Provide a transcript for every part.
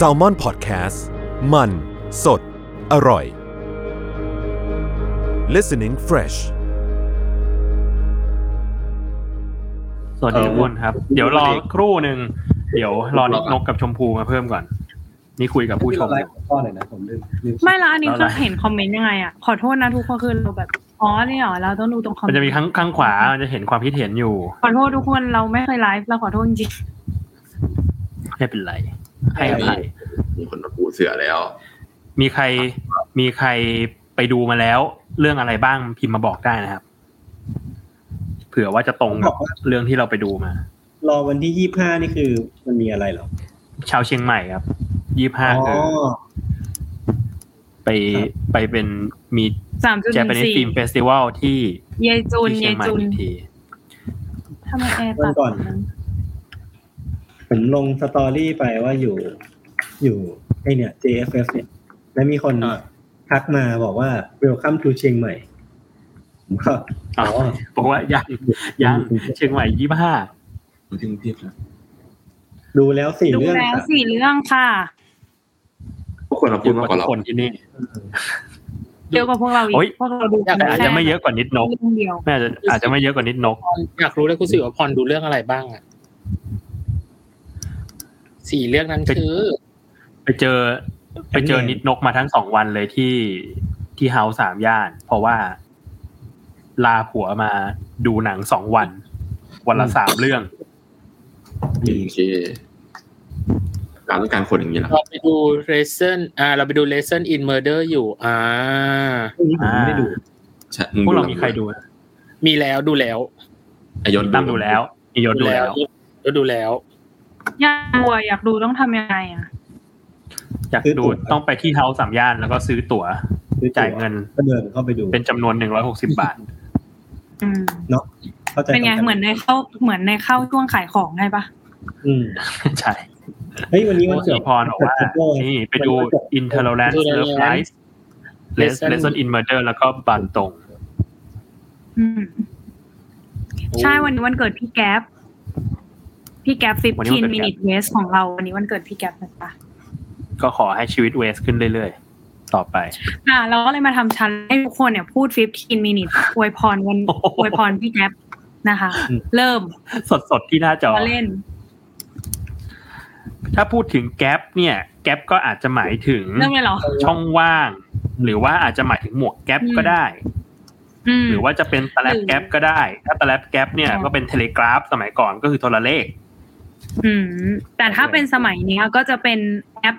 s a l ม o n PODCAST มัน สด อร่อย listening fresh สวัสดีทุกคนครับ เดี๋ยวรอครู่หนึ่ง เดี๋ยวรอนิกนกกับชมพูมาเพิ่มก่อน นี่คุยกับผู้ชมไลอยู่ฟ์ข้อเลยนะผมลืมลืมไม่และอันนี้แล้วคืออะไรเห็นคอมเมนต์ยังไงอะ ขอโทษนะทุกคนคือเราแบบอ๋อนี่เหรอเราต้องดูตรงคอมเมมันนจะมีต์ข้างข้างขวามันจะเห็นความคิดเห็นอยู่ ขอโทษทุกคนเราไม่เคยไลฟ์เราขอโทษจริงไม่เป็นไร ให้อภัยมีคนมาปูเสือแล้ว มีใครมีใครไปดูมาแล้ว เรื่องอะไรบ้างพิมพ์มาบอกได้นะครับ เผื่อว่าจะตรงกับเรื่องที่เราไปดูมา รอวันที่ยี่ห้านี่คือ มันมีอะไรเหรอ ชาวเชียงใหม่ครับยี่ห้าอ๋อคือไปครับไปเป็นมีๆสามจุดห j a นึ่ p a ง n e s สี่ Film Festival ที่ยายจุนที่เชียยางยใหม่จุนอีกทีทำไมแอร์วัตันดก่อน ผมลงสตอรี่ไปว่าอยู่อยู่ไอเนี่ย JFF เนี่ย แล้วมีคนอ่าทักมาบอกว่า welcome to เชียงใหม่ผมก็อ๋อบอกว่ายังยังเชียงใหม่ยี่ห้ามาถึงเทียบแล้วดูแล้วสี่ดูเรื่องแล้วค่ะสี่เรื่องค่ะทุกคนมาพูดมากกว่าทุเรากคนที่นี่เยอะกว่าพวกเราอีกโอ๊ยพวกเราดูอยากแต่อาจจะไม่เยอะกว่านิดนกเรื่องเดียวไม่อาจจะอาจจะไม่เยอะกว่านิดนก อยากรู้เลยคุณสิวพรดูเรื่องอะไรบ้างอะ สี่เรื่องนั้นคือ ไปเจอ ไปเจอนิดนกมาทั้งสองวันเลยที่ที่เฮาสามย่าน เพราะว่า ลาผัวมาดูหนังสองวัน วันละสามเรื่องโอเคการต้องการคนอย่างนี้แหละเราไปดู lesson อ่า เราไปดู lesson in murder อยู่ อ่าพรุ่งนี้ผมไม่ได้ดูใช่พวกเรามีใครดู มีแล้วดูแล้วอายศตั้มดูแล้วมียศดูแล้วแล้วดูแล้ว อยากดูอะอยากดูต้องทำยังไงอะ อยากดูต้องไปที่เฮาสามย่านแล้วก็ซื้อตั๋วซื้อตั๋วจ่ายเงินก็เดินเข้าไปดู เป็นจำนวนหนึ่งร้อยหกสิบบาทอืมเข้าใจเป็นไงตรงกัเหมือนในเข้าเหมือนในเข้าช่วงขายของได้ปะอืมใช่เฮ้ยวันนี้วันสีเกิดพรบอกว่านี่ไปดู Intolerance Love Lies Lesson Lesson in Murder แล้วก็บันตรงอืมใช่วันนี้วันเกิดพี่แก๊ป พี่แก๊ปวันนี้วันเกิด15แก๊ป minute waste ของเราวันนี้วันเกิดพี่แก๊ปนะคะก็ขอให้ชีวิตเวสขึ้นเรื่อยๆ ต่อไป อ่าเราก็เลยมาทำชันให้ทุกคนเนี่ยพูด15 minute อวยพรวันโอ้โหอวยพรพี่แก๊ปนะคะ เริ่มสดๆที่หน้าจอมาเล่น ถ้าพูดถึง gap เนี่ย gap ก็อาจจะหมายถึงเริ่มเลยเหรอช่องว่าง หรือว่าอาจจะหมายถึงหมวกแก๊ปก็ได้อืมหรือว่าจะเป็นตะแลบแก๊ปก็ได้ ถ้าตะแลบแก๊ปเนี่ยอ๋อก็เป็น telegraph สมัยก่อนก็คือโทรเลข อืม แต่ถ้าเป็นสมัยเนี้ยก็จะเป็นแอป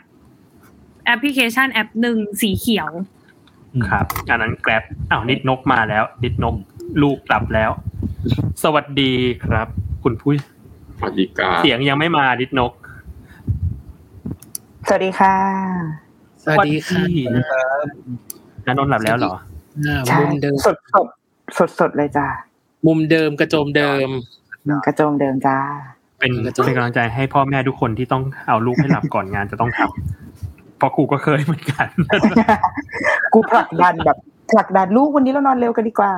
แอปพลิเคชันแอปหนึ่งสีเขียว ครับอันนั้น Grab อ้าวนิดนกมาแล้ว นิดนกลูกกลับแล้ว สวัสดีครับ คุณผู้สวัสดีการเสียงยังไม่มานิดนก สวัสดีค่ะ สวัสดีค่ะนันนนท์หลับแล้วเหรออ่าใช่มุมเดิมสดสดสดสดเลยจ้ามุมเดิมกระโจมเดิมกระโจมเดิมจ้า เป็นกระจกเป็นกำลังใจให้พ่อแม่ทุกคนที่ต้องเอาลูกให้หลับก่อนงานจะต้องทำเพราะครูก็เคยเหมือนกันกูผลักดันแบบผลักดันลูกวันนี้เรานอนเร็วกันดีกว่า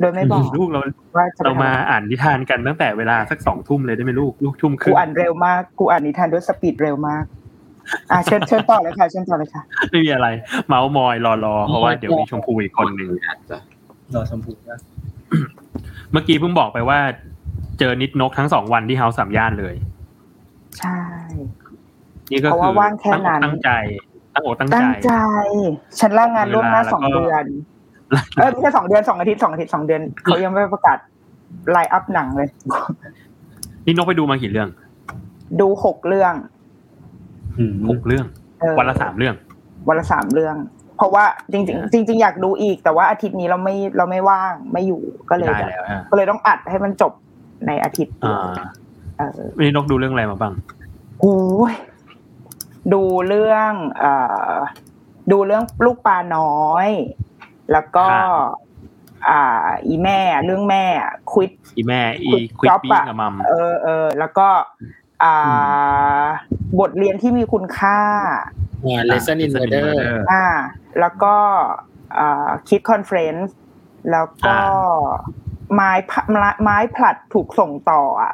โดยไม่บอกลูกเราว่าจะไปเรามาทำอะไรอ่านนิทานกันตั้งแต่เวลาสักสองทุ่มเลยได้ไหมลูกลูกทุ่มคกูรึ่งอ่านเร็วมากกูอ่านนิทานด้วยสปีดเร็วมากอะเชิญเชิญต่อเลยค่ะเชิญต่อเลยค่ะไม่มีอะไร เมาส์มอยรอรอเพราะว่าเดี๋ยวมีชมพูอีกคนหนึ่งอาจจะรอชมพูนะเมื่อกี้เพิ่งบอกไปว่า เจอนิดนกทั้งสองวันที่เฮาสามย่านเลย ใช่ นี่ก็เพราะคืว่าอว่างแค่ตั้งอกนั้นตั้งใจ ตั้งอกตั้งใจตั้งใจ ฉันล่างงานล่วงหน้าเวลาสองแล้วก็เดือนเออไม่ใช่สองเดือนสองอาทิตย์สองอาทิตย์สองเดือนเขายังไม่ประกาศไลน์อัพหนังเลย นี่นกไปดูมากี่เรื่อง ดูหกเรื่องอืมหกเรื่องเออวันละสามเรื่อง วันละสามเรื่อง เพราะว่าจริง ๆ จริง ๆ อยากดูอีก แต่ว่าอาทิตย์นี้เราไม่เราไม่ว่างไม่อยู่ก็เลยได้แบบแล้วฮะก็เลยต้องอัดให้มันจบ ในอาทิตย์เดียวอ่าเออวันนี้นกดูเรื่องอะไรมาบ้างโอ้ยดูเรื่องเอ่อดูเรื่องลูกปลาน้อย แล้วก็ อ่า อีแม่เรื่องแม่ควิดอีแม่ อีคุณควิดจ๊อบบี้อะกับมัมเออเออแล้วก็อ่าบทเรียนที่มีคุณค่าอ่า lesson in murder อ่า แล้วก็อ่าคิดคอนเฟรนซ์แล้วก็อ่า ไม้พะไม้ผลัดถูกส่งต่ออะ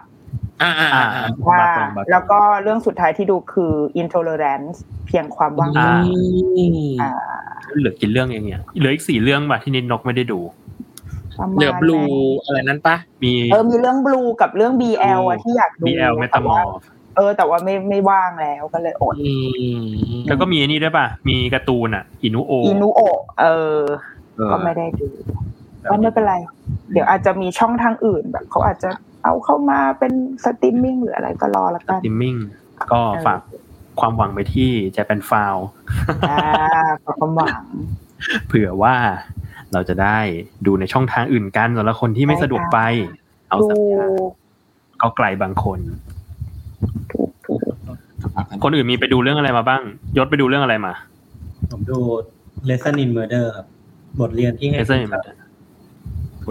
อ่าอ่าอ่าอ่าว่าบาตรงบาตรงแล้วก็เรื่องสุดท้ายที่ดูคือ intolerance เพียงความว่างอ่าอ่าเหลือกี่เรื่องเองเนี่ยเหลืออีกสี่เรื่องป่ะที่นิดนกไม่ได้ดูประมาณเหลือบลูนั้นอะไรนั้นปะมีเออมีเรื่อง blue กับเรื่อง BL อะที่อยากดู BL เมตามอเออ แต่ว่าไม่ไม่ว่างแล้วก็เลยอดอืมแล้วก็มีอันนี้ด้วยป่ะ มีการ์ตูนอะ อินุโออินุโอะเออเออ ก็ไม่ได้ดู ก็ไม่เป็นไร เดี๋ยวอาจจะมีช่องทางอื่นแบบเขาอาจจะเอาเข้ามาเป็นสตรีมมิ่งหรืออะไรก็รอละกันติมมิ่งก็ฝากความหวังไปที่จะเป็นฟาวอ่าขอความหวัง เผื่อว่าเราจะได้ดูในช่องทางอื่นกันสำหรับคนที่ไม่สะดวกไป เอาดูสัญญาก็ไกลบางคนถูกถูกคนอื่นมีไปดูเรื่องอะไรมาบ้าง ยศไปดูเรื่องอะไรมา ผมดู Lesson in Murder ครับ บทเรียนที่ให้เอเ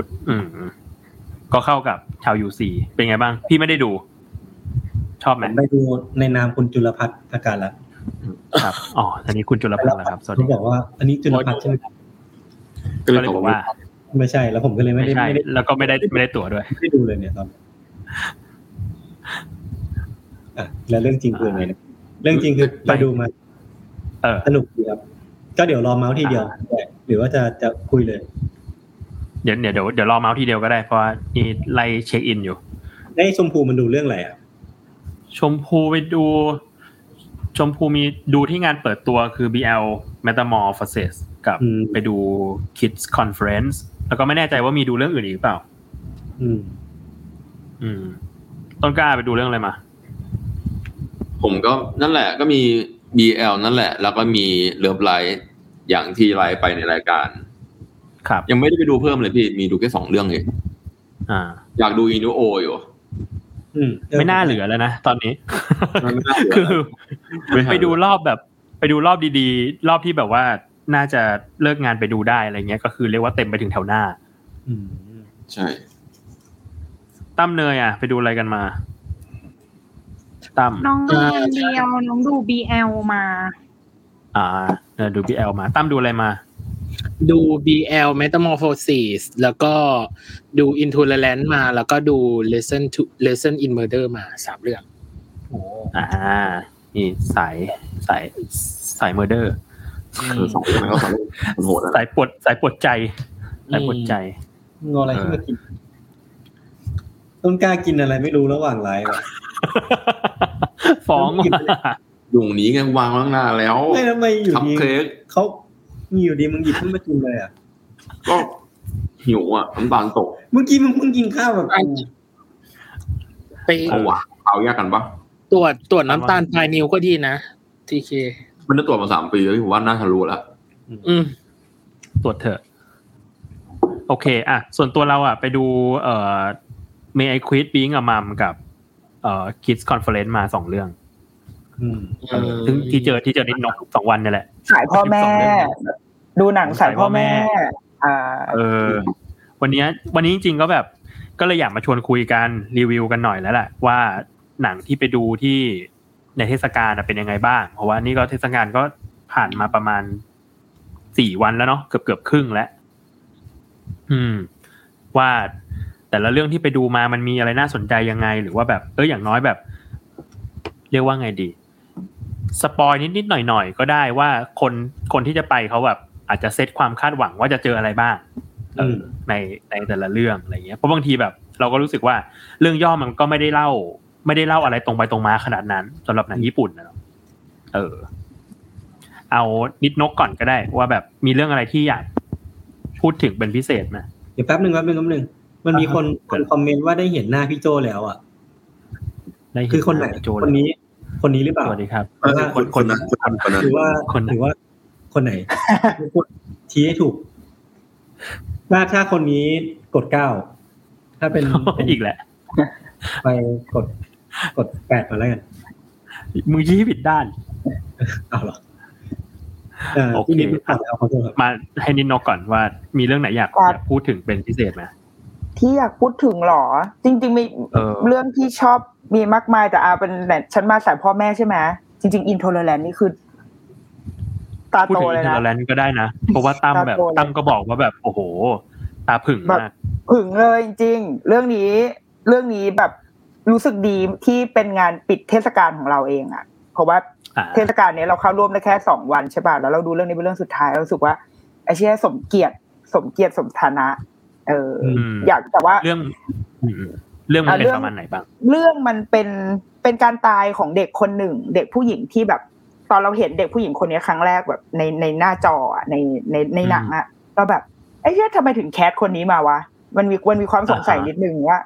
ซอร์อืมก็เข้ากับชาวยูซีเป็นไงบ้าง พี่ไม่ได้ดู ชอบไหผมมไปดูในนามคุณจุลพัฒน์ประการละครับอ๋ออันนี้คุณจุลพันธ์นะครับสวัสดีเขาบอกว่า อันนี้จุลพัฒน์ใช่ไหมก็เลก็ยเลยตบกอกว่าว่า ไม่ใช่แล้วผมก็เลยไม่ไม่ได้ใช่ไม่ได้แล้วก็ไม่ได้ไม่ได้ตั๋วด้วยไม่ได้ดูเลยเนี่ยตอนอะแล้วเรื่องจริงคือไงนะเรื่องจริงคือไปดูมาเออสนุกดีครับก็เดี๋ยวรอเมาส์ทีเดียวหรือว่าจะจะคุยเลย เดี๋ยวเดี๋ยวเดี๋ยวเดี๋ยวรอเมาส์ทีเดียวก็ได้เพราะว่านี่ไล่เช็คอินอยู่ไอ้ชมพูมันดูเรื่องอะไรอะชมพูไปดู ชมพูมีดูที่งานเปิดตัวคือ BL Metamorphosis กับอืมไปดู Kids Conference แล้วก็ไม่แน่ใจว่ามีดูเรื่องอื่นอีกหรือเปล่า อืม อืม ต้นกล้าไปดูเรื่องอะไรมา ผมก็นั่นแหละ ก็มี BL นั่นแหละ แล้วก็มี Love Life อย่างที่ไลฟ์ไปในรายการ ครับ ยังไม่ได้ไปดูเพิ่มเลยพี่ มีดูแค่สองเรื่องเองอ่า อยากดูอินูโออยู่อืมไม่น่าเหลือแล้วนะตอนนี้ไม่น่าเหลือคือไม่ทันไปดูรอบแบบ ไปดูรอบดีๆ รอบที่แบบว่าน่าจะเลิกงานไปดูได้อะไรเงี้ย ก็คือเรียกว่าเต็มไปถึงแถวหน้า อืมใช่ตั้มเนยอะ ไปดูอะไรกันมาตั้มน้องดูคนเดียวน้องดู BL มา อ่าเออดู BL มาตั้มดูอะไรมา ดู BL Metamorphosis แล้วก็ดู Intolerant มา แล้วก็ดู Lesson to Lesson in Murder มาสามเรื่องโอ้อ่านี่สายสายสายเมอร์เดอร์คือสองเรื่องก็สองเรื่องมันโหดนะสายปวดสายปวดใจสายปวดใจงออะไรขึ้นมากินต้นกล้ากินอะไรไม่รู้ระหว่างไลฟ์อะฟ้องยุงนี้ไงวางไว้ข้างหน้าแล้วไม่ทำไมอยู่คัพดีเค้กเขา มีอยู่ดีมึงหยิบขึ้นมากินเลยอะก็หิวอะน้ำตาลตก เมื่อกี้มึงเพิ่งกินข้าวแบบกูไปเอาหวานเอายากกันปะตรวจตรวจน้ำตาลปลายนิ้วก็ดีนะทีเคมันได้ตรวจมาสามปีแล้วพี่ผมว่าน่าทะลุแล้วอืมตรวจเถอะ โอเค อะ ส่วนตัวเราอะ ไปดู เอ่อ May I Quit Being a Mom กับ เอ่อ Kids Conference มาสองเรื่องอืมเออซึ่งที่เจอที่เจอนิดนกสองวันเนี่ยแหละ สายพ่อแม่ ดูหนังสายพ่อแม่อ่าเออ วันเนี้ยวันนี้จริงๆก็แบบ ก็เลยอยากมาชวนคุยกันรีวิวกันหน่อยแล้วแหละว่าหนังที่ไปดูที่ในเทศกาลน่ะเป็นยังไงบ้าง เพราะว่านี่ก็เทศกาลก็ผ่านมาประมาณสี่วันแล้วเนาะเกือบเกือบๆครึ่งแล้วอืม ว่าแต่ละเรื่องที่ไปดูมามันมีอะไรน่าสนใจยังไง หรือว่าแบบเอออย่างน้อยแบบ เรียกว่าไงดี spoil นิดๆหน่อยๆก็ได้ว่าคนคนที่จะไปเขาแบบอาจจะเซตความคาดหวังว่าจะเจออะไรบ้างเอออในในแต่ละเรื่องอะไรเงี้ยเพราะบางทีแบบ เราก็รู้สึกว่าเรื่องย่อมันก็ไม่ได้เล่า ไม่ได้เล่าอะไรตรงไปตรงมาขนาดนั้นสำหรับหนังญี่ปุ่นนะเนอะเออ เอานิดนกก่อนก็ได้ ว่าแบบมีเรื่องอะไรที่อยากพูดถึงเป็นพิเศษไหมเดี๋ยวแป๊บหนึ่งแป๊บหนึ่งแป๊บหนึ่งมันมีคนอ่าคนคอมเมนต์ว่าได้เห็นหน้าพี่โจแล้วอะได้เห็คือคนไหนโจคนนี้ คนนี้หรือเปล่าสวัสดีครับเออคนคนนั้นคนนั้นคนนั้นหรือว่า คนไหนหรือว่าคนไหนพูดชี้ให้ถูกถ้าถ้าคนนี้กดเก้าถ้าเป็นอีกแหละ ไปกดกดแปดมาแล้วกันมือชี้ผิดด้านเอาเหรอเอ่อโอเคที่นี้พูดก่อนแล้วขอโทษครับมาให้นิดนกก่อนว่ามีเรื่องไหนอยากครับอยากพูดถึงเป็นพิเศษไหม ที่อยากพูดถึงเหรอ จริง ๆ มีเออเรื่องที่ชอบมีมากมายแต่อาเป็นแต่ฉันมาสายพ่อแม่ใช่ไหมจริง ๆ Intolerance นี่คือตาพูดโตถึงเลย Intoleranceนด์ก็ได้นะ เพราะว่าตั้มแบบตาโตเลยตั้มก็บอกว่าแบบโอ้โห ตาผึ่งมากผึ่งเลยจริงๆเรื่องนี้เรื่องนี้แบบรู้สึกดีที่เป็นงานปิดเทศกาลของเราเองอะ เพราะว่าอ่าเทศกาลเนี้ยเราเข้าร่วมได้แค่สองวันใช่ป่ะแล้วเราดูเรื่องนี้เป็นเรื่องสุดท้ายเรารู้สึกว่าไอ้เชี่ยสมเกียรติสมเกียรติสมฐานะ เออออืมอยากแต่ว่าเรื่องอืมเรื่องมันอ่าเป็นเรื่องประมาณไหนบ้าง เรื่องมันเป็นเป็นการตายของเด็กคนหนึ่ง เด็กผู้หญิงที่แบบ ตอนเราเห็นเด็กผู้หญิงคนนี้ครั้งแรกแบบในในหน้าจออะในในในหนังอะก็แบบไอ้เชี่ยทำไมถึงแคสคนนี้มาวะมันมีมันมีความสงสัยอ่าฮะนิดนึงว่า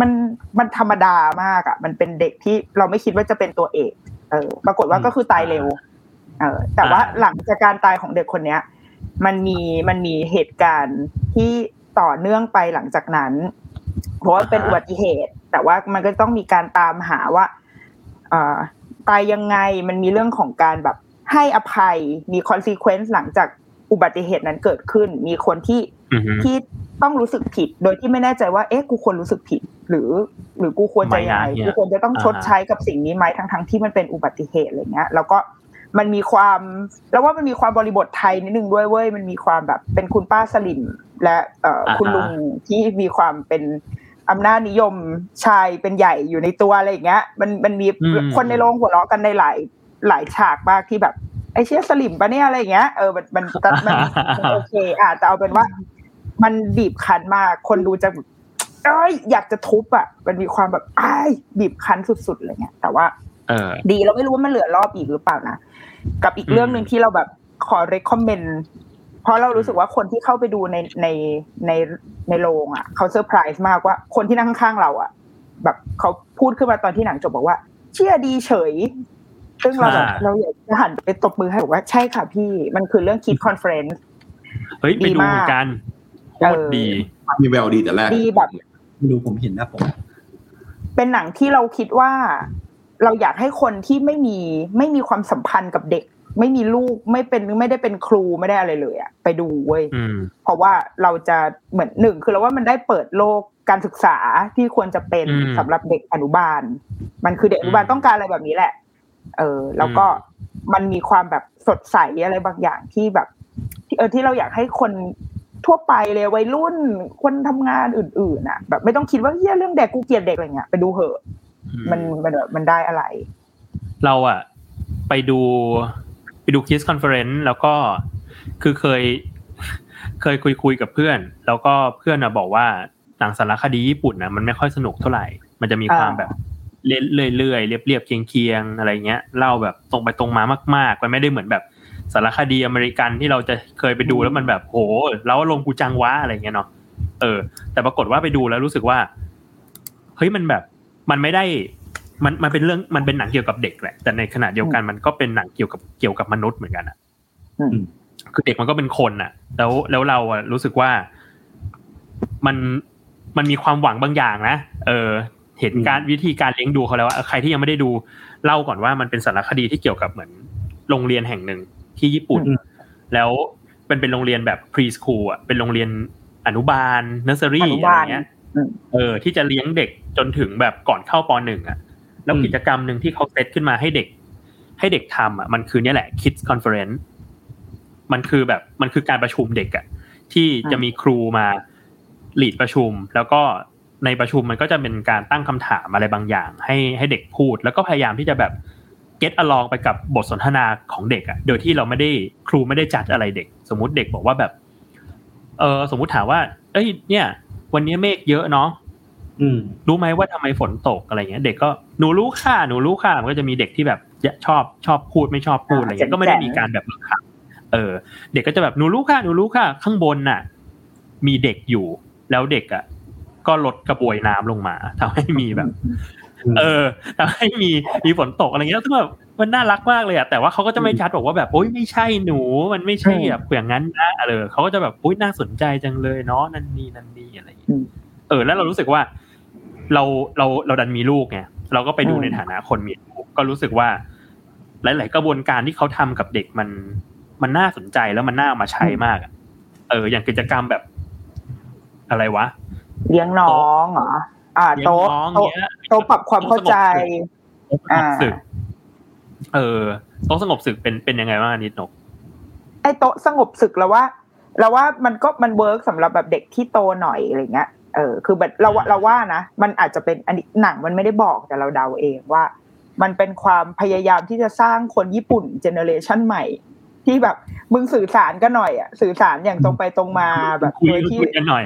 มันมันธรรมดามากอะมันเป็นเด็กที่เราไม่คิดว่าจะเป็นตัวเอกเออ ปรากฏว่าก็คือตายเร็ว เออ แต่ว่าหลังจากการตายของเด็กคนเนี้ย มันมีมันมีเหตุการณ์ที่ ต่อเนื่องไปหลังจากนั้น เพราะว่าเป็นอุบัติเหตุ แต่ว่ามันก็ต้องมีการตามหาว่าเอ่อตายยังไงมันมีเรื่องของการแบบให้อภัยมี consequence หลังจากอุบัติเหตุนั้นเกิดขึ้น มีคนที่อือฮึที่ต้องรู้สึกผิด โดยที่ไม่แน่ใจว่า เอ๊ะกูควรรู้สึกผิด หรือ หรือกูควรจะยังไงไม่นะเนี่ยกูควรจะต้องชดใช้กับสิ่งนี้ไหมทั้งทั้งๆที่มันเป็นอุบัติเหตุอะไรเงี้ย แล้วก็ มันมีความ แล้วว่ามันมีความบริบทไทยนิดนึงด้วยเว้ยมันมีความแบบเป็นคุณป้าสลิมและเอ่ออาฮะคุณลุงที่มีความเป็นอำนาจนิยมชายเป็นใหญ่อยู่ในตัวอะไรอย่างเงี้ย มันมันมีอืมคนในโรงหัวเราะกันในหลายหลายฉากมากที่แบบไอ้เชี่ยสลิมปะเนี่ยอะไรอย่างเงี้ยเออมันมันมันมันมันโอเคอะแต่เอาเป็นว่า มันบีบคั้นมากคนดูจะแบบเอ้ยอยากจะทุบอะ มันมีความแบบอ้ายบีบคั้นสุดๆอะไรเงี้ยแต่ว่าเออดีเราไม่รู้ว่ามันเหลือรอบอีกหรือเปล่านะ กับอีกอืมเรื่องหนึ่งที่เราแบบขอ recommend เพราะเรารู้สึกว่าคนที่เข้าไปดูในในในในโรงอะเขาเซอร์ไพรส์มากว่าคนที่นั่งข้างๆเราอะ แบบเขาพูดขึ้นมาตอนที่หนังจบบอกว่า เชี่ยดีเฉย ซึ่งเราแบบอ่าเราอยากจะหันไปตบมือให้บอกว่าใช่ค่ะพี่มันคือเรื่อง Kids Conference เฮ้ยไปดีดูมากเหมือนกันโคตรดีมีแววดีแต่แรกดีแบบไม่รู้ผมเห็นหนะผมเป็นหนังที่เราคิดว่า เราอยากให้คนที่ไม่มีไม่มีความสัมพันธ์กับเด็ก ไม่มีลูกไม่เป็นไม่ได้เป็นครูไม่ได้อะไรเลยอะไปดูเว้ยอืมเพราะว่าเราจะเหมือนหนึ่งคือเราว่ามันได้เปิดโลกการศึกษาที่ควรจะเป็นอืมสำหรับเด็กอนุบาล มันคือเด็กอนุบาลอืมต้องการอะไรแบบนี้แหละ เออ แล้วก็อืมันมีความแบบสดใสอะไรบางอย่างที่แบบที่เออที่เราอยากให้คนทั่วไปเลยวัยรุ่นคนทำงานอื่นๆอะ แบบไม่ต้องคิดว่าเฮ้ยเรื่องเด็กกูเกลียดเด็กอะไรเงี้ยไปดูเหอะ มันมันแบบมันได้อะไร เราอะไปดูไปดู Kids Conference แล้วก็คือเคย เคยคุยคุยกับเพื่อน แล้วก็เพื่อนอะบอกว่าหนังสารคดีญี่ปุ่นนะมันไม่ค่อยสนุกเท่าไหร่ มันจะมีความอ่าแบบเรื่อยๆเรียบๆเคียงๆอะไรเงี้ยเล่าแบบตรงไปตรงมามากๆมันไม่ได้เหมือนแบบสารคดีอเมริกันที่เราจะเคยไปดูแล้วมันแบบโหแล้วลงกูจังวะอะไรเงี้ยเนาะเออ แต่ปรากฏว่าไปดูแล้วรู้สึกว่าเฮ้ยมันแบบ มันไม่ได้มันมันเป็นเรื่องมันเป็นหนังเกี่ยวกับเด็กแหละ แต่ในขณะเดียวกันมันก็เป็นหนังเกี่ยวกับเกี่ยวกับมนุษย์เหมือนกันอะอืมคือเด็กมันก็เป็นคนอะ แล้วแล้วเราอะรู้สึกว่ามันมันมีความหวังบางอย่างนะเออ เห็นการวิธีการเลี้ยงดูเขาแล้วว่าเออใครที่ยังไม่ได้ดูเล่าก่อนว่ามันเป็นสารคดีที่เกี่ยวกับเหมือนโรงเรียนแห่งหนึ่งที่ญี่ปุ่นอืมแล้วเป็นเป็นโรงเรียนแบบ preschool อะเป็นโรงเรียนอนุบาลเนอร์เซอรี่อนุอะไรบาลเงี้ยอืมเออ ที่จะเลี้ยงเด็ก จนถึงแบบก่อนเข้าปหนึ่งอะแล้วอืมกิจกรรมหนึ่งที่เขาเซตขึ้นมาให้เด็ก ให้เด็กทำอะมันคือเนี่ยแหละ Kids Conference มันคือแบบมันคือการประชุมเด็กอะที่จะมีครูมา lead ประชุม แล้วก็ในประชุมมันก็จะเป็นการตั้งคำถามอะไรบางอย่าง ให้ให้เด็กพูด แล้วก็พยายามที่จะแบบ get along ไปกับบทสนทนาของเด็กอะ โดยที่เราไม่ได้ครูไม่ได้จัดอะไรเด็ก สมมุติเด็กบอกว่าแบบ เออสมมุติถามว่า เอ้ย เนี่ย วันนี้เมฆเยอะเนาะอืม รู้ไหมว่าทำไมฝนตกอะไรเงี้ย เด็กก็หนูรู้ค่ะหนูรู้ค่ะมันก็จะมีเด็กที่แบบชอบชอบพูดไม่ชอบพูดอะไรเงี้ยก็ไม่ได้มีการแบบบังคับเออ เด็กก็จะแบบหนูรู้ค่ะหนูรู้ค่ะ ข้างบนน่ะ มีเด็กอยู่ แล้วเด็กอะก็ลดกระบวยน้ำลงมาทำให้มีแบบ เออทำให้มีมีฝนตกอะไรเงี้ยซึ่งแบบมันน่ารักมากเลยอะแต่ว่าเขาก็จะไม่ชัดบอกว่าแบบโอ๊ยไม่ใช่หนู มันไม่ใช่แบบอย่างนั้นนะเออเขาก็จะแบบโอ๊ยน่าสนใจจังเลยเนาะนั่นนี่นั่นนี่อะไรอย่างเงี้ยเออ แล้วเรารู้สึกว่า เราเราเราดันมีลูกไงเราก็ไปดูในฐานะคนมีลูกก็รู้สึกว่า หลาย ๆ กระบวนการที่เขาทำกับเด็กมัน มันน่าสนใจแล้วมันน่าเอามาใช้มากอะเออ อย่างกิจกรรมแบบอะไรวะเลี้ยงน้องเหรออ่าเลี้ยงโต๊ะน้องโต๊ะเงี้ยโต๊ะปรับความเข้าใจโต๊ะสงบศึกเออโต๊ะสงบศึกเป็นเป็นยังไงบ้างนิดนกไอ้โต๊ะสงบศึกแล้วว่าเราว่ามันก็มัน work สำหรับแบบเด็กที่โตหน่อยอะไรเงี้ย เออคือแบบเราเราว่านะมันอาจจะเป็นอันนี้หนังมันไม่ได้บอกแต่เราเดาเองว่า มันเป็นความพยายามที่จะสร้างคนญี่ปุ่นเจเนอเรชันใหม่ ที่แบบมึงสื่อสารกันหน่อยอะสื่อสารอย่างตรงไปตรงมาแบบคุยโดยที่คุยกันหน่อย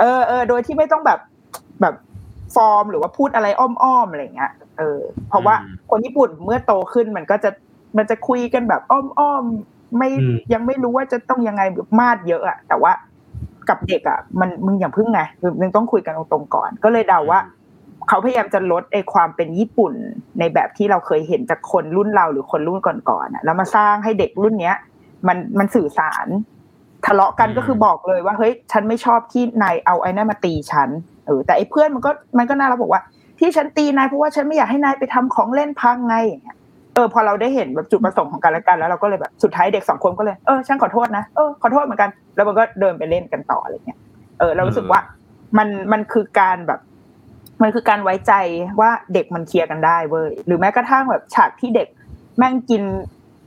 เออเออโดยที่ไม่ต้องแบบแบบฟอร์มหรือว่าพูดอะไรอ้อมๆอะไรเงี้ยเออ เพราะว่าอืมคนญี่ปุ่นเมื่อโตขึ้นมันก็จะมันจะคุยกันแบบอ้อมๆไม่อืมยังไม่รู้ว่าจะต้องยังไงแบบมาดเยอะอะแต่ว่า กับเด็กอะมันมึงอย่าพึ่งไงคือมึงต้องคุยกันตรงๆก่อน ก็เลยเดาว่าเขาพยายามจะลดไอ้ความเป็นญี่ปุ่นในแบบที่เราเคยเห็นจากคนรุ่นเราหรือคนรุ่นก่อนๆอะแล้วมาสร้างให้เด็กรุ่นเนี้ย มันมันสื่อสาร ทะเลาะกันอืมก็คือบอกเลยว่าเฮ้ยฉันไม่ชอบที่นายเอาไอ้นั่นมาตีฉันเออแต่ไอ้เพื่อนมันก็มันก็น่ารักบอกว่า ที่ฉันตีนายเพราะว่าฉันไม่อยากให้นายไปทำของเล่นพังไงอย่างเงี้ย เออพอเราได้เห็นแบบจุดประสงค์ของกันและกัน แล้วเราก็เลยแบบสุดท้ายเด็กสองคนก็เลยเออฉันขอโทษนะเออขอโทษเหมือนกัน แล้วมันก็เดินไปเล่นกันต่ออะไรเงี้ยเออเรารู้สึกว่ามันมันคือการแบบ มันคือการไว้ใจว่าเด็กมันเคลียร์กันได้เว้ยหรือแม้กระทั่งแบบฉากที่เด็กแม่งกิน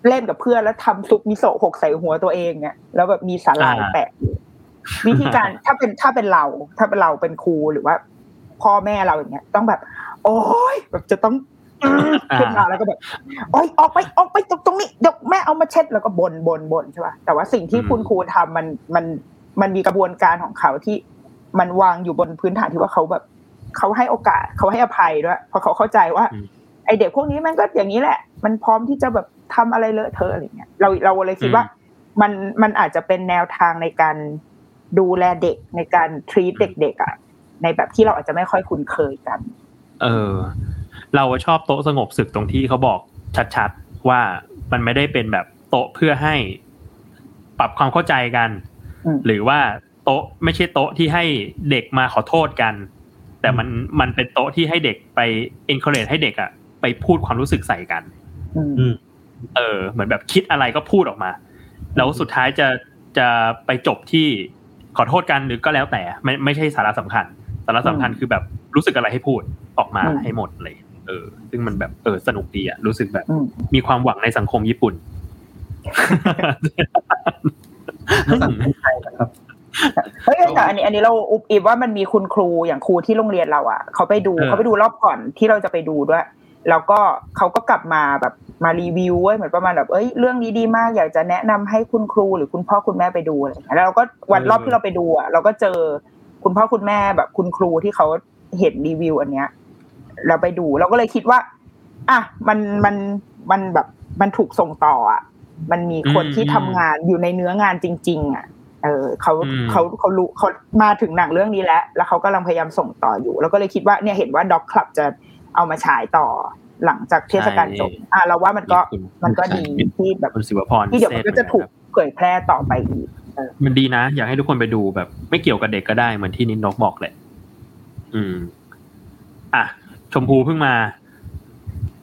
เล่นกับเพื่อนแล้วทำซุปมิโซะหกใส่หัวตัวเองเนี่ยแล้วแบบมีสาหร่ายอ่าแปะอยู่วิธีการถ้าเป็นถ้าเป็นเรา ถ้าเป็นเราเป็นครูหรือว่า พ่อแม่เราอย่างเงี้ย ต้องแบบ โอ้ยแบบจะต้องอื้อ ขึ้นมาแล้วก็แบบโอ้ยออกไปออกไปตรงตรงนี้เดี๋ยวแม่เอามาเช็ดแล้วก็บนบนบนใช่ป่ะแต่ว่าสิ่งที่อืมคุณครูทำมันมันมันมีกระบวนการของเขาที่มันวางอยู่บนพื้นฐานที่ว่าเขาแบบเขาให้โอกาสเขาให้อภัยด้วยเพราะเขาเข้าใจว่าอืมไอเด็กพวกนี้มันก็อย่างนี้แหละ มันพร้อมที่จะแบบทำอะไรเลอะเทอะอะไรเงี้ยเราเราเลยคิดว่า มันมันอาจจะเป็นแนวทางในการดูแลเด็กในการทรีตเด็กๆอะในแบบที่เราอาจจะไม่ค่อยคุ้นเคยกัน เออ เราชอบโต๊ะสงบศึกตรงที่เขาบอกชัดๆว่ามันไม่ได้เป็นแบบโต๊ะเพื่อให้ปรับความเข้าใจกันอืมหรือว่าโต๊ะไม่ใช่โต๊ะที่ให้เด็กมาขอโทษกัน แต่มันมันเป็นโต๊ะที่ให้เด็กไป encourage ให้เด็กอะไปพูดความรู้สึกใส่กันอืมอืมเออ เหมือนแบบคิดอะไรก็พูดออกมา แล้วสุดท้ายจะจะไปจบที่ขอโทษกันหรือก็แล้วแต่ ไม่ไม่ใช่สาระสำคัญ สาระสำคัญคือแบบรู้สึกอะไรให้พูดออกมาให้หมดเลย เออ ซึ่งมันแบบเออสนุกดีอะรู้สึกแบบอืมมีความหวังในสังคมญี่ปุ่นสังคมไทยนะครับเฮ้ยแต่อันนี้อันนี้เราอุบอิบว่ามันมีคุณครูอย่างครูที่โรงเรียนเราอะเขาไปดูเออเขาไปดูรอบก่อนที่เราจะไปดูด้วย แล้วก็เขาก็กลับมาแบบมารีวิวเว้ยเหมือนประมาณแบบเอ้ยเรื่องนี้ดีมากอยากจะแนะนำให้คุณครูหรือคุณพ่อคุณแม่ไปดูอะไรอย่างเงี้ยแล้วเราก็วันรอบที่เราไปดูอะเราก็เจอคุณพ่อคุณแม่แบบคุณครูที่เขาเห็นรีวิวอันเนี้ย เราไปดู เราก็เลยคิดว่า อะมันมันมันแบบมันถูกส่งต่ออะ มันมีคนอืมที่ทำงานอยู่ในเนื้องานจริง ๆ อะ เออเขาอืมเขาเขารู้เขามาถึงหนังเรื่องนี้แล้ว แล้วเขากำลังพยายามส่งต่ออยู่ แล้วก็เลยคิดว่าเนี่ยเห็นว่าด็อกคลับจะเอามาฉายต่อหลังจากเทศกาลจบอะเราว่ามันก็คุณมันก็ดีที่แบบคุณศิวพรที่เดี๋ยวมันก็จะถูกเผยแพร่ต่อไปอีกมันดีนะ อยากให้ทุกคนไปดูแบบ ไม่เกี่ยวกับเด็กก็ได้เหมือนที่นินนกบอกแหละ อืม อะ ชมพูเพิ่งมา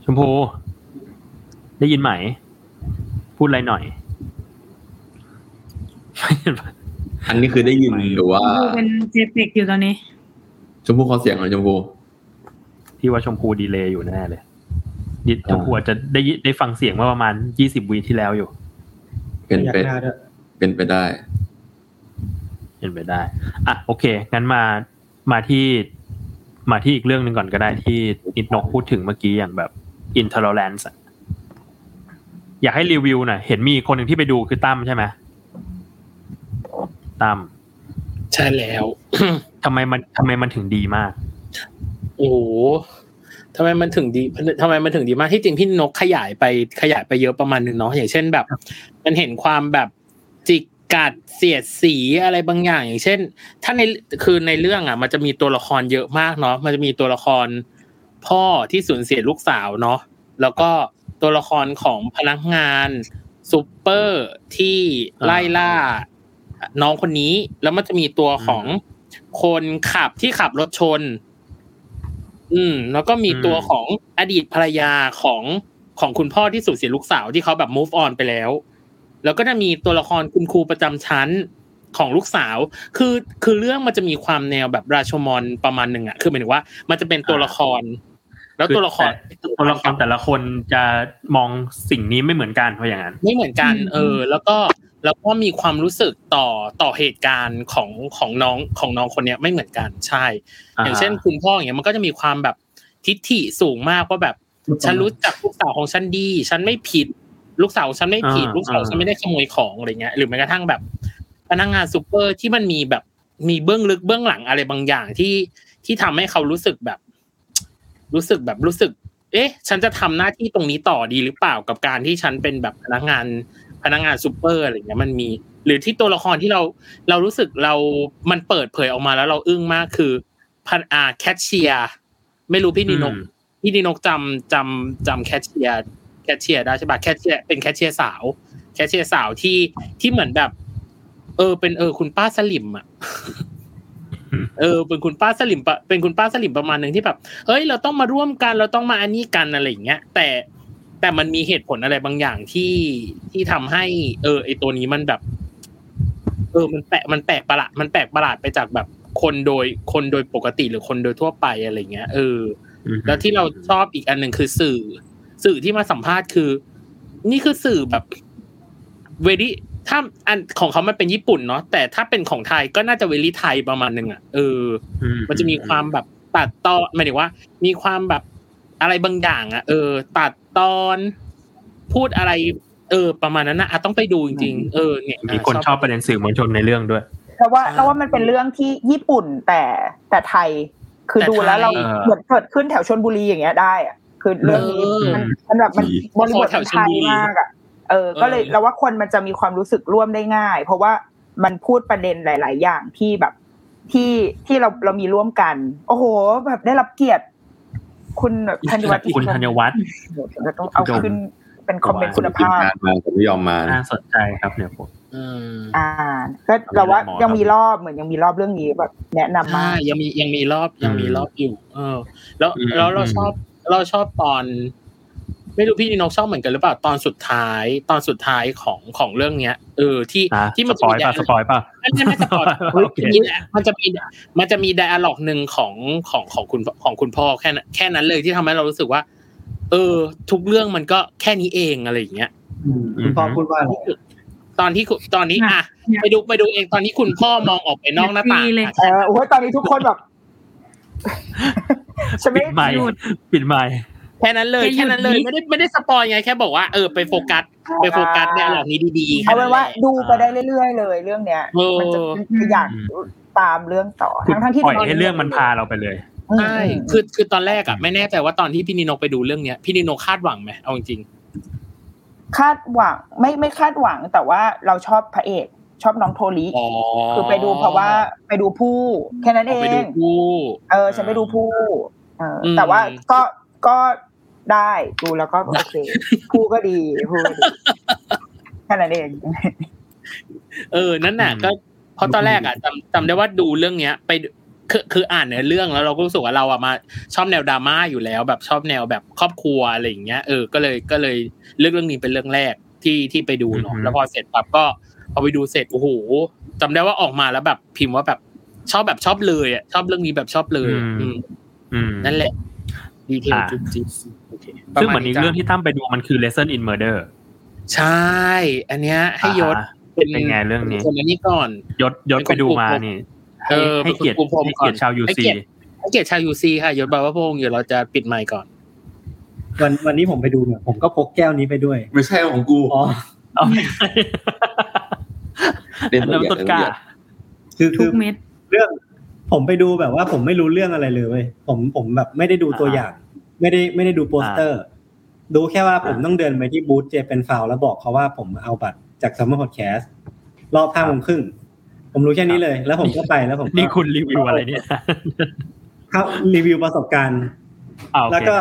ชมพู ได้ยินไหม พูดอะไรหน่อยอันนี้คือได้ยินหรือว่าดูเป็นเจเปกอยู่ตอนนี้ ชมพู่ขอเสียงหน่อยชมพู่พี่ว่าชมพูดีเลย์อยู่แน่เลยยิชมพูอาจจะได้ยินได้ฟังเสียงเมื่อประมาณยี่สิบวีที่แล้วอยู่ เป็นอยากไปหน้าด้วยเป็นไปได้ เป็นไปได้อะโอเคงั้นมามาที่ มาที่อีกเรื่องหนึ่งก่อนก็ได้ที่นิดนกพูดถึงเมื่อกี้อย่างแบบ intolerance อะอยากให้รีวิวหน่อยเห็นมีคนหนึ่งที่ไปดูคือตั้มใช่ไหมตั้มใช่แล้วทำไมมันทำไมมันถึงดีมาก โอ้โหทำไมมันถึงดีทำไมมันถึงดีมากที่จริงพี่นกขยายไปขยายไปเยอะประมาณหนึ่งเนาะอย่างเช่นแบบ มันเห็นความแบบจิก กัดเสียดสีอะไรบางอย่าง อย่างเช่น ถ้าในคือในเรื่องอะ มันจะมีตัวละครเยอะมากเนาะมันจะมีตัวละครพ่อที่สูญเสียลูกสาวเนาะแล้วก็ตัวละครของพนักงานซูเปอร์ที่ไล่ล่า น้องคนนี้ แล้วมันจะมีตัวของคนขับที่ขับรถชน อืม แล้วก็มีอืมตัวของอดีตภรรยาของของคุณพ่อที่สูญเสียลูกสาวที่เขาแบบ move on ไปแล้ว แล้วก็จะมีตัวละครคุณครูประจำชั้นของลูกสาว คือคือเรื่องมันจะมีความแนวแบบราชมอนประมาณหนึ่งอะคือหมายถึงว่า มันจะเป็นตัวละคร แล้วตัวละครตัวละครแต่ละคนจะมองสิ่งนี้ไม่เหมือนกันเพราะอย่างนั้น ไม่เหมือนกันอืมเออ แล้วก็แล้วก็มีความรู้สึกต่อต่อเหตุการณ์ของของน้องของน้องคนเนี้ยไม่เหมือนกันใช่ อย่างเช่นคุณพ่ออย่างเงี้ยมันก็จะมีความแบบทิฐิสูงมากว่าแบบ ฉันรู้จักลูกสาวของฉันดี ฉันไม่ผิด ลูกสาวของฉันไม่ผิดอ่าลูกสาวฉันไม่ได้ขโมยของอะไรเงี้ยหรือแม้กระทั่งแบบพนักงานซูเปอร์ที่มันมีแบบมีเบื้องลึกเบื้องหลังอะไรบางอย่างที่ที่ทำให้เขารู้สึกแบบ รู้สึกแบบรู้สึก เอ๊ะ ฉันจะทำหน้าที่ตรงนี้ต่อดีหรือเปล่ากับการที่ฉันเป็นแบบพนักงานพนักงานซูเปอร์อะไรเงี้ยมันมี หรือที่ตัวละครที่เราเรารู้สึกเรา มันเปิดเผยออกมาแล้วเราอึ้งมากคือพันอาแคชเชียร์ไม่รู้พี่นินกอืมพี่นินกจำจำจำแคชเชียร์ แคชเชียร์ได้ใช่ปะแคชเชียร์เป็นแคชเชียร์สาว แคชเชียร์สาวที่ที่เหมือนแบบ เออ เป็นเออคุณป้าสลิ่มอะเออเป็นคุณป้าสลิ่มปะเป็นคุณป้าสลิ่มประมาณหนึ่งที่แบบเฮ้ยเราต้องมาร่วมกันเราต้องมาอันนี้กันอะไรอย่างเงี้ย แต่แต่มันมีเหตุผลอะไรบางอย่างที่ที่ทำให้ เออไอตัวนี้มันแบบ เออ มันแปลกมันแปลกประหลาดมันแปลกประหลาดไปจากแบบคนโดยคนโดยปกติหรือคนโดยทั่วไปอะไรเงี้ยเออแล้วที่เราชอบอีกอันหนึ่งคือสื่อ สื่อที่มาสัมภาษณ์คือ นี่คือสื่อแบบเวรีถ้าอันของเขามันเป็นญี่ปุ่นเนาะแต่ถ้าเป็นของไทยก็น่าจะเวรีไทยประมาณหนึ่งอะเออ มันจะมีความแบบตัดตอนหมายถึงว่า มีความแบบอะไรบางอย่างอะ เออ ตัดตอนพูดอะไรเออ ประมาณนั้นนะอะต้องไปดูจริงๆเออเนี่ยมีคนชอบประเด็นสื่อมวลชนในเรื่องด้วยแต่ว่าเราว่ามันเป็นเรื่องที่ญี่ปุ่นแต่แต่ไทย คือดูแล้วเราแต่ไทยเหมือนเกิดขึ้นแถวชนบุรีอย่างเงี้ยได้อะ คือเรื่องนี้เออมันมันแบบมันดีบริบทมันไทยมากอะเออ ก็เลยเออเราว่าคนมันจะมีความรู้สึกร่วมได้ง่าย เพราะว่ามันพูดประเด็นหลาย ๆ อย่างที่แบบที่ที่เราเรามีร่วมกัน โอ้โห แบบได้รับเกียรติ คุณแบบธัญวัฒน์คุณธัญวัฒน์เราต้องเอาขึ้นเป็นคอมเมนต์คุณภาพงานมาแต่ไม่ยอมมาน่าสนใจครับเนี่ยผมอืมอ่า ก็เราว่าหมอครับยังมีรอบเหมือนยังมีรอบเรื่องนี้แบบแนะนำมาใช่กยังมียังมีรอบยังมีอืมรอบอยู่ เออ แล้วอืมแล้วเราอืมชอบ เราชอบตอน ไม่รู้พี่นินกชอบเหมือนกันหรือเปล่าตอนสุดท้ายตอนสุดท้ายของของเรื่องเนี้ยเออที่อะที่มัน spoil ป่ะ spoil ป่ะไม่ไม่ไม่ spoil โอเคมีแต่มันจะมีมันจะมี dialogue หนึ่งของของของคุณของคุณพ่อแค่นั้นแค่นั้นเลยที่ทำให้เรารู้สึกว่า เออ ทุกเรื่องมันก็แค่นี้เองอะไรอย่างเงี้ยคุณพ่อพูดว่าอะไรตอนที่คุณตอนนี้อะเนี่ยไปดูไปดูเองตอนนี้คุณพ่อมองออกไปนอกหน้าต่างดีเลยอะเออโอ้ยตอนนี้ทุกคนแบบ ฉันไม่ปิดไมค์ปิดไมค์แค่นั้นเลยจะหยุดแค่นั้นเลยนิดไม่ได้ไม่ได้สปอยไงแค่บอกว่าเออไปโฟกัสไปโฟกัสในหลอกนี้ดีๆเอาเป็นว่าแค่นั้นแหละดูไปได้เรื่อยๆเลยเรื่องเนี้ยเออมันจะคืออยากตามเรื่องต่อทั้งทั้งๆที่ปล่อยให้เรื่องมันพาเราไปเลยอืมใช่คือคือตอนแรกอะไม่แน่ใจว่าตอนที่พี่นิโนไปดูเรื่องเนี้ยพี่นิโนคาดหวังไหมเอาจริงคาดหวังไม่ไม่คาดหวังแต่ว่าเราชอบพระเอก ชอบน้องโทริๆอ๋อคือไปดูเพราะว่าไปดูผู้ แค่นั้นเอไปดูงคู่เออ ฉันไปดูผู้เอออมแต่ว่าก็ก็ได้ดูแล้วก็โอเคผู้ก็ดีผู้ก็ดีแค่นั้นเอง เออนั่นน่ะอืมก็เพราะตอนแรกอะจำจำได้ว่าดูเรื่องเนี้ย ไปคือคืออ่านเนื้อเรื่องแล้วเราก็รู้สึกว่าเราอะมาชอบแนวดราม่าอยู่แล้ว แบบชอบแนวแบบครอบครัวอะไรอย่างเงี้ยเออก็เลยก็เลยเลือกเรื่องนี้เป็นเรื่องแรก ที่ที่ไปดูเนาะอือฮึแล้วพอเสร็จปั๊บก็พอไปดูเสร็จโอ้โหจำได้ว่าออกมาแล้วแบบพิมพ์ว่าแบบชอบแบบชอบเลยอะชอบเรื่องนี้แบบชอบเลย อืมอืมอืมนั่นแหละดีเทลอ่าจุ๊บจิ๊บโอเคซึ่งเหมือนอีกประาณเรื่องที่ตั้มไปดูมันคือ Lesson in Murder ใช่ อันเนี้ยให้ยศอ่าเป็นไงเรื่องนี้คนอันนี้ก่อนยศยศไปดูมานี่เออให้เกียรติเป็นคนคุมให้เกียรติก่อนชาวยูให้ซีเกียรติให้เกียรติชาวยูซีค่ะยศบาวพงศ์เดี๋ยวเราจะปิดไมค์ก่อน วันวันนี้ผมไปดูเนี่ยผมก็พกแก้วนี้ไปด้วย ไม่ใช่ของกูอ๋อเอาไม่ใช่เล่นเริ่มต้นกล้าคือทุคืกอเม็ดเรื่อง ผมไปดูแบบว่าผมไม่รู้เรื่องอะไรเลยเว้ยผมผมแบบไม่ได้ดูตัวอย่าง ไม่ได้ไม่ได้ดูโปสเตอร์ ดูแค่ว่าผมต้องเดินไปที่บูธเจเป็นฟาวแล้วบอกเขาว่าผมเอาบัตรจากซัมเมอร์พอดแคสต์รอบห้าโมงครึ่งผมรู้แค่นี้เลย แล้วผมก็ไปแล้วผมก็นี่คุณรีวิวอะไรเนี่ยเข้ารีวิวประสบการณ์อ่าโอเคแล้วก็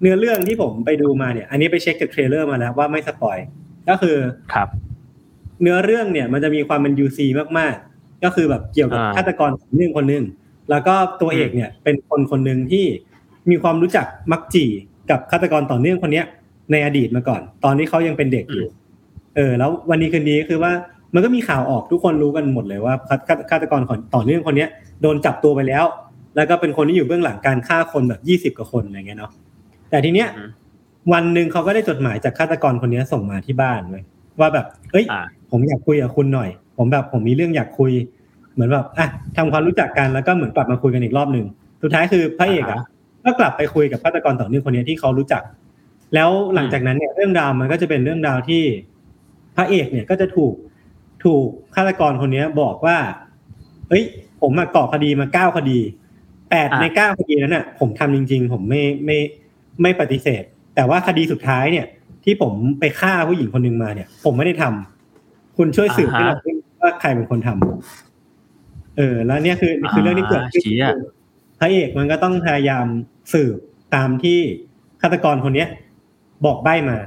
เนื้อเรื่องที่ผมไปดูมาเนี่ย อันนี้ไปเช็คจาก trailer มาแล้วว่าไม่ spoil ก็คือครับ เนื้อเรื่องเนี่ย มันจะมีความเป็นยูซีมากๆ ก็คือแบบเกี่ยวกับอ่าฆาตกรคนหนึ่งคนหนึ่งแล้วก็ตัวเอกเนี่ย เป็นคนคนหนึ่งที่มีความรู้จักมักจี่กับฆาตกรต่อเนื่องคนเนี้ย ในอดีตมาก่อน ตอนที่เขายังเป็นเด็กอยู่ เออ แล้ววันนี้คืนนี้คือว่ามันก็มีข่าวออกทุกคนรู้กันหมดเลยว่าฆาฆาฆาตกรคนต่อเนื่องคนเนี้ยโดนจับตัวไปแล้ว แล้วก็เป็นคนที่อยู่เบื้องหลังการฆ่าคนแบบยี่สิบกว่าคนอะไรเงี้ยเนาะ แต่ทีเนี้ยอือฮึวันหนึ่งเขาก็ได้จดหมายจากฆาตกรคนเนี้ยส่งมาที่บ้านเว้ยว่าแบบเอ้ยอ่าผมอยากคุยกับคุณหน่อย ผมแบบผมมีเรื่องอยากคุย เหมือนแบบอะทำความรู้จักกันแล้วก็เหมือนกลับมาคุยกันอีกรอบหนึ่งสุดท้ายคือพระเอกอะก็กลับไปคุยกับฆาตกรต่อเนื่องคนนี้ที่เขารู้จัก แล้วหลังจากนั้นเนี่ยเรื่องราวมันก็จะเป็นเรื่องราวที่พระเอกเนี่ยก็จะถูกถูกฆาตกรคนนี้บอกว่า เอ้ย ผมมาก่อคดีมาเก้าคดีแปดอะในเก้าคดีนั้นน่ะ ผมทำจริง ๆ ผมไม่ไม่ ไม่ปฏิเสธ แต่ว่าคดีสุดท้ายเนี่ย ที่ผมไปฆ่าผู้หญิงคนหนึ่งมาเนี่ย ผมไม่ได้ทำคุณช่วยสืบให้เราด้วยว่าใครเป็นคนทำเออ แล้วเนี่ยคือคือเรื่องที่เกิดขึ้นอ่าชี้อะพระเอกมันก็ต้องพยายามสืบตามที่ฆาตกรคนเนี้ย บอกใบ้มา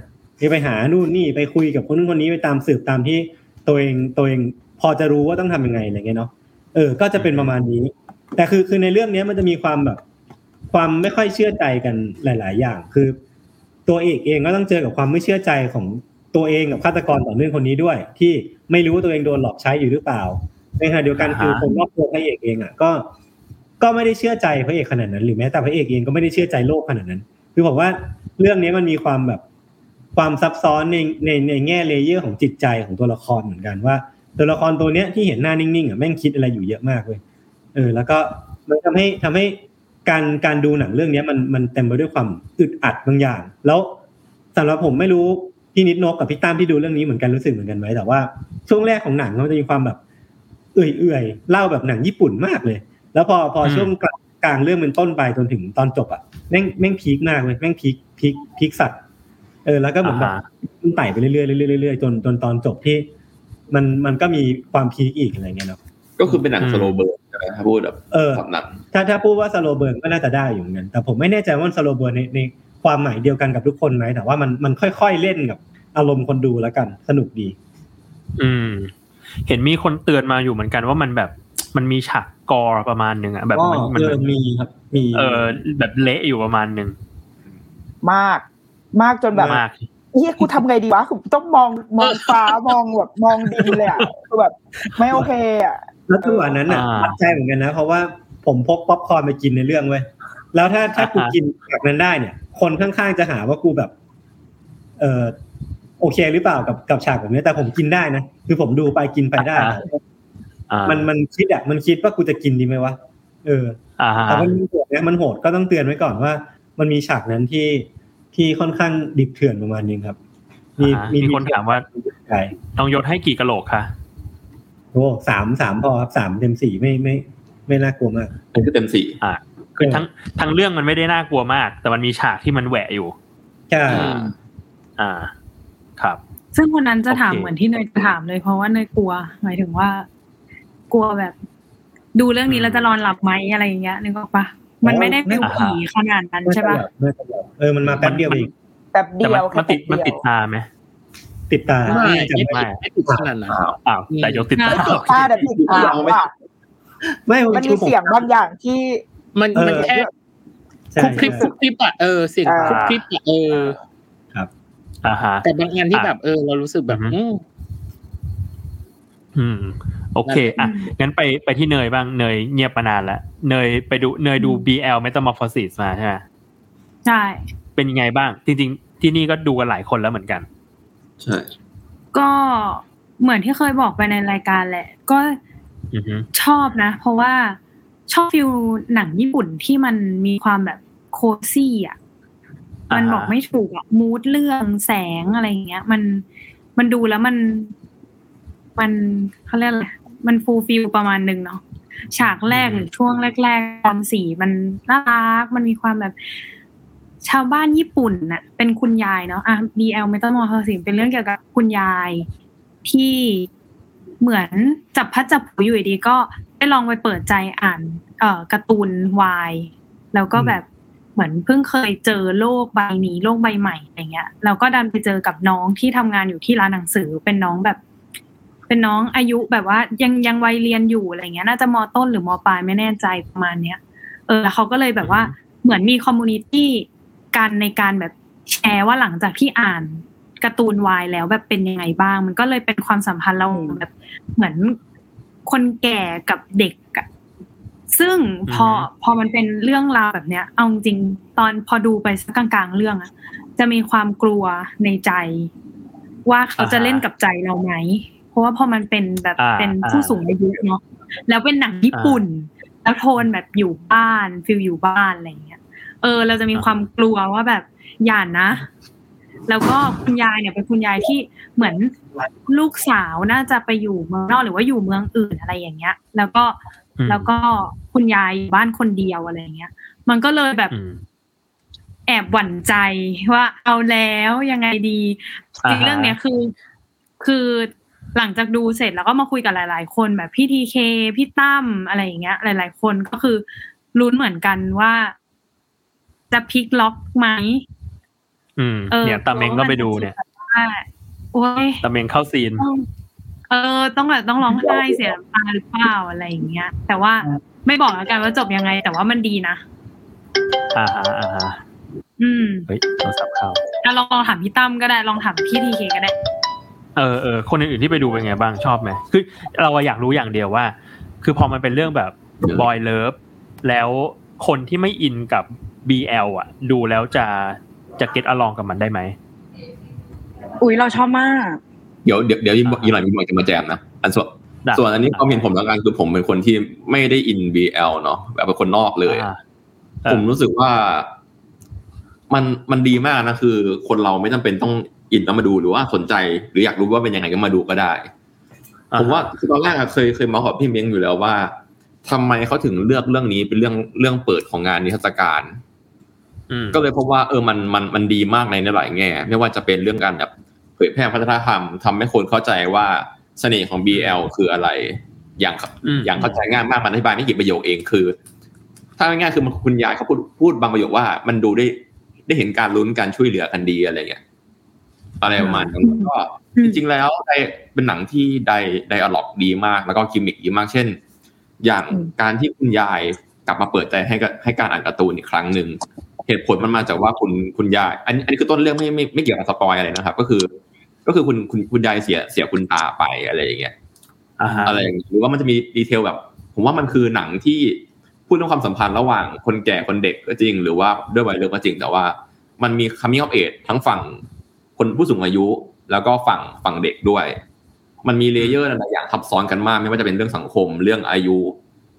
ไปหานู่นนี่ไปคุยกับคนนู้นคนนี้ไปตามสืบตามที่ตัวเองตัวเองพอจะรู้ว่าต้องทำยังไงอะไรเงี้ยเนาะเออ ก็จะเป็นประมาณนี้ แต่คือคือในเรื่องเนี้ยมันจะมีความแบบ ความไม่ค่อยเชื่อใจกันหลาย ๆ อย่าง คือ ตัวเอกเองก็ต้องเจอกับความไม่เชื่อใจของตัวเองกับฆาตกรต่อเนื่องคนนี้ด้วย ที่ไม่รู้ว่าตัวเองโดนหลอกใช้อยู่หรือเปล่าในขณะเดียวกันคือคนรอบตัวพระเอกเองอะก็ ก็ไม่ได้เชื่อใจพระเอกขนาดนั้น หรือแม้แต่พระเอกเองก็ไม่ได้เชื่อใจโลกขนาดนั้น คือผมว่าเรื่องนี้มันมีความแบบความซับซ้อนในในในแง่ layer ของจิตใจของตัวละครเหมือนกันว่า ตัวละครตัวเนี้ยที่เห็นหน้านิ่งๆอะแม่งคิดอะไรอยู่เยอะมากเลยเออ แล้วก็มันทำให้ทำให้ การการดูหนังเรื่องเนี้ยมันมันเต็มไปด้วยความอึดอัดบางอย่าง แล้วสำหรับผมไม่รู้พี่นิดนกกับพี่ตั้มที่ดูเรื่องนี้เหมือนกันรู้สึกเหมือนกันไหมแต่ว่าช่วงแรกของหนังมันจะมีความแบบ เอื่อยๆเล่าแบบหนังญี่ปุ่นมากเลย แล้วพอพออืมช่วงกลางกลางเรื่องเป็นต้นไปจนถึงตอนจบอะแม่งแม่ง peak มากเลยแม่ง peak peak peak สัตว์เออแล้วก็เหมือนแบบอ่าฮะมันไต่ไปเรื่อยๆเรื่อยๆเรื่อยๆจนจนตอนจบที่ มันมันก็มีความ peak อีกอะไรเงี้ยเนาะก็คือเป็นหนังอืมสโลเบิร์นใช่ไหม ถ้าพูดแบบเออสำหนักถ้าถ้าพูดว่า slow burn ก็น่าจะได้อยู่เหมือนกันแต่ผมไม่แน่ใจว่า slow burn ในในความหมายเดียวกันกับทุกคนไหมแต่ว่ามันมันค่อยๆเล่นกับอารมณ์คนดูแล้วกัน สนุกดี อืม เห็นมีคนเตือนมาอยู่เหมือนกันว่ามันแบบมันมีฉากกอร์ประมาณหนึ่งอะแบบก็มันมันเออมีครับ มี เออแบบเละอยู่ประมาณหนึ่งมาก มากจนแบบมากเฮียกูทำไงดีวะคือต้องมองมองฟ้ามองแบบมองดินเลยอะคือแบบ ไม่โอเคอะ แล้วจังหวะนั้นน่ะอ่าปัดใจเหมือนกันนะ เพราะว่าผมพกป๊อปคอร์นไปกินในเรื่องเว้ยแล้วถ้าถ้ากูอ่าฮะกินแบบนั้นได้เนี่ย คนข้างๆจะหาว่ากูแบบ เออโอเคหรือเปล่ากับกับฉากแบบนี้แต่ผมกินได้นะคือผมดูไปกินไปได้อ่ามันมันคิดอะมันคิดว่ากูจะกินดีไหมวะเอออ่าฮะแต่มันโหดนะมันโหดก็ต้องเตือนไว้ก่อนว่า มันมีฉากนั้นที่ที่ค่อนข้างดิบเถื่อนประมาณนึงครับ มีอ่ามีคนถามว่าใช่ต้องยศให้กี่กะโหลกคะ โอ้สามสามพอครับสามเต็มสี่ไม่ไม่ ไม่น่ากลัวมากมันก็เต็มสี่คือทั้งทั้งเรื่องมันไม่ได้น่ากลัวมาก แต่มันมีฉากที่มันแหวะอยู่ใช่อ่าอ่าครับ ซึ่งคนนั้นจะถามโอเคเหมือนที่เนยถามเลยเพราะว่าเนยกลัว หมายถึงว่า กลัวแบบ ดูเรื่องนี้แล้วจะนอนหลับไหมอะไรอย่างเงี้ยนึกออกปะมันไม่ได้ฟิลผีขนาดนั้นใช่ปะไม่ตลอดเออมันมาแป๊บเดียวเองแบบแต่เดีมันยวมันติดแค่มันแป๊บติดเดียวตาไหม ติดตาไม่จำไม่ไม่ไม่ติดขนาดนั้นอ้าวแต่ยศติดตาติดตาแต่ติดเสียงว่ะไม่มันคืมีอผมเสียงบางอย่างที่ มันเออมันแค่ใช่คุกคลิปใช่คุกคลิปอะเออเสียงอ่าคุกคลิปอะเอออ่าฮะแต่บางงานที่แบบเออ เรารู้สึกแบบอือฮึอืมอืมโอเค อะ งั้นไปไปที่เนยบ้าง เนยเงียบมานานแล้ว เนยไปดู เนยดู BL Metamorphosis มาใช่ไหมใช่ เป็นยังไงบ้าง จริง ๆ ที่นี่ก็ดูกันหลายคนแล้วเหมือนกัน ใช่ ก็เหมือนที่เคยบอกไปในรายการแหละ ก็ชอบนะ เพราะว่าชอบ feel หนังญี่ปุ่นที่มันมีความแบบ cozy อะ มันบอกไม่ถูกอะ mood เรื่องแสงอะไรอย่างเงี้ย มันมันดูแล้วมัน มันเขาเรียกอะไรมัน fulfill ประมาณหนึ่งเนาะฉากแรกหรือช่วงแรกๆตอนสีมันน่ารัก มันมีความแบบ ชาวบ้านญี่ปุ่นน่ะ เป็นคุณยายเนาะอะ BL ไม่ต้องมองเขาสิเป็นเรื่องเกี่ยวกับคุณยายที่เหมือนจับพัดจับผูอยู่ดีๆก็ได้ลองไปเปิดใจอ่าน เอ่อการ์ตูนวายแล้วก็แบบเหมือนเพิ่งเคยเจอโลกใบนี้โลกใบใหม่อะไรเงี้ยแล้วก็ดันไปเจอกับน้องที่ทำงานอยู่ที่ร้านหนังสือเป็นน้องแบบ เป็นน้องอายุแบบว่ายังยังวัยเรียนอยู่อะไรเงี้ย น่าจะมต้นหรือมปลายไม่แน่ใจประมาณเนี้ยเออแล้วเขาก็เลยแบบว่าเหมือนมีคอมมูนิตี้ กันในการแบบแชร์ว่าหลังจากที่อ่านการ์ตูนวายแล้วแบบเป็นยังไงบ้าง มันก็เลยเป็นความสัมพันธ์เราแบบเหมือนคนแก่กับเด็กอะซึ่งพออือฮึพอมันเป็นเรื่องราวแบบเนี้ย เอาจริงๆตอนพอดูไปสักกลางๆเรื่องอะจะมีความกลัวในใจ ว่าเขาจะเล่นกับใจเราไหมเพราะว่าพอมันเป็นแบบอ่าเป็นอ่าผู้สูงอายุเนาะแล้วเป็นหนังญี่ปุ่น แล้วโทนแบบอยู่บ้านฟิลอยู่บ้านอะไรอย่างเงี้ย เออ เราจะมีความกลัวว่าแบบอย่านะ แล้วก็คุณยายเนี่ยเป็นคุณยายที่เหมือนลูกสาวน่าจะไปอยู่เมืองนอกหรือว่าอยู่เมืองอื่นอะไรอย่างเงี้ย แล้วก็อืมแล้วก็คุณยายอยู่บ้านคนเดียวอะไรอย่างเงี้ย มันก็เลยแบบอืมแอบหวั่นใจว่าเอาแล้วยังไงดีจริงอ่าฮะเรื่องเนี้ยคือ คือหลังจากดูเสร็จแล้วก็มาคุยกับหลาย ๆ คนแบบพี่ทีเคพี่ตั้มอะไรอย่างเงี้ย หลาย ๆ คนก็คือลุ้นเหมือนกันว่า จะพลิกล็อกไหมอืมเออเนี่ยตาเมงก็ไปดูเนี่ยว่าโอ้ยตาเมงเข้าซีนต้องเออ ต้องแบบต้องร้องไห้เสียน้ำตาหรือเปล่าอะไรอย่างเงี้ย แต่ว่าไม่บอกแล้วกันว่าจบยังไง แต่ว่ามันดีนะอ่าฮะอ่าฮะอืมเฮ้ยโทรศัพท์เข้าอะลองลองถามพี่ตั้มก็ได้ลองถามพี่ทีเคก็ได้เออเออคนอื่นๆที่ไปดูเป็นไงบ้างชอบไหมคือเราอะอยากรู้อย่างเดียวว่า คือพอมันเป็นเรื่องแบบบอยเลิฟแล้วคนที่ไม่อินกับ BL อะ ดูแล้วจะจะเก็ตอลองกับมันได้ไหม อุ้ยเราชอบมาก เดี๋ยวเดี๋ยวเดี๋ยวอีกหน่อยมีหน่อยจะมาแจมนะอันส่วนได้ส่วนอันนี้ความเห็นผมแล้วกันคือผมเป็นคนที่ไม่ได้อิน BL เนาะแบบเป็นคนนอกเลยอ่าเออผมรู้สึกว่า มันมันดีมากนะคือ คนเราไม่จำเป็นต้องอินแล้วมาดูหรือว่าสนใจ หรืออยากรู้ว่าเป็นยังไงก็มาดูก็ได้อ่าผมว่าคือตอนแรกอะเคยเคยมาขอบพี่เม้งอยู่แล้วว่าทำไมเขาถึงเลือกเรื่องนี้เป็นเรื่องเรื่องเปิดของงานนิทรรศการอืม ก็เลยพบว่าเออมันมันมันดีมากในหลายแง่ ไม่ว่าจะเป็นเรื่องการแบบเผยแพร่วัฒนธรรมทำให้คนเข้าใจว่าเสน่ห์ของ BL คืออะไร อย่างอืมอย่างเข้าใจง่ายมากมันอธิบายไม่กี่ประโยคเองคือ ถ้าง่ายๆคือมันคุณยายเขาพูดพูดบางประโยคว่า มันดูได้ได้เห็นการลุ้นการช่วยเหลือกันดีอะไรเงี้ยอะไรประมาณนั้นแล้วก็อืมจริงๆแล้วได้เป็นหนังที่ไดไดอะล็อกดีมาก แล้วก็กิมมิคดีมากเช่น อย่างการที่คุณยายกลับมาเปิดใจให้กับให้การอ่านการ์ตูนอีกครั้งหนึ่ง เหตุผลมันมาจากว่าคุณคุณยาย อันนี้อันนี้คือต้นเรื่องไม่ไม่ไม่เกี่ยวกับสปอยอะไรนะครับ ก็คือ ก็คือคุณคุณคุณยายเสียเสียคุณตาไปอะไรอย่างเงี้ยอ่าฮะอะไรอย่างนี้หรือว่ามันจะมี detail แบบ ผมว่ามันคือหนังที่พูดเรื่องความสัมพันธ์ระหว่างคนแก่คนเด็กก็จริง หรือว่าด้วยวัยเรื่องก็จริง แต่ว่ามันมี coming of age ทั้งฝั่งคนผู้สูงอายุ แล้วก็ฝั่งฝั่งเด็กด้วย มันมี layer หลายอย่างทับซ้อนกันมาก ไม่ว่าจะเป็นเรื่องสังคม เรื่องอายุ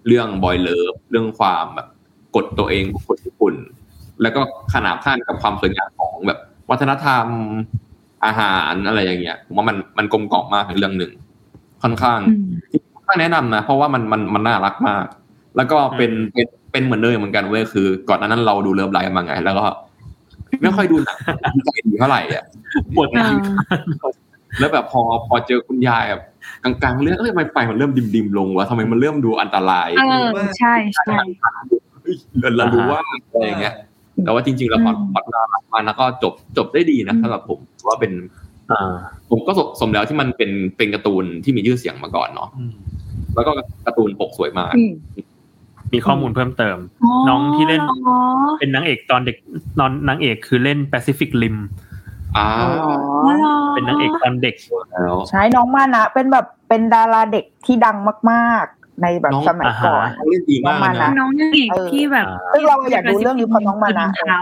เรื่อง boy love เรื่องความแบบกดตัวเองกดญี่ปุ่น แล้วก็ขนาบข้างกับความสวยงามของแบบ วัฒนธรรมอาหารอะไรอย่างเงี้ยผมว่ามันมันกลมกล่อมมากในเรื่องหนึ่งค่อนข้างอืมถ้าแนะนำนะเพราะว่ามันมันมันน่ารักมาก แล้วก็เป็นเป็นเป็นเหมือนเดิมเหมือนกันเว้ยคือ ก่อนหน้านั้นเราดู Love Life มาไง แล้วก็ไม่ค่อยดูหนังใจดีเท่าไหร่อะปวดเออแล้วแบบพอพอเจอคุณยายแบบกลางๆเรื่องเอ้ยทำไมไฟมันเริ่ม dim ๆลงวะทำไมมันเริ่มดูอันตรายเออใช่ใช่เฮ้ยเราเรารู้ว่าอะไรอย่างเงี้ย แต่ว่าจริงๆแล้วพออืมพอน่ารักมากแล้วก็จบจบได้ดีนะสำหรับผมว่าเป็นอ่าผมก็สมสมแล้วที่มันเป็นเป็นการ์ตูนที่มีชื่อเสียงมาก่อนเนาะแล้วก็การ์ตูนปกสวยมากอืมมีข้อมูลเพิ่มเติม น้องที่เล่น เป็นนางเอกตอนเด็กนอนนางเอกคือเล่น Pacific Rim อ่าอ๋อเหรอเป็นนางเอกตอนเด็กแล้วใช่น้องมานะเป็นแบบเป็นดาราเด็กที่ดังมากๆ ในแบบน้องสมัยก่อนอ่าฮะเขาเล่นดีมากน้องมานะนะน้องนางเอกที่แบบซึ่งเราอยากดูเรื่องนี้เพราะน้องมานะเท้า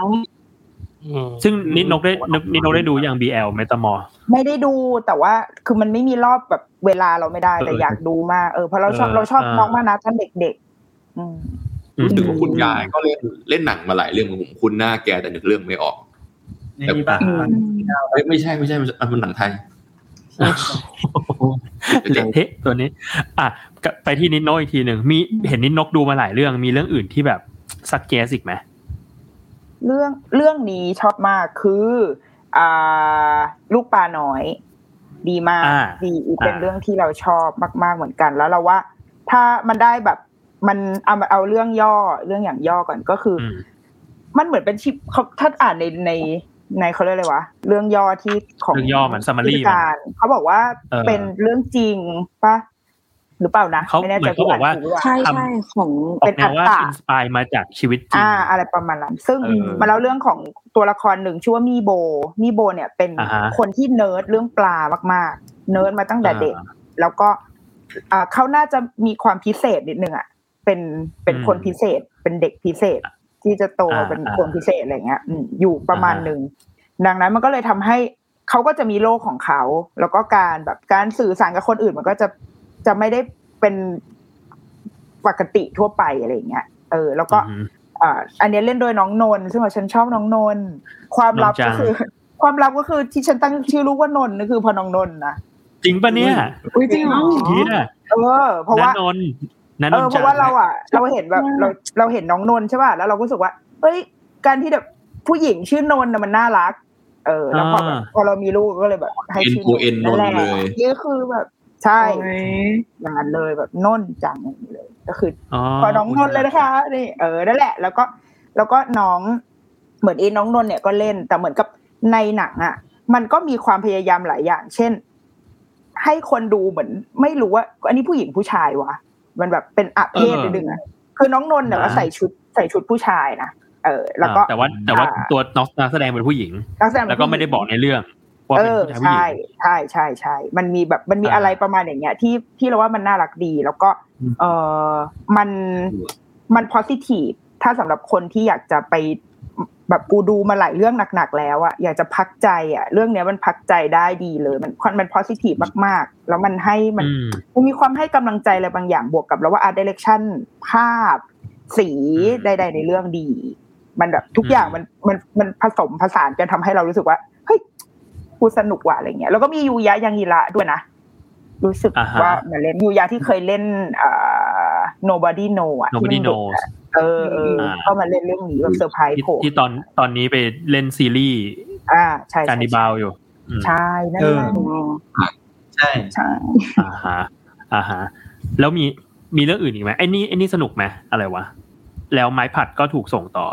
อืมซึ่งนิดนกได้นิดนิดนกได้ดูอย่าง BL เมตามอไม่ได้ดูแต่ว่าคือมันไม่มีรอบแบบเวลาเราไม่ได้แต่เอออยากดูมากเออเพราะเราชอบเออเราชอบอ่าน้องมานะท่านเด็กๆอืมรู้สึกว่าคุณยายก็เล่นเล่นหนังมาหลายเรื่องผมคุ้นหน้าแกแต่นึกเรื่องไม่ออกในนี้ปะอืมเอ้ยไม่ใช่ไม่ใช่ไม่ใช่อันมันหนังไทย เละเทะตัวนี้ อะกลับไปที่นิดนกอีกทีหนึ่งมีเห็นนิดนกดูมาหลายเรื่อง มีเรื่องอื่นที่แบบสักเกสอีกไหมเรื่องเรื่องนี้ชอบมากคืออ่าลูกปลาน้อย ดีมากอ่าดีเป็นอ่าเรื่องที่เราชอบมาก ๆเหมือนกัน แล้วเราว่า ถ้ามันได้แบบมันเอาเอาเรื่องย่อเรื่องอย่างย่อก่อนก็คืออืมมันเหมือนเป็นชิปเขาถ้าอ่านในใน ในเขาเรียกอะไรวะเรื่องย่อที่ของเรื่องย่อเหมือน summary ผู้จัดการเขาบอกว่าเออเป็นเรื่องจริงปะหรือเปล่านะเขาไม่แน่ใจเหมือนเขาบอกว่าที่นถูหรืเปล่ใช่ใช่ของออเป็กนแนวว่าอัตตา inspire มาจากชีวิตจริงอ่าอะไรประมาณนั้น ซึ่งเออมาแล้วเรื่องของตัวละครหนึ่งชื่อว่ามีโบ มีโบเนี่ยเป็นอ่าฮะคนที่เนิร์ดเรื่องปลามากๆ เนิร์ดมาตั้งแต่เด็กอ่าแล้วก็อ่าเขาน่าจะมีความพิเศษนิดนึงอะเป็นเป็นอืมคนพิเศษเป็นเด็กพิเศษ ที่จะโตอ่าเป็นอ่าคนพิเศษอะไรเงี้ยอืมอยู่ประมาณอ่าฮะหนึ่งดังนั้นมันก็เลยทำให้เขาก็จะมีโลกของเขา แล้วก็การแบบการสื่อสารกับคนอื่นมันก็จะจะไม่ได้เป็นปกติทั่วไปอะไรอย่างเงี้ยเออ แล้วก็อืมอ่าอันนี้เล่นโดยน้องนนท์ซึ่งว่าฉันชอบน้องนนท์ความลับนนท์จัก็งคือ ความลับก็คือที่ฉันตั้งชื่อลูกว่านนท์นี่คือเพอน้องนนท์นะจริงปะเนี่ยอุ้ยจริงเหรอเฮียเออเพราะว่านนท์ นันเอนอนท์เพราะว่าเราอะ เราเห็นแบบอืมเราเราเห็นน้องนนท์ใช่ป่ะแล้วเราก็รู้สึกว่าเฮ้ย การที่แบบผู้หญิงชื่อนนท์น่ะมันน่ารัก เออแล้วพอแบบพอเรามีลูกก็เลยแบบ ให้ชื่อ N O N นั่นแหละนนท์เลยนี่คือแบบใช่โอ้ยอย่างนั้นเลยแบบนนท์จังอย่างนี้เลย ก็คืออ๋อขอน้องนนท์เลยนะคะนี่เออนั่นแหละ แล้วก็แล้วก็น้องเหมือนอีน้องนนท์เนี่ยก็เล่น แต่เหมือนกับในหนังอะ มันก็มีความพยายามหลายอย่าง เช่น ให้คนดูเหมือน ไม่รู้ว่า อันนี้ผู้หญิงผู้ชายวะ มันแบบเป็นอะเพศเออนิดนึงอะคือน้องนนท์เนี่ยอ่าก็ใส่ชุดใส่ชุดผู้ชายนะเออ แล้วก็อ่าแต่ว่าแต่ว่าอ่าตัวน้องนักแสดงเป็นผู้หญิงนักแสดงเป็นแล้วก็ไม่ได้บอกในเรื่องว่าเอเป็นอผู้ชายผู้หญิใช่งใช่ใช่ใช่มันมีแบบมันมีอ่าอะไรประมาณอย่างเงี้ย ที่ที่เราว่ามันน่ารักดี แล้วก็อืมเออมันมัน positive ถ้าสำหรับคนที่อยากจะไป แบบกูดูมาหลายเรื่องหนักๆแล้วอะอยากจะพักใจอะเรื่องเนี้ยมันพักใจได้ดีเลย มันมัน positive มากๆ แล้วมันให้มันอืมมันมีความให้กำลังใจอะไรบางอย่างบวกกับแล้วว่า art direction ภาพ สีอืมใดๆในเรื่องดี มันแบบทุกอย่างอืมมันมันมันผสมผสานกันทำให้เรารู้สึกว่าเฮ้ยกูสนุกว่ะอะไรเงี้ยแล้วก็มียูยะยังอีระด้วยนะรู้สึกอ่าฮะว่ามาเล่นยูยะที่เคยเล่นอ่า nobody know อะ nobody ที่มันเด็ก knows อะ เออเอออ่าก็มาเล่นเรื่องนี้แบบเซอร์ไพรส์ที่ผมที่ตอนตอนนี้ไปเล่นซีรีส์อ่าใช่การนิบาลอยู่อืมใช่นั่นเอแหอละใช่ใช่อ่าฮะอ่าฮะแล้วมีมีเรื่องอื่นอีกไหมไอ้นี่ไอ้นี่สนุกไหมอะไรวะแล้วไม้ผัดก็ถูกส่งต่อ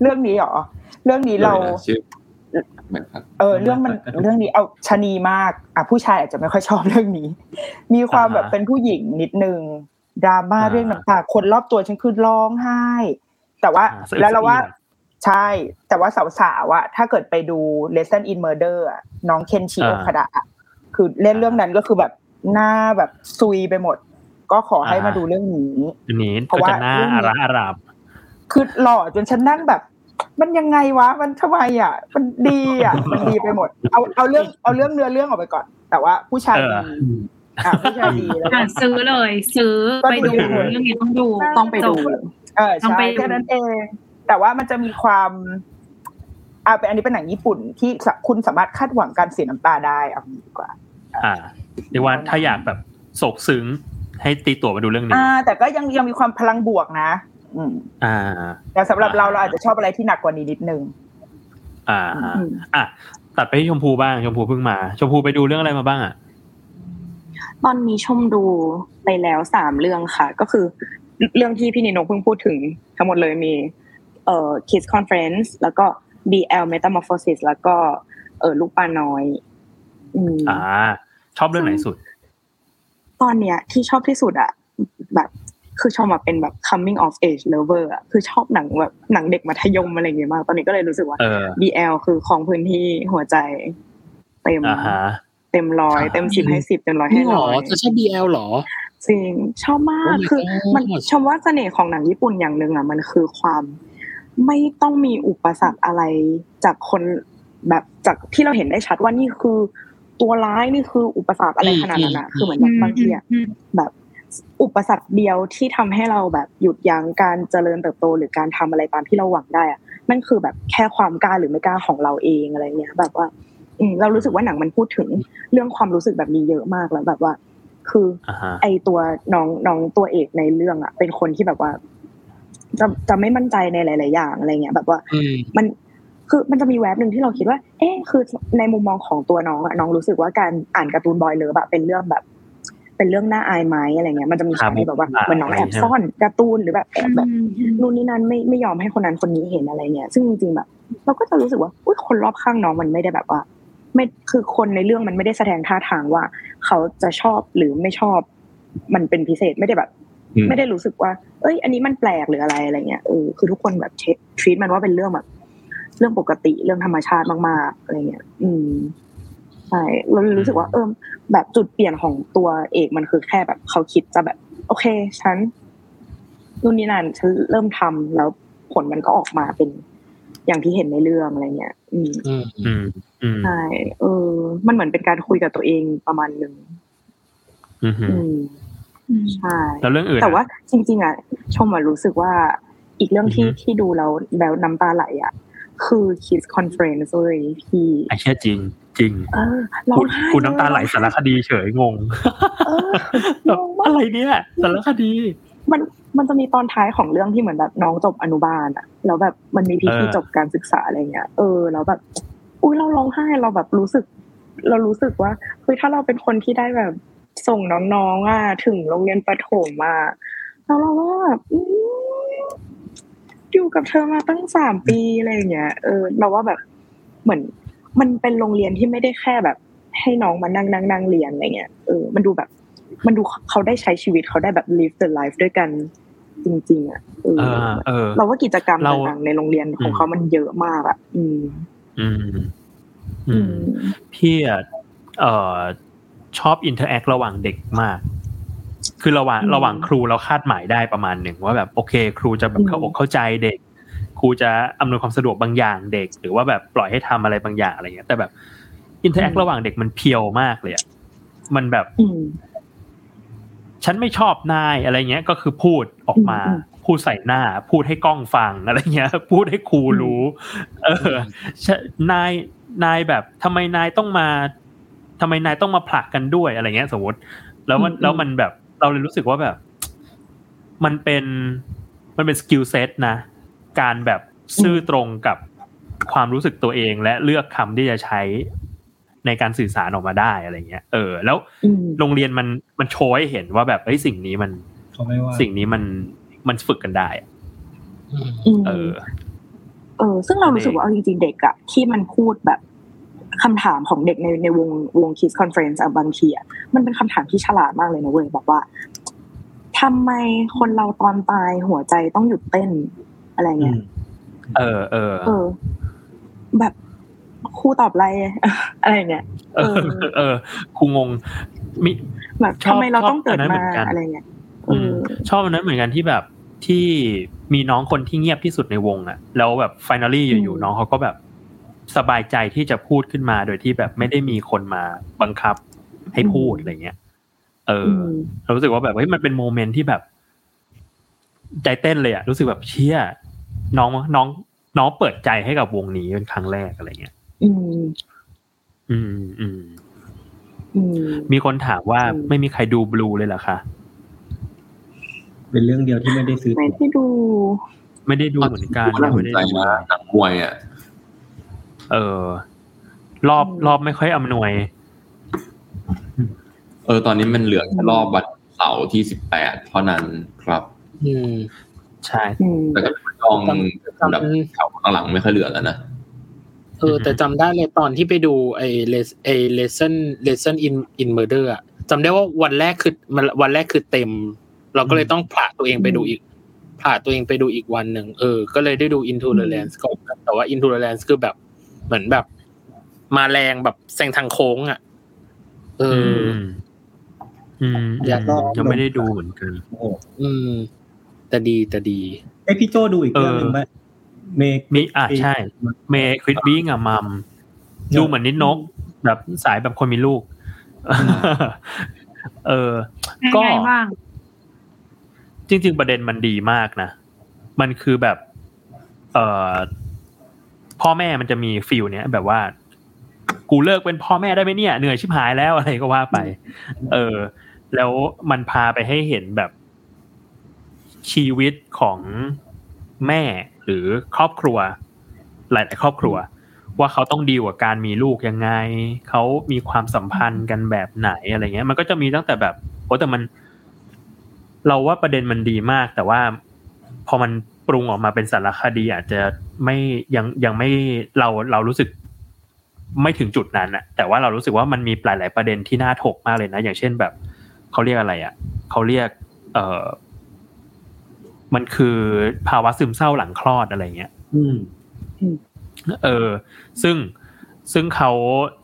เรื่องนี้เหรอ เรื่องนี้เราชื่อเหมือนครับเออ เรื่องมันเรื่องนี้เอาชะนีมาก อะผู้ชายอาจจะไม่ค่อยชอบเรื่องนี้ มีความอ่าฮะแบบเป็นผู้หญิงนิดนึง ดราม่าอ่าเรื่องน้ำตาคนรอบตัวฉันคือร้องไห้ แต่ว่าอ่าสะอึกแล้วเราว่าสะอื้นใช่ แต่ว่าสาวๆอะถ้าเกิดไปดู Lesson in Murder อะน้องเคนชิอ่าโอคาดะอะคือเล่นเรื่องนั้นก็คือแบบหน้าแบบซุยไปหมด ก็ขอให้อ่าฮะมาดูเรื่องนี้อันนี้เพราะก็ว่าจะหน้าเรื่องนี้อาระอาราบคือหล่อจนฉันนั่งแบบ มันยังไงวะ มันทำไมอะ มันดีอะ มันดีไปหมด เอาเอาเรื่องเอาเรื่องเนื้อเรื่องออกไปก่อน แต่ว่าผู้ชายเออดีอะผู้ชายดีแล้วก็ อะซื้อเลย ซื้อก็ไปดูดู เรื่องนี้ต้องดูต้องไปดู จบ เออต้องใช่ไปดู แค่นั้นเอง แต่ว่ามันจะมีความอ่าเป็นอันนี้เป็นหนังญี่ปุ่นที่สะคุณสามารถคาดหวังการเสียน้ำตาได้เอางี้ดีกว่า อ่าเรียกว่าถ้าอยากแบบโศกซึ้งให้ตีตั๋วมาดูเรื่องนี้อ่า แต่ก็ยังยังมีความพลังบวกนะ อืมอ่า แต่สำหรับอ่าเราเราอาจจะชอบอะไรที่หนักกว่านี้นิดนึง อ่าอืมอะตัดไปที่ชมพูบ้างชมพูเพิ่งมา ชมพูไปดูเรื่องอะไรมาบ้างอะ ตอนนี้ชมดูไปแล้วสามเรื่องค่ะ ก็คือเรื่องที่พี่นิโนเพิ่งพูดถึงทั้งหมดเลยมีเอ่อ Kids Conference แล้วก็ BL Metamorphosis แล้วก็ เออลูกปลาน้อยอืมอ่า ชอบเรื่องไหนสุด ตอนเนี้ย ที่ชอบที่สุดอะแบบคือชอบมาเป็นแบบ coming of age lover อะคือชอบหนังแบบหนังเด็กมัธยมอะไรอย่างเงี้ยมาก ตอนนี้ก็เลยรู้สึกว่าเออ BL คือของพื้นที่หัวใจเต็มอ่าฮะ เต็มร้อยเต็มสิบให้สิบเต็มร้อยให้นี่หรร้ออยจะชอบ BL หรอจริงชอบมาก Oh my คือ God มันชมว่าเสน่ห์ของหนังญี่ปุ่นอย่างหนึ่งอะมันคือความไม่ต้องมีอุปสรรคอะไรจากคนแบบจากที่เราเห็นได้ชัดว่านี่คือ ตัวร้ายนี่คืออุปสรรคอะไรขนาดนั้นอะอืมคือเหมือนแบบบางทีอะอืมแบบอุปสรรคเดียวที่ทำให้เราแบบหยุดยั้งการเจริญเติบโตหรือการทำอะไรตามที่เราหวังได้อะมันคือแบบแค่ความกล้าหรือไม่กล้าของเราเองอะไรเงี้ย แบบว่าอืม เรารู้สึกว่าหนังมันพูดถึงเรื่องความรู้สึกแบบนี้เยอะมากแล้วแบบว่า คืออ่าฮะไอตัวน้องน้องตัวเอกในเรื่องอะ เป็นคนที่แบบว่า จะจะไม่มั่นใจในหลาย ๆ อย่างอะไรเงี้ยแบบว่าอืมมันคือมันจะมีแวบหนึ่งที่เราคิดว่า เอ๊ะคือในมุมมองของตัวน้องอะน้องรู้สึกว่าการอ่านการ์ตูนบอยเลิฟอะเป็นเรื่องแบบ เป็นเรื่องน่าอายไหมอะไรเงี้ย มันจะมีฉากที่แบบว่าอ่าเหมันน้องแอบซ่อนการ์ตูนหรือแบบแอบแบบนู่นนี่นั่นไม่ไม่ยอมให้คนนั้นคนนี้เห็นอะไรเงี้ย ซึ่งจริงๆแบบ เราก็จะรู้สึกว่าอุ้ยคนรอบข้างน้องมันไม่ได้แบบว่า ไม่คือคนในเรื่องมันไม่ได้แสดงท่าทางว่า เขาจะชอบหรือไม่ชอบ มันเป็นพิเศษไม่ได้แบบอืมไม่ได้รู้สึกว่า เอ้ย อันนี้มันแปลกหรืออะไรอะไรเงี้ยเออคือทุกคนแบบเช็คทรีตมันว่าเป็นเรื่องแบบ เรื่องปกติเรื่องธรรมชาติมากๆอะไรเงี้ย อืมใช่เราเลยรู้สึกว่าเออแบบจุดเปลี่ยนของตัวเอกมันคือแค่แบบเขาคิดจะแบบ โอเค ฉันนู่นนี่นั่นฉันเริ่มทำแล้วผลมันก็ออกมาเป็น อย่างที่เห็นในเรื่องอะไรเงี้ยอืมอืมอืมอืมใช่เออ มันเหมือนเป็นการคุยกับตัวเองประมาณหนึ่งอืมอืมอืมใช่แล้วเรื่องอื่นอะแต่ว่าจริง ๆ อะ ชมอะรู้สึกว่าอีกเรื่องที่อือฮึที่ดูแล้วแล้วน้ำตาไหลอะ คือ Kids Conference เลยพี่ไอ้เชี่ยจริง จริงเออร้อกูงไห้กูน้ำตาไหลสารคดีเฉยงงเออแบบอะไรเนี่ยสารคดี มันมันจะมีตอนท้ายของเรื่องที่เหมือนแบบน้องจบอนุบาลอะแล้วแบบมันมีพิธีเออจบการศึกษาอะไรเงี้ย เออแล้วแบบ อุ้ยเราร้องไห้เราแบบรู้สึก เรารู้สึกว่าเฮ้ยถ้าเราเป็นคนที่ได้แบบส่งน้องๆอะถึงโรงเรียนประถมมาแล้วเราก็แบบอืมอยู่กับเธอมาตั้งสามปีอะไรอย่างเงี้ยเออ เราว่าแบบเหมือน มันเป็นโรงเรียนที่ไม่ได้แค่แบบ ให้น้องมานั่งนั่งนั่งเรียนอะไรเงี้ยเออมันดูแบบ มันดูเขาได้ใช้ชีวิตเขาได้แบบ live the life ด้วยกันจริงๆอะเออเออเออเราว่ากิจกรรมเราต่างๆในโรงเรียนของเขามันเยอะมากอะ อืม อืม อือืมมพี่อะเอ่อชอบ interact ระหว่างเด็กมาก คือระหว่างอืมระหว่างครูเราคาดหมายได้ประมาณหนึ่งว่าแบบโอเค ครูจะแบบเข้าอืมอกเข้าใจเด็ก ครูจะอำนวยความสะดวกบางอย่างเด็ก หรือว่าแบบปล่อยให้ทำอะไรบางอย่างอะไรเงี้ยแต่แบบอินเทอร์แอคระหว่างเด็กมันเพียวมากเลยอะมันแบบอืม ฉันไม่ชอบนายอะไรเงี้ยก็คือพูดออกมาอืมพูดใส่หน้า พูดให้กล้องฟังอะไรเงี้ย พูดให้ครูรู้ เออชะนายนายแบบทำไมนายต้องมาทำไมนายต้องมาผลักกันด้วยอะไรเงี้ย สมมติ แล้วมันอืมแล้วมันแบบเราเลยรู้สึกว่าแบบ มันเป็นมันเป็น skill set นะ การแบบซื่อตรงกับความรู้สึกตัวเองและเลือกคำที่จะใช้ ในการสื่อสารออกมาได้อะไรเงี้ยเออ แล้วอืมโรงเรียนมันมันโชว์ให้เห็นว่าแบบเอ้ยสิ่งนี้มันเขาไม่ว่าสิ่งนี้มันมันฝึกกันได้อะอืมอืมเออ เออ ซึ่งเรารู้สึกว่าเอาจริงๆเด็กอะที่มันพูดแบบคำถามของเด็กในในวงวง Kids Conference อะบางทีอะมันเป็นคำถามที่ฉลาดมากเลยนะเว้ยแบบว่าทำไมคนเราตอนตายหัวใจต้องหยุดเต้นอะไรอืเงี้ยมเออเออเออ แบบ ครูตอบอะไรอะไรเงี้ยเออ เออครูงงมิแบบชอบทำไมเราต้องเกิดชอบอันนั้นมาเหมือนกันอะไรเงี้ยเออืมอชอบอันนั้นเหมือนกันที่แบบที่มีน้องคนที่เงียบที่สุดในวงอะแล้วแบบ finally อยู่อืมๆน้องเขาก็แบบสบายใจที่จะพูดขึ้นมาโดยที่แบบไม่ได้มีคนมาบังคับให้พูดอะไรเงี้ย เอออือมเรารู้สึกว่าแบบเฮ้ยมันเป็นโมเมนต์ที่แบบ ใจเต้นเลยอะรู้สึกแบบเชี่ยน้องน้อง น้องเปิดใจให้กับวงนี้เป็นครั้งแรกอะไรเงี้ย อืมอืม อืมอืมมีคนถามว่าอืมไม่มีใครดูบลูเลยเหรอคะเป็นเรื่องเดียวที่ไม่ได้ซื้อไม่ตั๋วได้ดู ไม่ได้ดูเหมือนกันน่าสไม่นได้ใจดูนะหนังมวยอะเออ รอบอืมรอบไม่ค่อยอำนวย เออ ตอนนี้มันเหลือแค่รอบวันเสาร์ที่สิบแปดเท่านั้นครับ อืมใช่อืมแต่ก็จองจำจำแบบแถวข้างหลังไม่ค่อยเหลือแล้วนะ เออ แต่จำได้เลยตอนที่ไปดูไอ้เลสไอ้ lesson lesson in in murder อะจำได้ว่าวันแรกคือมันวันแรกคือเต็ม เราก็เลยต้องผละตัวเองไปดูอีกผละตัวเองไปดูอีกวันหนึ่งเออ ก็เลยได้ดู into the lands ก่อนแต่ว่า into the lands คือแบบ เหมือนแบบ มาแรงแบบแซงทางโค้งอะ เออือมอืมอยากลองยังไม่ได้ดูเหมือนกันโอ้โหอืมแต่ดีแต่ดีไอยพี่โจดูอีกเรื่องหนึ่งไหม เมกมีอะใช่ เมย์ควิดบิ้งอะมัมดูเหมือนนิดนก แบบสายแบบคนมีลูก เออ ก็ยังไงบ้างจริง ๆ ประเด็นมันดีมากนะ มันคือแบบ เอ่อ พ่อแม่มันจะมีฟิลเนี้ยแบบว่า กูเลิกเป็นพ่อแม่ได้ไหมเนี่ย เหนื่อยชิบหายแล้วอะไรก็ว่าไป เออ แล้วมันพาไปให้เห็นแบบชีวิตของแม่ หรือครอบครัว หลาย ๆ ครอบครัว ว่าเขาต้องดีลกับการมีลูกยังไง เขามีความสัมพันธ์กันแบบไหนอะไรเงี้ย มันก็จะมีตั้งแต่แบบโอ้แต่มัน เราว่าประเด็นมันดีมาก แต่ว่าพอมันปรุงออกมาเป็นสารคดีอาจจะไม่ยังยังไม่เราเรารู้สึกไม่ถึงจุดนั้นอะแต่ว่าเรารู้สึกว่ามันมีหลาย ๆ ประเด็นที่น่าถกมากเลยนะ อย่างเช่นแบบเขาเรียกอะไรอะเขาเรียก เออ มันคือภาวะซึมเศร้าหลังคลอดอะไรเงี้ยอืมเออ ซึ่งซึ่งเขา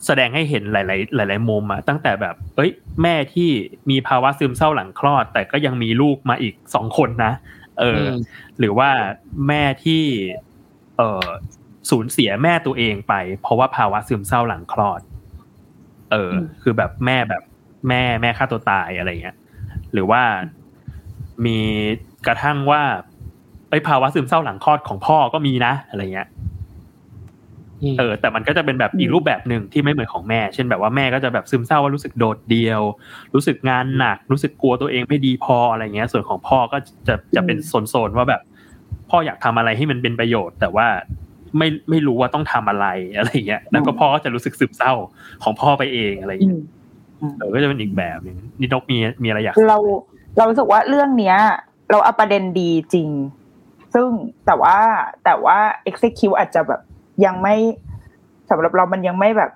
แสดงให้เห็นหลาย ๆ หลาย ๆ มุมอะตั้งแต่แบบ เอ้ย แม่ที่มีภาวะซึมเศร้าหลังคลอด แต่ก็ยังมีลูกมาอีกสองคนนะ เอออมหรือว่าแม่ที่ เออสูญเสียแม่ตัวเองไป เพราะว่าภาวะซึมเศร้าหลังคลอด เออ คือแบบแม่แบบแม่แม่ฆ่าตัวตายอะไรเงี้ย หรือว่ามี กระทั่งว่าไอ้ยภาวะซึมเศร้าหลังคลอดของพ่อก็มีนะ อะไรเงี้ยเออแต่มันก็จะเป็นแบบอีกรูปแบบหนึ่งที่ไม่เหมือนของแม่ เช่นแบบว่าแม่ก็จะแบบซึมเศร้าว่ารู้สึกโดดเดียว รู้สึกงานหนัก รู้สึกกลัวตัวเองไม่ดีพออะไรเงี้ย ส่วนของพ่อก็จะจะเป็นโซนๆว่าแบบ พ่ออยากทำอะไรให้มันเป็นประโยชน์ แต่ว่าไม่ไม่รู้ว่าต้องทำอะไรอะไรเงี้ยแล้วก็พ่อก็จะรู้สึกซึมเศร้าของพ่อไปเองอะไรอืเงี้ยมเออก็จะเป็นอีกแบบหนึงนี่นกมีมีอะไรอยากเราเรารู้สึกว่าเรื่องเนี้ย เราเอาประเด็นดีจริง ซึ่งแต่ว่าแต่ว่า execute อาจจะแบบยังไม่สำหรับเรามันยังไม่แบบ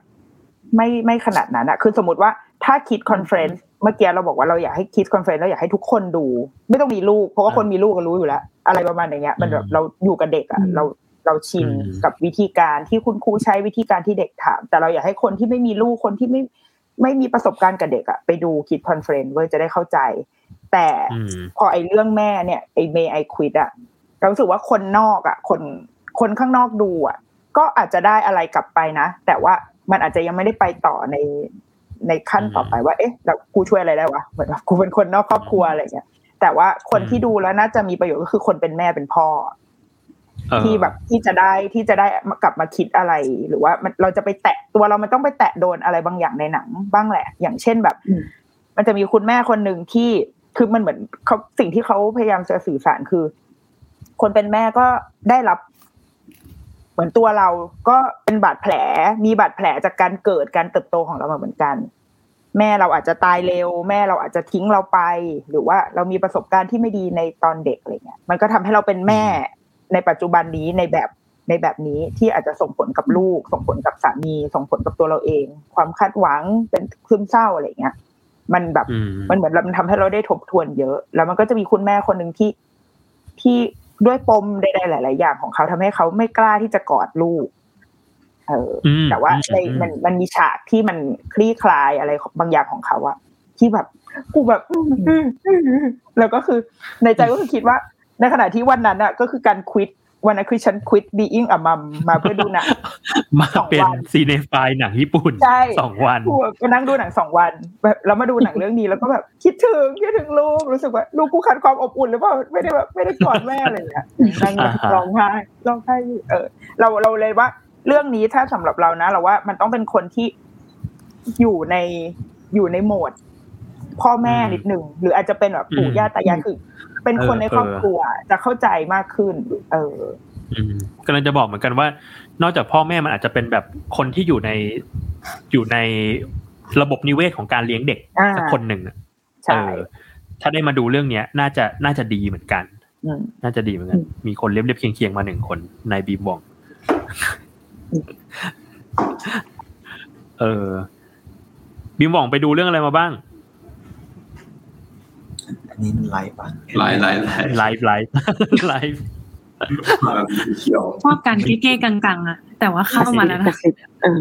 ไม่ไม่ขนาดนั้นอะคือสมมติว่าถ้า Kids Conference เมื่อกี้เราบอกว่าเราอยากให้ Kids Conference เราอยากให้ทุกคนดู ไม่ต้องมีลูก เพราะว่าคนมีลูกก็รู้อยู่แล้ว อะไรประมาณอย่างเงี้ย มันแบบเราอยู่กับเด็กอะเราเราชินกับวิธีการที่คุณครูใช้วิธีการที่เด็กถาม แต่เราอยากให้คนที่ไม่มีลูกคนที่ไม่ไม่มีประสบการณ์กับเด็กอะไปดู Kids Conference เว้ยจะได้เข้าใจ แต่อืมพอไอ้เรื่องแม่เนี่ยไอ้ May I Quit อะเรารู้สึกว่าคนนอกอะคนคนข้างนอกดูอะก็อาจจะได้อะไรกลับไปนะ แต่ว่ามันอาจจะยังไม่ได้ไปต่อในในขั้นต่อไปว่า เอ๊ะแล้วกูช่วยอะไรได้วะเหมือนแบบกูเป็นคนนอกครอบครัวอะไรเงี้ยแต่ว่าคนที่ดูแล้วน่าจะมีประโยชน์ก็คือคนเป็นแม่เป็นพ่อเออที่แบบที่จะได้ที่จะได้กลับมาคิดอะไร หรือว่ามันเราจะไปแตะตัวเรามันต้องไปแตะโดนอะไรบางอย่างในหนัง บ้างแหละ อย่างเช่นแบบอืมมันจะมีคุณแม่คนหนึ่งที่ คือมันเหมือนเขาสิ่งที่เขาพยายามจะสื่อสารคือ คนเป็นแม่ก็ได้รับ เหมือนตัวเราก็เป็นบาดแผล มีบาดแผลจากการเกิดการเติบโตของเรามาเหมือนกัน แม่เราอาจจะตายเร็ว แม่เราอาจจะทิ้งเราไป หรือว่าเรามีประสบการณ์ที่ไม่ดีในตอนเด็กอะไรเงี้ย มันก็ทำให้เราเป็นแม่ในปัจจุบันนี้ในแบบในแบบนี้ที่อาจจะส่งผลกับลูก ส่งผลกับสามี ส่งผลกับตัวเราเอง ความคาดหวังเป็นซึมเศร้าอะไรเงี้ย มันแบบอืมมันเหมือนมันทำให้เราได้ทบทวนเยอะ แล้วมันก็จะมีคุณแม่คนหนึ่งที่ที่ด้วยปมใดๆหลาย ๆ อย่างของเขาทำให้เขาไม่กล้าที่จะกอดลูก เอออมแต่ว่าอืมในอืมมันมันมีฉากที่มันคลี่คลายอะไรบางอย่างของเขาอะที่แบบกูแบบแล้วก็คือในใจก็คือคิดว่า ในขณะที่วันนั้นอะก็คือการควิด วันนั้นคือฉันควิดบีอิงอะมัมมาเพื่อดูหนังมาสองเป็นวันซีเนฟายหนังญี่ปุ่นใช่สองวันกูก็นั่งดูหนังสองวันแบบแล้วมาดูหนังเรื่องนี้แล้วก็แบบคิดถึงคิดถึงลูกรู้สึกว่าลูกกูขาดความอบอุ่นหรือเปล่าไม่ได้แบบไม่ได้กอดแม่อะไรอย่างเงี้ยนั่งอ่าฮะร้องไห้ร้องไห้อยู่เออ เราเราเลยว่า เรื่องนี้ถ้าสำหรับเรานะเราว่ามันต้องเป็นคนที่อยู่ในอยู่ในโหมด พ่อแม่นิดหนึ่งหรืออาจจะเป็นแบบปู่ย่าตายายคือ เป็นคนในครอบครัว จะเข้าใจมากขึ้น เอออืมกำลังจะบอกเหมือนกันว่า นอกจากพ่อแม่มันอาจจะเป็นแบบคนที่อยู่ในอยู่ในระบบนิเวศของการเลี้ยงเด็กอ่าสักคนหนึ่งอะใช่เออถ้าได้มาดูเรื่องเนี้ย น่าจะน่าจะดีเหมือนกันอืมน่าจะดีเหมือนกัน มีคนเรียบเรียบเคียงเคียงๆมาหนึ่งคนนายบีมบอง เออบีมบองไปดูเรื่องอะไรมาบ้าง อันนี้มันไลฟ์ปะหลายหลายหลายไลฟ์ไลฟ์ไลฟ์เขียวชอบการเก้ๆกังๆอะ แต่ว่าเข้ามาแล้วนะเออ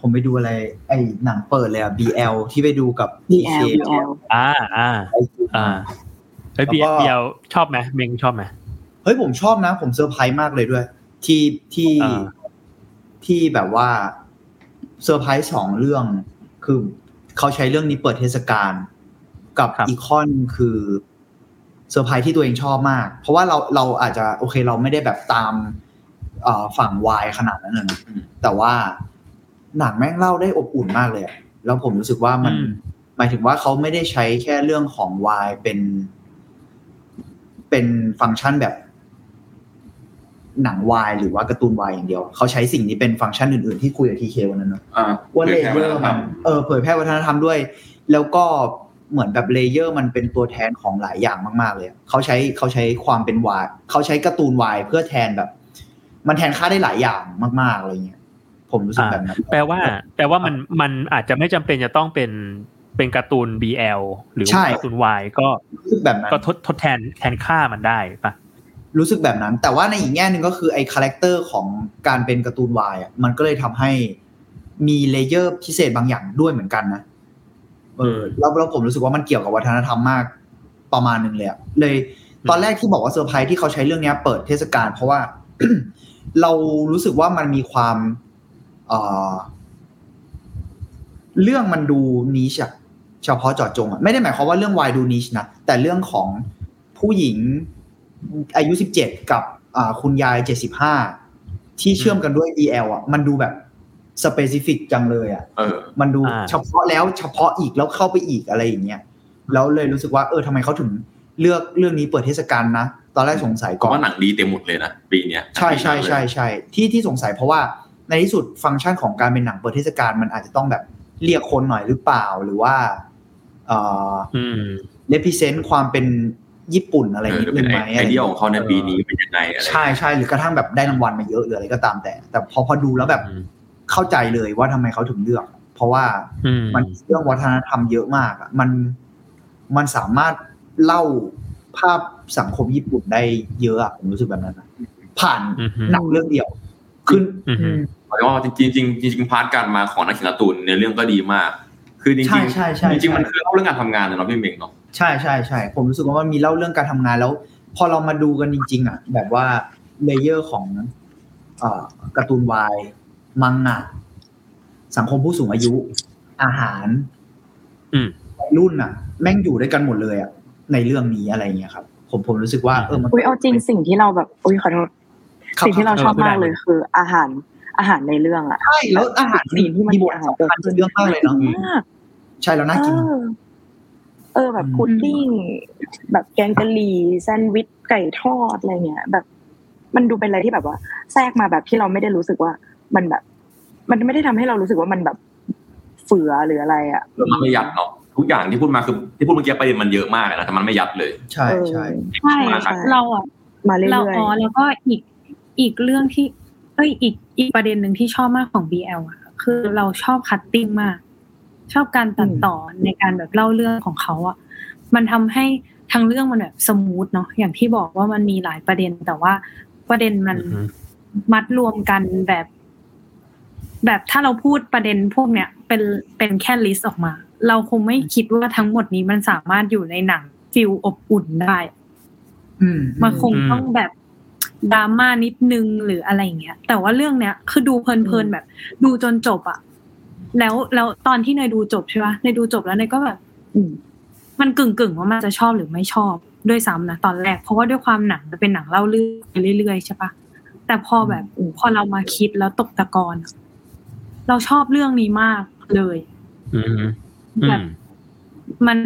ผมไปดูอะไร ไอ้หนังเปิดเลยอะ BL ที่ไปดูกับ BL BL อ่าอ่าอ่าเฮ้ยแล้วเบียก็เบียวชอบไหมเมงชอบไหมเฮ้ยผมชอบนะ ผมเซอร์ไพรส์มากเลยด้วย ที่ที่อ่าที่แบบว่าเซอร์ไพรส์สองเรื่อง คือเขาใช้เรื่องนี้เปิดเทศกาล กับอีกอันคือเซอร์ไพรส์ที่ตัวเองชอบมาก เพราะว่าเราเราอาจจะโอเคเราไม่ได้แบบตามเอ่อฝั่งวายขนาดนั้นนะอืมแต่ว่าหนังแม่งเล่าได้อบอุ่นมากเลยอะแล้วผมรู้สึกว่ามันอืมหมายถึงว่าเขาไม่ได้ใช้แค่เรื่องของวายเป็น เป็นฟังก์ชันแบบ หนังวายหรือว่าการ์ตูนวายอย่างเดียว เขาใช้สิ่งนี้เป็นฟังก์ชันอื่นๆที่คุยกับทีเควันนั้นเนอะอ่าว่า layer มันเออเผยแพร่วัฒนธรรมด้วย แล้วก็ เหมือนแบบ layer มันเป็นตัวแทนของหลายอย่างมาก ๆ เลยอะเขาใช้เขาใช้ความเป็นวายเขาใช้การ์ตูนวายเพื่อแทนแบบ มันแทนค่าได้หลายอย่างมาก ๆอะไรเงี้ยผมรู้สึกแบบนั้นแปลว่า แปลว่ามันมันอาจจะไม่จำเป็นจะต้องเป็นเป็นการ์ตูน BL หรือใช่ว่าการ์ตูน Y ก็รู้สึกแบบนั้นก็ทดทดแทนแทนค่ามันได้ปะรู้สึกแบบนั้น แต่ว่าในอีกแง่หนึ่งก็คือไอ้ character ของการเป็นการ์ตูนวายอะมันก็เลยทำให้มี layer พิเศษบางอย่างด้วยเหมือนกันนะ เออแล้วแล้วผมรู้สึกว่ามันเกี่ยวกับวัฒนธรรมมากประมาณหนึ่งเลยอะเลยตอนแรกที่บอกว่าเซอร์ไพรส์ที่เขาใช้เรื่องเนี้ยเปิดเทศกาลเพราะว่า เรารู้สึกว่ามันมีความเอ่อเรื่องมันดูนิชอะเฉพาะเจาะจงอะไม่ได้หมายความว่าเรื่องวายดูนิชนะแต่เรื่องของผู้หญิงอายุสิบเจ็ดกับอ่าคุณยายเจ็ดสิบห้าที่เชื่อมกันด้วย BL อะ มันดูแบบ สเปซิฟิกจังเลยอะเออมันดูอ่าเฉพาะแล้วเฉพาะอีกแล้วเข้าไปอีกอะไรอย่างเงี้ยแล้วเลยรู้สึกว่าเออทำไมเขาถึงเลือกเรื่องนี้เปิดเทศกาลนะ ตอนแรกสงสัยก็ก่อนว่าหนังดีเต็มหมดเลยนะปีเนี้ยใช่ใช่ใช่ใช่ที่ที่สงสัยเพราะว่าในที่สุดฟังก์ชันของการเป็นหนังเปิดเทศกาลมันอาจจะต้องแบบเรียกคนหน่อยหรือเปล่าหรือว่าเอ่ออืมเลพิเซนต์ความเป็นญี่ปุ่นอะไรเออนิดเป็นึนงไอไหมไอเดียของเขาในปีนี้เป็นยังไงอะไรใช่ใช่หรือกระทั่งแบบได้รางวัลมาเยอะหรืออะไรก็ตามแต่ แต่พอพอดูแล้วแบบ เข้าใจเลยว่าทำไมเขาถึงเลือก เพราะว่าอืมมันเรื่องวัฒนธรรมเยอะมากอะมันมันสามารถเล่าภาพสังคมญี่ปุ่นได้เยอะอะผมรู้สึกแบบนั้นนะผ่านอือฮึหนังเรื่องเดียวคืออือฮึเพราะว่าจริงๆจริงๆจริงๆ part การมาของนักเขียนการ์ตูนในเรื่องก็ดีมาก คือจริงใช่ใช่ใช่ๆจริงๆมันใช่คือเล่าเรื่องการทำงานนะเนาะพี่เมงเนาะใช่ใช่ใช่ผมรู้สึกว่ามันมีเล่าเรื่องการทำงานแล้ว พอเรามาดูกันจริง ๆ อะ แบบว่า layer ของเอ่อการ์ตูนวาย มังงะ สังคมผู้สูงอายุ อาหาร อืมวัยรุ่นอะ แม่งอยู่ด้วยกันหมดเลยอะในเรื่องนี้อะไรเงี้ยครับ ผมผมรู้สึกว่าเออมันอุ้ยเอาจริงสิ่งที่เราแบบอุ้ยขอโทษครับสิ่งที่เราชอบเออมากเลยคือ อาหารอาหารในเรื่องอะใช่แล้วอาหารสิ่งที่มันมีบทอาหารสำคัญเยอะมากเลยเนาะมากใช่แล้วน่ากินเออเออแบบอืมพุดดิ้งแบบแกงกะหรี่แซนด์วิชไก่ทอดอะไรเงี้ย แบบ มันดูเป็นอะไรที่แบบว่า แทรกมาแบบที่เราไม่ได้รู้สึกว่า มันแบบ มันไม่ได้ทำให้เรารู้สึกว่ามันแบบเฝือหรืออะไรอะมันไม่ยัดเนาะทุกอย่างที่พูดมาคือที่พูดเมื่อกี้ประเด็นมันเยอะมากเลยนะแต่มันไม่ยัดเลย ใช่ใช่ใช่มาครับเราอะมาเรื่เราอยอ๋อแล้วก็อีกอีกเรื่องที่ เอ้ยอีกอีกประเด็นหนึ่งที่ชอบมากของ BL อะคือเราชอบ cutting มาก ชอบการตัดต่อในการแบบเล่าเรื่องของเขาอะมันทำให้ทั้งเรื่องมันแบบ smooth เนาะอย่างที่บอกว่ามันมีหลายประเด็นแต่ว่าประเด็นมันอือฮึมัดรวมกันแบบ แบบถ้าเราพูดประเด็นพวกเนี้ยเป็นเป็นแค่ list ออกมา เราคงไม่คิดว่าทั้งหมดนี้มันสามารถอยู่ในหนัง feel อบอุ่นได้ อืมมันคงอืมต้องแบบดราม่านิดนึงหรืออะไรอย่างเงี้ย แต่ว่าเรื่องเนี้ยคือดูเพลินๆแบบ ดูจนจบอะแล้วแล้วตอนที่เนยดูจบใช่ปะเนยดูจบแล้วเนยก็แบบๆอืมมันกึ่งกึ่งๆว่ามันจะชอบหรือไม่ชอบด้วยซ้ำนะตอนแรก เพราะว่าด้วยความหนังมันเป็นหนังเล่าเรื่องไปเรื่อยๆใช่ปะแต่พอแบบพอเรามาคิดแล้วตกตะกอนอะ เราชอบเรื่องนี้มากเลยอืมอืมแบบมัน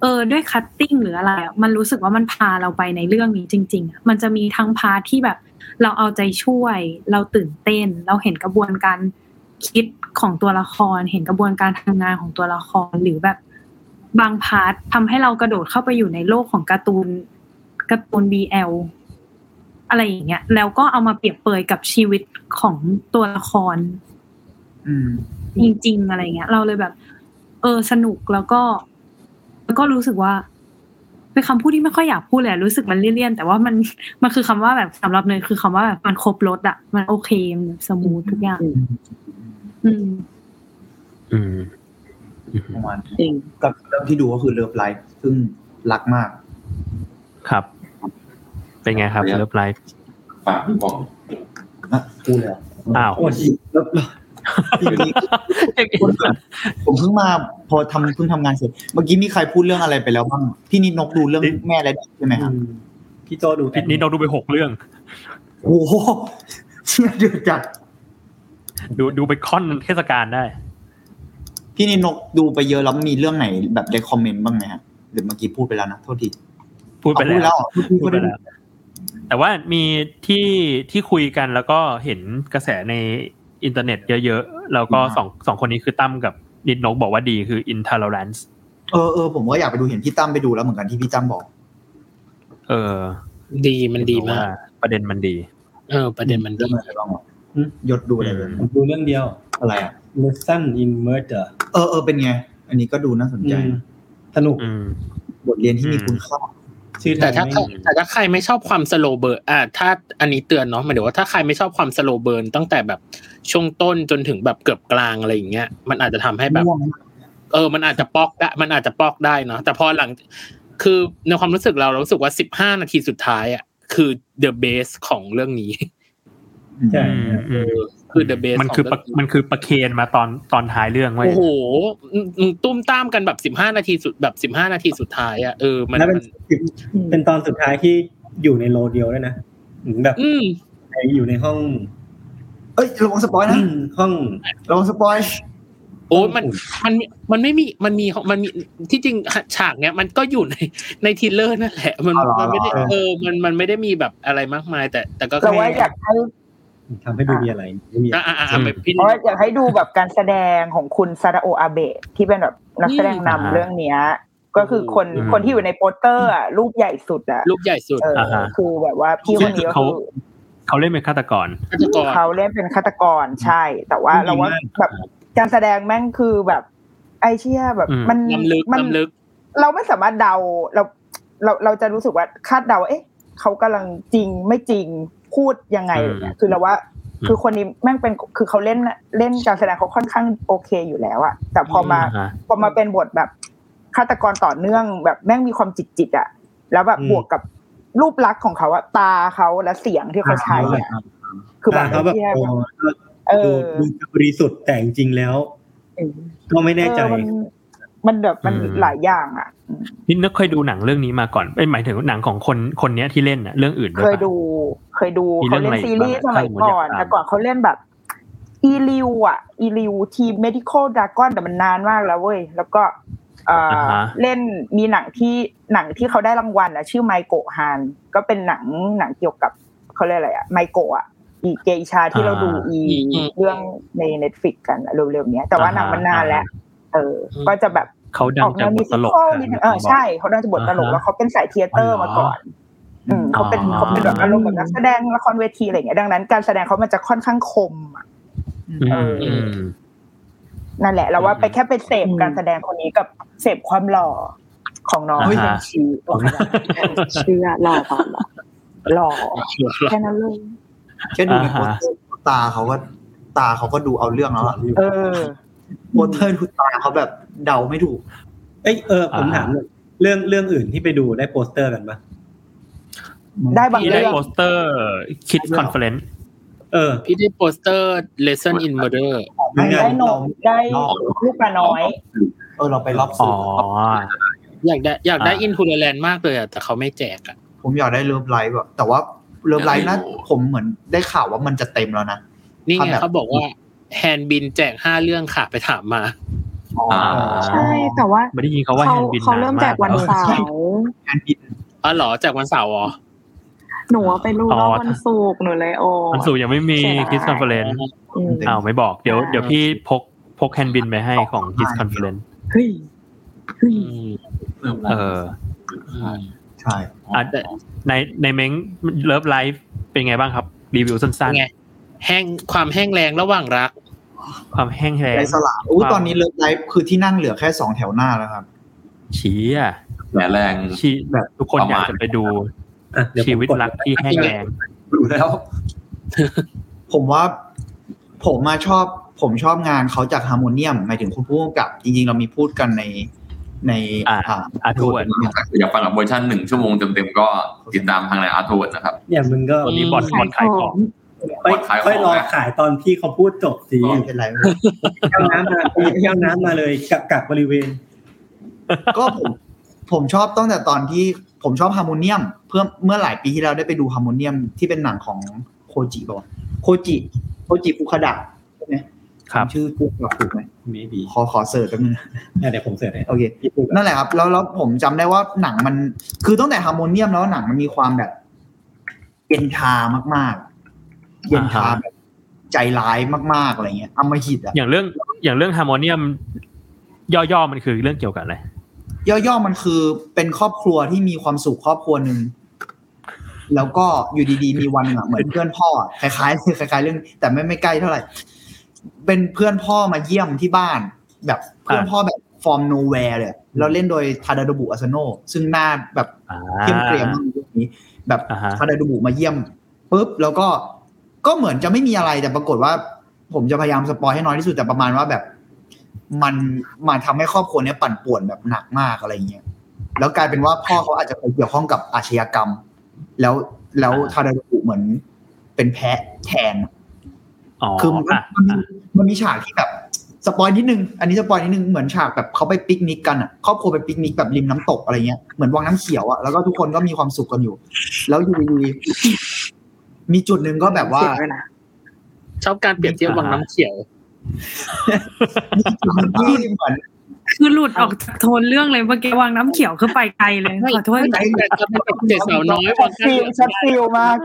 เออด้วย cutting หรืออะไรอะมันรู้สึกว่ามันพาเราไปในเรื่องนี้จริงๆอะมันจะมีทั้ง part ที่แบบ เราเอาใจช่วย เราตื่นเต้น เราเห็นกระบวนการคิดของตัวละคร เห็นกระบวนการทำงานของตัวละครหรือแบบบาง part ทำให้เรากระโดดเข้าไปอยู่ในโลกของการ์ตูนการ์ตูน BL อะไรอย่างเงี้ย แล้วก็เอามาเปรียบเปรยกับชีวิตของตัวละครอืม จริงๆอะไรเงี้ย เราเลยแบบ เออสนุกแล้วก็ แล้วก็รู้สึกว่าเป็นคำพูดที่ไม่ค่อยอยากพูดเลยอะรู้สึกมันเลี่ยนๆแต่ว่ามันมันคือคำว่าแบบสำหรับเนยคือคำว่าแบบมันครบรสอะมันโอเคมัน smooth ทุกอย่างอืมอืม อืมประมาณจริงกับเรื่องที่ดูก็คือ Love Life ซึ่งรักมาก ครับ เป็นไงครับ Love Life ฝากพี่บองนะพูดเลยเหรอ้าวโอ้ย love จริงๆ ผมเพิ่งมาพอทำเพิ่งทำงานเสร็จ เมื่อกี้มีใครพูดเรื่องอะไรไปแล้วบ้างพี่นิดนกดูเรื่องแม่และเด็กใช่ไหมครับพี่โจดูนี่เราดูไปหกเรื่องโอ้โหเชี่ยเดือดจัดดูดูไปค่อนเทศกาลได้ พี่นิดนกดูไปเยอะแล้วมีเรื่องไหนแบบได้คอมเมนต์บ้างไหมฮะหรือเมื่อกี้พูดไปแล้วนะโทษทีพูดไปเอาแล้วเหรอพูดพูดพูดไปได้แล้วแต่ว่ามีที่ที่คุยกันแล้วก็เห็นกระแสใน อินเทอร์เน็ตเยอะๆ แล้วก็สองสองคนนี้คือตั้มกับนิดนกบอกว่าดีคือ Intolerance เออเออผมก็อยากไปดูเห็นพี่ตั้มไปดูแล้วเหมือนกันที่พี่ตั้มบอก เออ ดีมันดีมาก ประเด็นมันดี เออ ประเด็นมันเรื่ดีองอะไรบ้างวะยศดูอะไรเลยผมดูเรื่องเดียวอะไรอะ Lesson in Murder เออเออเป็นไง อันนี้ก็ดูน่าสนใจอืมสนุกอืมบทเรียนที่มีคุณค่า ชื่อไทแต่ยถ้าไม่ใครแต่ถ้าใครไม่ชอบความสโลเบิร์นอ่าถ้าอันนี้เตือนเนาะหมายถึงว่าถ้าใครไม่ชอบความสโลเบิร์นตั้งแต่แบบช่วงต้นจนถึงแบบเกือบกลางอะไรอย่างเงี้ยมันอาจจะทำให้แบบม่วงเออ มันอาจจะปอกได้มันอาจจะปอกได้เนาะแต่พอหลัง คือในความรู้สึกเราเรารู้สึกว่าสิบห้านาทีสุดท้ายอะคือ the base ของเรื่องนี้ ใช่อืมอืมคือ the base มันคือขงปะมันคือประเคนมาตอนตอนท้ายเรื่องไว้ยโอ้โหอืมอืมตุ้มตามกันแบบสิบห้านาทีสุดแบบสิบห้านาทีสุดท้ายอะเออมันแล้วเป็นมันเป็นตอนสุดท้ายที่อยู่ในโลเดียวด้วยนะเหมือนแบบอืมอยู่ในห้อง เอ้ยระวังสปอยนะห้องระวังสปอยโอ้ยมันมันมันไม่มีมันมีมันมีที่จริงฉากเนี้ยมันก็อยู่ในใน trailer นั่นแหละ มันมันไม่ได้เออมันมันไม่ได้มีแบบอะไรมากมาย แต่แต่ก็เราว่าอยากให้ ทำให้ดูมีอะไรไม่มีอะอะอะไปพี่เพราะว่าอยากให้ดูแบบการแสดงของคุณซาดาโออาเบะที่เป็นแบบนักแสดงนำเรื่องเนี้ย ก็คือคนคนที่อยู่ในโปสเตอร์อะรูปใหญ่สุดอะรูปใหญ่สุดเอออาคือแบบว่าพี่คนนี้ก็เขาคือเขาเล่นเป็นฆาตกรฆาตกรเขาเล่นเป็นฆาตกรใช่ แต่ว่าเราว่าแบบการแสดงแม่งคือแบบไอเชี่ยแบบอืมมันลำลึกมันลำลึกเราไม่สามารถเดาเราเราเราจะรู้สึกว่าคาดเดาเอ๊ะเขากำลังจริงไม่จริง พูดยังไงอะไรเงี้ยคือเราว่าคือคนนี้แม่งเป็นคือเขาเล่นเล่นการแสดงเขาค่อนข้างโอเคอยู่แล้วอะแต่พอมาอ่าฮะพอมาเป็นบทแบบฆาตกรต่อเนื่องแบบแม่งมีความจิตจิตๆอะแล้วแบบอืมบวกกับรูปลักษณ์ของเขาอะตาเขาและเสียงที่เขาใช้อะคือแบบตาเขาแบบไอ้หี้ยโอ้เอดูอดูบริสุทธิ์แต่จริงๆแล้วก็ไม่แน่ใจเออ มันมันแบบมันอืมหลายอย่างอะพี่นึกเคยดูหนังเรื่องนี้มาก่อนเป็นหมายถึงหนังของคนคนเนี้ยที่เล่นน่ะเรื่องอื่นด้วเคยยปะดู เคยดูมีเรื่เขาองเล่นซีรีส์สอะไรมัยอีกบ้างก่อนถ้าผมอยากตามแต่ก่อนเขาเล่นแบบอีริวอะอีริวทีม medical dragon แต่มันนานมากแล้วเว้ย แล้วก็เอ่ออาฮะเล่นมีหนังที่หนังที่เขาได้รางวัลอะชื่อไมโกะฮานก็เป็นหนังหนังเกี่ยวกับเขาเรียกอะไรอะไมโกะอะอีเกอิชาที่เราดูอีเรื่องในเน็ตฟิกกันอะเร็วๆเนี้ยแต่ว่าหนังมันนานแล้ว เออ ก็จะแบบเขาดัองอกแนจากวบมิทวตสิลกคอลนิดนึงเออใช่เขาดังจากบทตลกอ่าฮะแล้วเขาเป็นสายเทเตอร์มาก่อนอืมเขาเป็นอ๋อเขาเป็นแบบอารมณ์แบบนักแสดงละครเวทีอะไรอย่างเงี้ยดังนั้น การแสดงเขามันจะค่อนข้างคมอะอืเอมออืมนั่นแหละ เราว่าไปแค่ไปเสพการแสดงคนนี้กับเสพความหล่อของน้องอ่าฮะเฮ้ยเป็นชีบอกไม่ได้เชื่อรอก่อนเหรอหล่อแค่นั้นเลยแค่ดูในอ่าโปฮะสเตอร์ตาเขาก็ตาเขาก็ดูเอาเรื่องแล้วอะเออ โปสเตอร์ดูตาเขาแบบเดาไม่ถูก เอ้ยเออผมถามหน่อยเรื่องเรื่องอื่นที่ไปดูได้โปสเตอร์กันปะได้บางพี่ได้เรื่องโปสเตอร์คิดคอนเฟอเรนซ์เออ พี่ได้โปสเตอร์ lesson in murder ไม่งั้นได้โหนกได้ลูกปลาน้อย เออเราไปรอบอ๋สื่อออยากได้อยากได้อ่า into the land มากเลยอะแต่เขาไม่แจกอะผมอยากได้เลิฟไลฟ์แบบแต่ว่าเลิฟไลฟ์นะผมเหมือนได้ข่าวว่ามันจะเต็มแล้วนะนี่ไงทำแบบเขาบอกว่า แฮนบินแจกห้าเรื่องค่ะไปถามมาอ่าใช่แต่ว่าไม่ได้ยินเขาว่าเขาแฮนด์บินเขานานเริ่มมาแจกกวันเสาร์แอนบินอ๋อเหรอแจกวันเสาร์เหรอหนูอะไปรู้อ๋อรอบวันศุกร์หนูเลยโอ้มันสู่ยังไม่มีเสียดายคิสคอนเฟอเรนซ์อืมอ้าวไม่บอกเดี๋ยวเดี๋ยวพี่พกพกแฮนด์บินไปให้ของคิสคอนเฟอเรนซ์เฮ้ยเฮ้ยอืมเออใช่อะในในเม้งเลิฟไลฟ์เป็นไงบ้างครับ รีวิวสั้นไง แห้งความแห้งแรงระหว่างรักๆความแห้งแรงไรสละอู้ตอนนี้เลิฟไลฟ์คือที่นั่งเหลือแค่สองแถวหน้าแล้วครับชี้อะแหมแรงชี้แบบทุกคนอยากจะไปดูอะเดี๋ยวผมชีวิตกดรักที่แห้งแรงดูแล้ว ผมว่าผมมาชอบผมชอบงานเขาจากฮาร์โมเนียมหมายถึงคุณผู้กำกับ จริง ๆ เรามีพูดกันในในอ่าอาร์ทเวิร์ดอยากฟังแบบเวอร์ชันหนึ่งชั่วโมงเต็มๆก็ติดตามทางในอาร์ทเวิร์ดนะครับ เนี่ยมึงก็วันนี้บอลบอลขายของ ค่อยขายของค่อยรอขายตอนพี่เขาพูดจบสิไม่เป็นไรแก้วน้ำมาแก้วน้ำมาเลยกักกักบริเวณ ก็ผมผมชอบตั้งแต่ตอนที่ผมชอบฮาร์โมเนียม เพื่อเมื่อหลายปีที่แล้วได้ไปดูฮาร์โมเนียมที่เป็นหนังของโคจิป่าวะโคจิโคจิฟุคาดะใช่ไหมครับชื่อพูดถูกไหมไม่ดีขอขอ search แป๊บนึงเดี๋ยวผม search ให้โอเคพี่พูดนั่นแหละครับ แล้วแล้วผมจำได้ว่าหนังมัน คือตั้งแต่ฮาร์โมเนียมแล้วหนังมันมีความแบบเย็นชามากๆ เย็นชาอ่าฮะแบบใจร้ายมากๆอะไรเงี้ยอำมหิตอะอย่างเรื่องอย่างเรื่องฮาร์โมเนียม ย่อๆมันคือเรื่องเกี่ยวกับอะไรย่อๆมันคือเป็นครอบครัวที่มีความสุขครอบครัวหนึ่งแล้วก็อยู่ดีๆมีวันหนึ่งอะเหมือนเพื่อนพ่ออะคล้ายๆคล้ายๆ เรื่อง แต่ไม่ไม่ใกล้เท่าไหร่ เป็นเพื่อนพ่อมาเยี่ยมที่บ้าน แบบเพื่อนพ่อแบบ from nowhere เลยเราเล่นโดยทาดาโนบุอาซาโนะซึ่งหน้าแบบอ่าเหี้ยมเกรียมมากในเรื่องนี้ แบบอ่าฮะทาดาโนบุมาเยี่ยมปุ๊บแล้วก็ ก็เหมือนจะไม่มีอะไรแต่ปรากฏว่า ผมจะพยายาม spoil ให้น้อยที่สุดแต่ประมาณว่าแบบ มันมันทำให้ครอบครัวเนี้ยปั่นป่วนแบบหนักมากอะไรเงี้ยแล้วกลายเป็นว่าพ่อเขาอาจจะไปเกี่ยวข้องกับอาชญากรรม แล้วแล้วทาดาโนบุเหมือนไปเป็นแพะแทนอ๋อคือมันอะมันมีอะมันมีฉากที่แบบ spoil นิดนึง อันนี้ spoil นิดนึง เหมือนฉากแบบเขาไปปิกนิกกันอะ ครอบครัวไปปิกนิกแบบริมน้ำตกอะไรเงี้ย เหมือนวังน้ำเขียวอะ แล้วก็ทุกคนก็มีความสุขกันอยู่ แล้วอยู่ดีๆ มีจุดหนึ่งก็แบบว่าเสียงด้วยนะชอบการเปรียบเทียบวังน้ำเขียวมีจุดหนึ่งที่เหมือนคือหลุดออกจากโทนเรื่องเลยเมื่อกี้วางน้ำเขียวคือไปไกลเลยขอโทษไม่แต่จะเป็นแบบเจ็ดสาวน้อยวังฟิลชัดฟิลมาก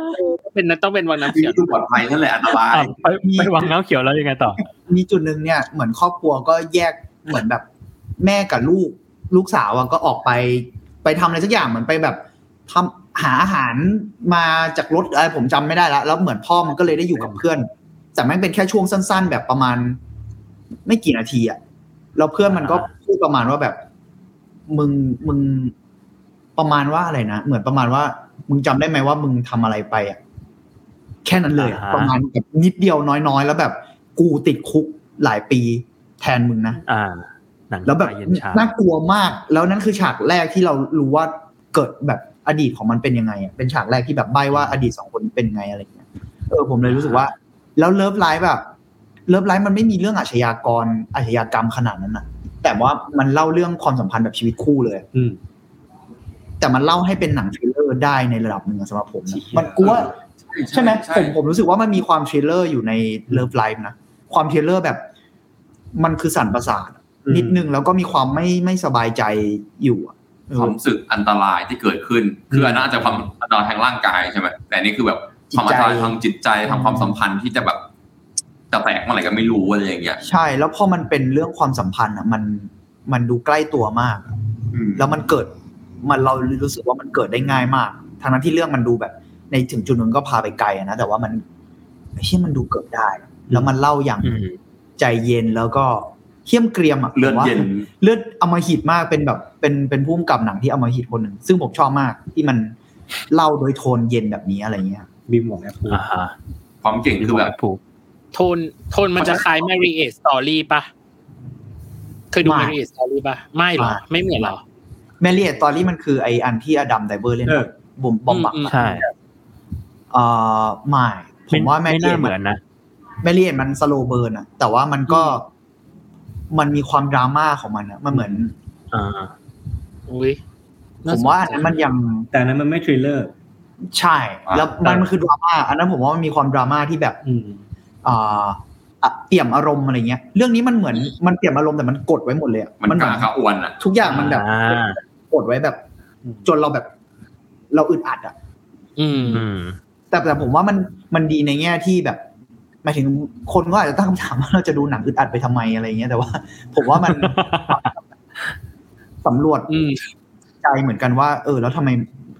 เป็นนั้นต้องเป็นวังน้ำที่เขียวดูปลอดภัยนั่นแหละอันตรายอะไปไปวางน้ำเขียวแล้วยังไงต่อ มีจุดหนึ่งเนี่ยเหมือนครอบครัวก็แยกเหมือนแบบแม่กับลูกลูกสาวอะก็ออกไปไปทำอะไรสักอย่างเหมือนไปแบบทำ หาอาหารมาจากรถอะไรผมจำไม่ได้ละแล้วเหมือนพ่อมันก็เลยได้อยู่กับเพื่อน แต่แม่งเป็นแค่ช่วงสั้น ๆ แบบประมาณ ไม่กี่นาทีอะแล้วเพื่อนมันก็พูดประมาณว่าแบบ มึงมึงประมาณว่าอะไรนะเหมือนประมาณว่า มึงจำได้ไหมว่ามึงทำอะไรไปอะแค่นั้นเลยอะอ่าฮะประมาณแบบนิดเดียวน้อยๆแล้วแบบ กูติดคุกหลายปีแทนมึงนะอ่าหนังแล้วแบบตาเย็นชาน่ากลัวมาก แล้วนั่นคือฉากแรกที่เรารู้ว่าเกิดแบบ อดีตของมันเป็นยังไงอะเป็นฉากแรกที่แบบใบ้ว่าอดีตสองคนนี้เป็นยังไงอะไรเงี้ยเออผมเลยรู้สึกว่า แล้ว Love Life แบบ Love Life มันไม่มีเรื่องอาชญากรอาชญากรรมขนาดนั้นนะแต่ว่ามันเล่าเรื่องความสัมพันธ์แบบชีวิตคู่เลย อืมแต่มันเล่าให้เป็นหนัง thriller ได้ในระดับหนึ่งอะสำหรับผมนะมันกลัวใช่ไหมผมผมรู้สึกว่ามันมีความ thriller อยู่ใน Love Life นะความ thriller แบบ มันคือสั่นประสาทอืมนิดนึงแล้วก็มีความไม่ไม่สบายใจอยู่อะเอ ความรู้สึกอันตรายที่เกิดขึ้น คืออันนั้นอาจจะความอันตรายทางร่างกายใช่ไหมแต่อันนี้คือแบบความอันตรายทางจิตใจทางความสัมพันธ์ที่จะแบบจะแตกเมื่อไหร่ก็ไม่รู้อะไรอย่างเงี้ย ใช่ แล้วพอมันเป็นเรื่องความสัมพันธ์อะ มันมันดูใกล้ตัวมากอืมแล้วมันเกิดมันเรารู้สึกว่ามันเกิดได้ง่ายมากทั้งนั้นที่เรื่องมันดูแบบ ในถึงจุดหนึงก็พาไปไกลอะนะแต่ว่ามันไอ้ที่มันดูเกิดได้ แล้วมันเล่าอย่างอืมใจเย็นแล้วก็ เขี้ยมเกรียมอะเลือดผมว่าเย็นเลือดอมหิตมากเป็นแบบเป็นเป็นผู้กำกับหนังที่อมหิตคนหนึ่งซึ่งผมชอบมากที่มันเล่าโดยโทนเย็นแบบนี้อะไรเงี้ยมีหมวกแอปพูอ่าฮะความเก่งคือแบบผูกโทนโทนมันจะคล้าย Marriage Story ปะเคยดูไม่ Marriage Story ปะไม่หรอ ไม่ไม่เหมือนเหรอแมรี่เอตตอรี่มันคือไออันที่อดัมไดเวอร์เล่นเออบอมบอมบักอืมใช่เอ่อไม่ผมว่าแมไม่รี่น่าเหมือนนะแมรี่เอตมันสโลเบิร์นอะแต่ว่ามันก็ มันมีความดราม่าของมันอะมันเหมือนอ่าอุ้ยผมว่าอันนั้นมันยัง แต่อันนั้นมันไม่ทริลเลอร์ ใช่ แล้วมันมันคือดราม่าอันนั้นผมว่ามันมีความดราม่าที่แบบอืมอ่าอะเปี่ยมอารมณ์อะไรเงี้ย เรื่องนี้มันเหมือนมันเปี่ยมอารมณ์แต่มันกดไว้หมดเลยอะมันเหกามือนขาอ้วนอะ ทุกอย่างมันแบบอ่ากดไว้แบบ จนเราแบบ เราอึดอัดอะอืมอืมแต่แต่ผมว่ามันมันดีในแง่ที่แบบห มายถึงคนก็อาจจะตั้งคำถามว่าเราจะดูหนังอึดอัดไปทำไมอะไรเงี้ยแต่ว่า ผมว่ามันสำรวจอืมใจเหมือนกันว่า เออ แล้วทำไม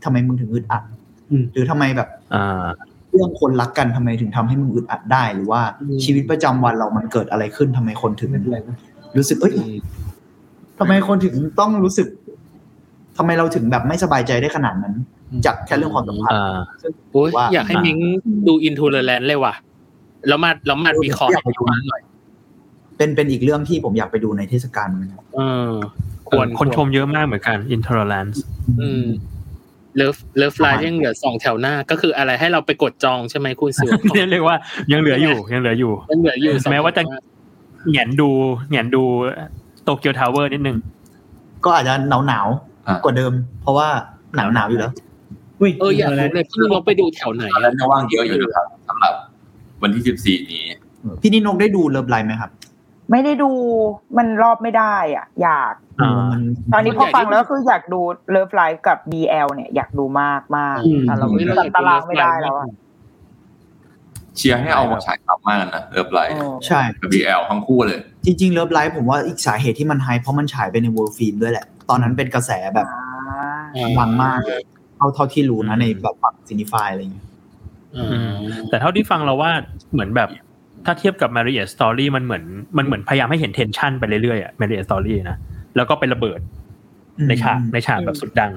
ทำไมมึงถึงอึดอัดอืมหรือทำไมแบบอ่าเรื่องคนรักกันทำไมถึงทำให้มึงอึดอัดได้ หรือว่าอืมชีวิตประจำวันเรามันเกิดอะไรขึ้นทำไมคนถึงไม่เป็นไรนะรู้สึกเอ้ยทำไมคนถึงต้องรู้สึกทำไมเราถึงแบบไม่สบายใจได้ขนาดนั้น จากแค่เรื่องความสัมพันธ์อ่าซึ่งโอ้ยว่าอยากให้มิงดู Into the Land เลยว่ะ แล้วมาแล้วมาวิเคราะห์ให้ดูหน่อยเป็นเป็นอีกเรื่องที่ผมอยากไปดูในเทศกาลเหมือนกันเออควรคนชมเยอะมากเหมือนกัน intolerance อืมเลิฟเลิฟไลน์ยังเหลือสองแถวหน้า ก็คืออะไรให้เราไปกดจองใช่ไหมคุณสิวเนี่ยเรียกว่า ยังเหลืออยู่ ยังเหลืออยู่ยังเหลืออยู่สองแม้ว่าจะแหงนดูแหงนดูโตเกียวทาวเวอร์นิดนึง ก็อาจจะหนาวหนาวๆอะกว่าเดิม เพราะว่าหนาวหนาวอยู่แล้วอุ้ยเอออยากรู้เลยพี่เราไปดูแถวไหนแล้วเนี่ยว่างเยอะอยู่นะครับสำหรับ วันที่สิบสี่นี้ พี่นิโนกได้ดูเลิฟไลน์ไหมครับ ไม่ได้ดูมันรอบไม่ได้อะ อยากอ่ามันตอนนี้พอฟังแล้วคืออยากดู Love Life กับ BL เนี่ยอยากดูมากมากอืมแต่เราฮ้ยจัดตารางไม่ได้แล้วอะเชียร์ให้เอามาฉายกลับมากนะ Love Life เออใช่กับ BL ทั้งคู่เลย จริงๆ Love Life ผมว่าอีกสาเหตุที่มันไฮเพราะมันฉายไปใน World Film ด้วยแหละ ตอนนั้นเป็นกระแสแบบอ่าดังมากเลยเท่าเท่าที่รู้นะในแบบฝั่ง cinephile อะไรอย่างเงี้ยอืม แต่เท่าที่ฟังเราว่าเหมือนแบบถ้าเทียบกับ Marriage Story มันเหมือนมันเหมือนพยายามให้เห็นเทนชันไปเรื่อยๆอะ Marriage Story นะแล้วก็ไประเบิดในฉากในฉากแบบสุดดัง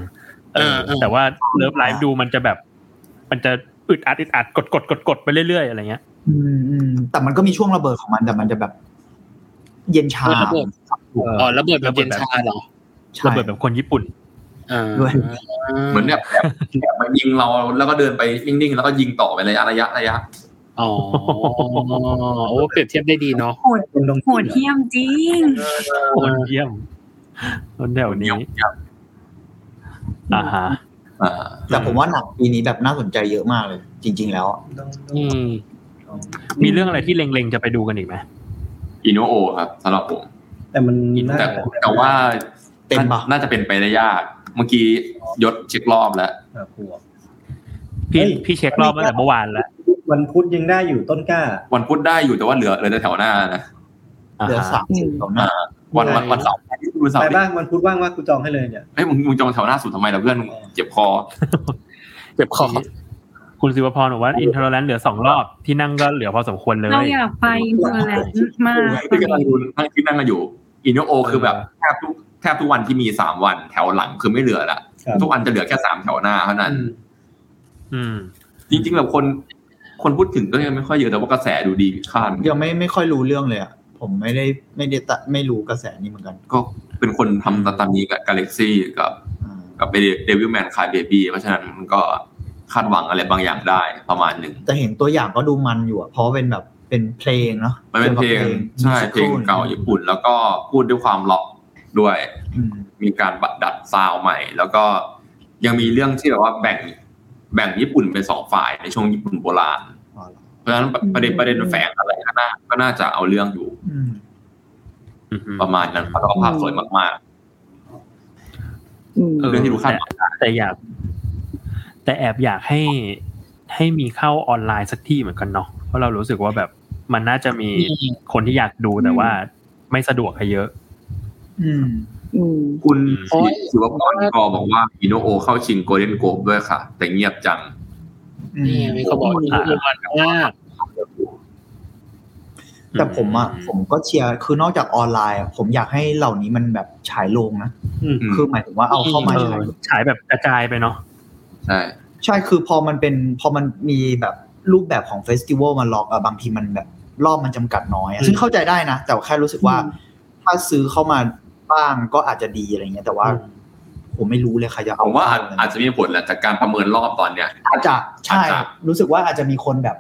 เออเออแต่ว่า Love Live ดูมันจะแบบ มันจะอึดอัดอึดอัดกดกดกดกดไปเรื่อยๆอะไรเงี้ยอืมอืมแต่มันก็มีช่วงระเบิดของมันแต่มันจะแบบ เย็นชาระเบิดอ๋อระเบิดแบบเย็นชาเหรอใช่ระเบิดแบบคนญี่ปุ่นอ่า ด้วยเหมือนแบบแบบแบบมายิงเราแล้วก็เดินไปนิ่งๆแล้วก็ยิงต่อไประยะระยะระยะอ๋อโอ้เปรียบเทียบได้ดีเนาะโหดคนลงโหดเยี่ยมจริงโหดเยี่ยมคนแถวนี้อ่าฮะอ่าแต่ผมว่าหนังปีนี้แบบน่าสนใจเยอะมากเลย จริง ๆ แล้วอืมมีเรื่องอะไรที่เล็งๆจะไปดูกันอีกไหมอินโนโอครับสำหรับผม แต่มันน่าแต่แต่ว่าเต็มปะน่าจะเป็นไปได้ยาก เมื่อกี้ยศเช็ครอบแล้วน่ากลัวพี่เฮ้ยพี่เช็ครอบตั้งแต่เมื่อวานแล้ววันพุธยังได้อยู่ต้นกล้า วันพุธได้อยู่แต่ว่าเหลือเหลือแต่แถวหน้านะอ่าเหลือฮะสามสิบตรงหน้าวันวันวันเสาร์วันเสาไปร์บ้างวันพุธว่างว่ากูจองให้เลยเนี่ยเฮ้ยมึงมึงจองแถวหน้าสุดทำไมล่ะเพื่อนมึงเจ็บคอ เจ็บคอคุณสิวพรบอกว่าอินเทอร์แลนด์เหลือสองรอบที่นั่งก็เหลือพอสมควรเลยเราอยากไปอินเทอร์แลนด์มากที่กำลังดูนั่งที่นั่งกันอยู่อินโนโอคือแบบแทบทุก แทบทุกวันที่มีสามวันแถวหลังคือไม่เหลือละครับทุกวันจะเหลือแค่สามแถวหน้าเท่านั้น อืม จริง ๆ แบบคนคนพูดถึงก็ยังไม่ค่อยเยอะแต่ว่ากระแสดูดีคาดยังไม่ไม่ค่อยรู้เรื่องเลยอะผมไม่ได้ไม่ได้ตะไม่รู้กระแสนี้เหมือนกัน ก็เป็นคนทำตาตามีกับกาแล็กซี่กับอ่ากับเดวิลแมนคายเบบี้เพราะฉะนั้นมันก็คาดหวังอะไรบางอย่างได้ประมาณหนึ่งแต่เห็นตัวอย่างก็ดูมันอยู่อะเพราะเป็นแบบเป็นเพลงเนาะมันเป็นเพลง ใช่เพลงเก่าญี่ปุ่น แล้วก็พูดด้วยความล็อก ด้วยอืมมีการบัดดัดซาวด์ใหม่ แล้วก็ยังมีเรื่องที่แบบว่าแบ่งแบ่งญี่ปุ่นเป็นสองฝ่ายในช่วงญี่ปุ่นโบราณอ๋อเหรอเพราะฉะนั้นประเด็นประเด็นแฝงอะไรก็น่าก็น่าจะเอาเรื่องอยู่อืมอืมประมาณนั้นแล้วก็ภาพสวยมากอืมเออเรื่องที่ดูคาดหวังแต่แต่อยาก แต่แอบอยากให้ให้มีเข้าออนไลน์สักที่เหมือนกันเนาะเพราะเรารู้สึกว่าแบบมันน่าจะมีคนที่อยากดูแต่ว่า ไม่สะดวกให้เยอะ อืมอืมๆคุณโอ้ยศิวพรกอบอกว่าอิโนโอเข้าชิงโกลเด้นโกลบด้วยค่ะ แต่เงียบจังอืมนี่มีเขาบอกที่รมันมากแต่ผมอะผมก็เชียร์คือนอกจากออนไลน์อะผมอยากให้เหล่านี้มันแบบฉายโรงนะอืมคือหมายถึงว่าเอาเข้ามาเออฉายฉายแบบกระจายไปเนาะใช่ใช่คือพอมันเป็นพอมันมีแบบรูปแบบของ festival มาล็อกอะบางทีมันแบบรอบมันจำกัดน้อยอะซึ่งเข้าใจได้นะ แต่แค่รู้สึกว่า ถ้าซื้อเข้ามา บ้างก็อาจจะดีอะไรเงี้ยแต่ว่า ผมไม่รู้เลยใครจะผเอามว่าอาจเข้อาจจะมีผลแหละจากการประเมินรอบตอนเนี้ยอาจจะใช่อาจจะรู้สึกว่าอาจจะมีคนแบบ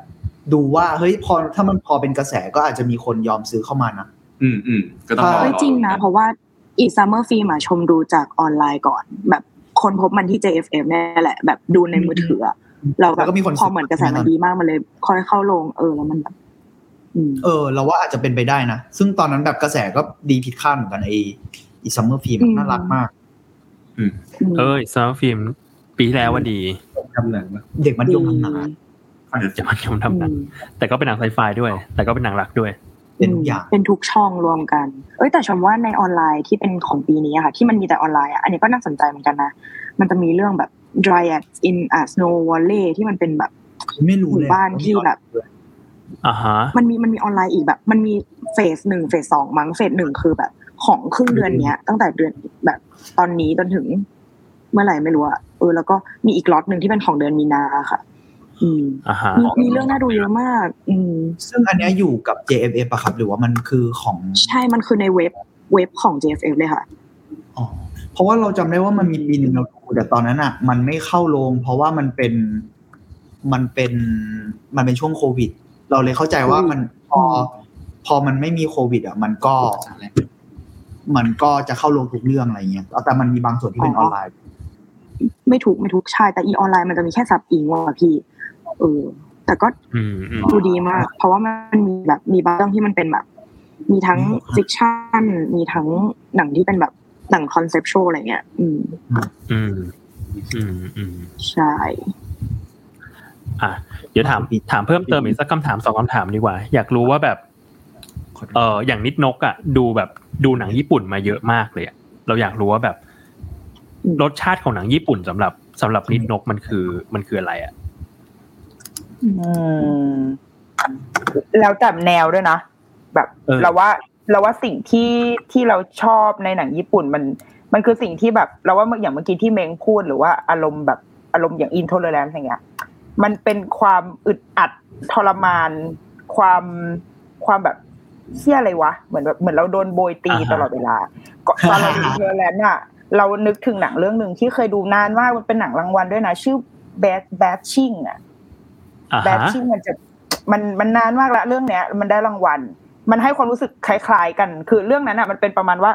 ดูว่าเฮ้ยพอถ้ามันพอเป็นกระแสก็อาจจะมีคนยอมซื้อเข้ามานะอืมอืมก็ต้องรอไม่จริงนะเพราะว่าอีซัมเมอร์ฟิล์มชมดูจากออนไลน์ก่อน แบบคนพบมันที่ JFM เนี่ยแหละ แบบดูในมือถืออะเราแบแล้บวก็มีคนพอเหมือนกระแสมันดีมากมันเลยค่อยเข้าลงเออแล้วมันแบบอืม เออ เราว่าอาจจะเป็นไปได้นะ ซึ่งตอนนั้นแบบกระแสก็ดีผิดคาดเหมือนกันไออีซัมเมอร์ฟิล์มอืมน่ารักมากเอ้ยซาวฟิล์มปีที่แล้วว่าดีทำหนังนะเด็กมัธยมทำหนังจะมันยอมทำหนังแต่ก็เป็นหนังไซไฟด้วย แต่ก็เป็นหนังรักด้วยเป็นทุกอย่างเป็นทุกช่องรวมกัน เอ้ยแต่ชมว่าในออนไลน์ที่เป็นของปีนี้อะค่ะที่มันมีแต่ออนไลน์อะอันนี้ก็น่าสนใจเหมือนกันนะ มันจะมีเรื่องแบบ Dryads in a Snow Valley ที่มันเป็นแบบไม่รู้หมู่เลยบ้านที่แบบ อ่าฮะมันมีมันมีออนไลน์อีกแบบ มันมีเฟสหนึ่งเฟสสองมั้งเฟสหนึ่งคือแบบ ของครึ่งเดือนเนี้ย ตั้งแต่เดือนแบบตอนนี้จนถึง เมื่อไหร่ไม่รู้อะเออแล้วก็มีอีกล็อตหนึ่งที่เป็นของเดือนมีนาค่ะ อืมอ่าฮะมีมีเรื่องน่าดูเยอะมาก อืม ซึ่งอันเนี้ยอยู่กับ JFF อะครับ หรือว่ามันคือของ ใช่มันคือในเว็บเว็บของ JFF เลยค่ะอ๋อเพราะว่าเราจำได้ว่ามันมีปีหนึ่งเราดูแต่ตอนนั้นอะมันไม่เข้าโรงเพราะว่ามันเป็นมันเป็นมันเป็นช่วงโควิด เราเลยเข้าใจว่ามันพอ พอมันไม่มีโควิด อะ มันก็มันก็จะเข้าโรงทุกเรื่องอะไรเงี้ยแต่มันมีบางส่วนที่เป็นออนไลน์ ไม่ถูกไม่ถูกใช่แต่อีออนไลน์มันจะมีแค่ซับ Eng ว่ะพี่ เออ แต่ก็อืมอืมดูดีมาก เพราะว่ามันมีแบบมีบางเรื่องที่มันเป็นแบบ มีทั้ง fiction มีทั้งหนังที่เป็นแบบหนัง conceptual อะไรเงี้ย อืม อืม อืมอืมใช่ อะเดี๋ยวถามถามเพิ่มเติมอีกสักคำถามสองคำถามดีกว่า อยากรู้ว่าแบบ เอออย่างนิดนกอะดูแบบดูหนังญี่ปุ่นมาเยอะมากเลยอะเราอยากรู้ว่าแบบ รสชาติของหนังญี่ปุ่นสำหรับสำหรับนิดนกมันคือ มันคืออะไรอะอืมแล้วแต่แนวด้วยนะแบบเออเราว่าเราว่าสิ่งที่ที่เราชอบในหนังญี่ปุ่นมัน มันคือสิ่งที่แบบ เราว่าเมื่ออย่างเมื่อกี้ที่เมงพูดหรือว่าอารมณ์แบบอารมณ์อย่าง Intolerance อย่างเงี้ย มันเป็นความอึดอัดทรมาน ความความแบบเชี่ยอะไรวะ เหมือนแบบเหมือนเราโดนโบยตีอ่าฮะตลอดเวลาก็ตอนเรา Intolerance อะเรานึกถึงหนังเรื่องหนึ่งที่เคยดูนานมากมันเป็นหนังรางวัลด้วยนะ ชื่อ Bashing อะอ่า Bashing มันจะมันมันนานมากละเรื่องเนี้ย มันได้รางวัล มันให้ความรู้สึกคล้าย ๆ กัน คือเรื่องนั้นอะมันเป็นประมาณว่า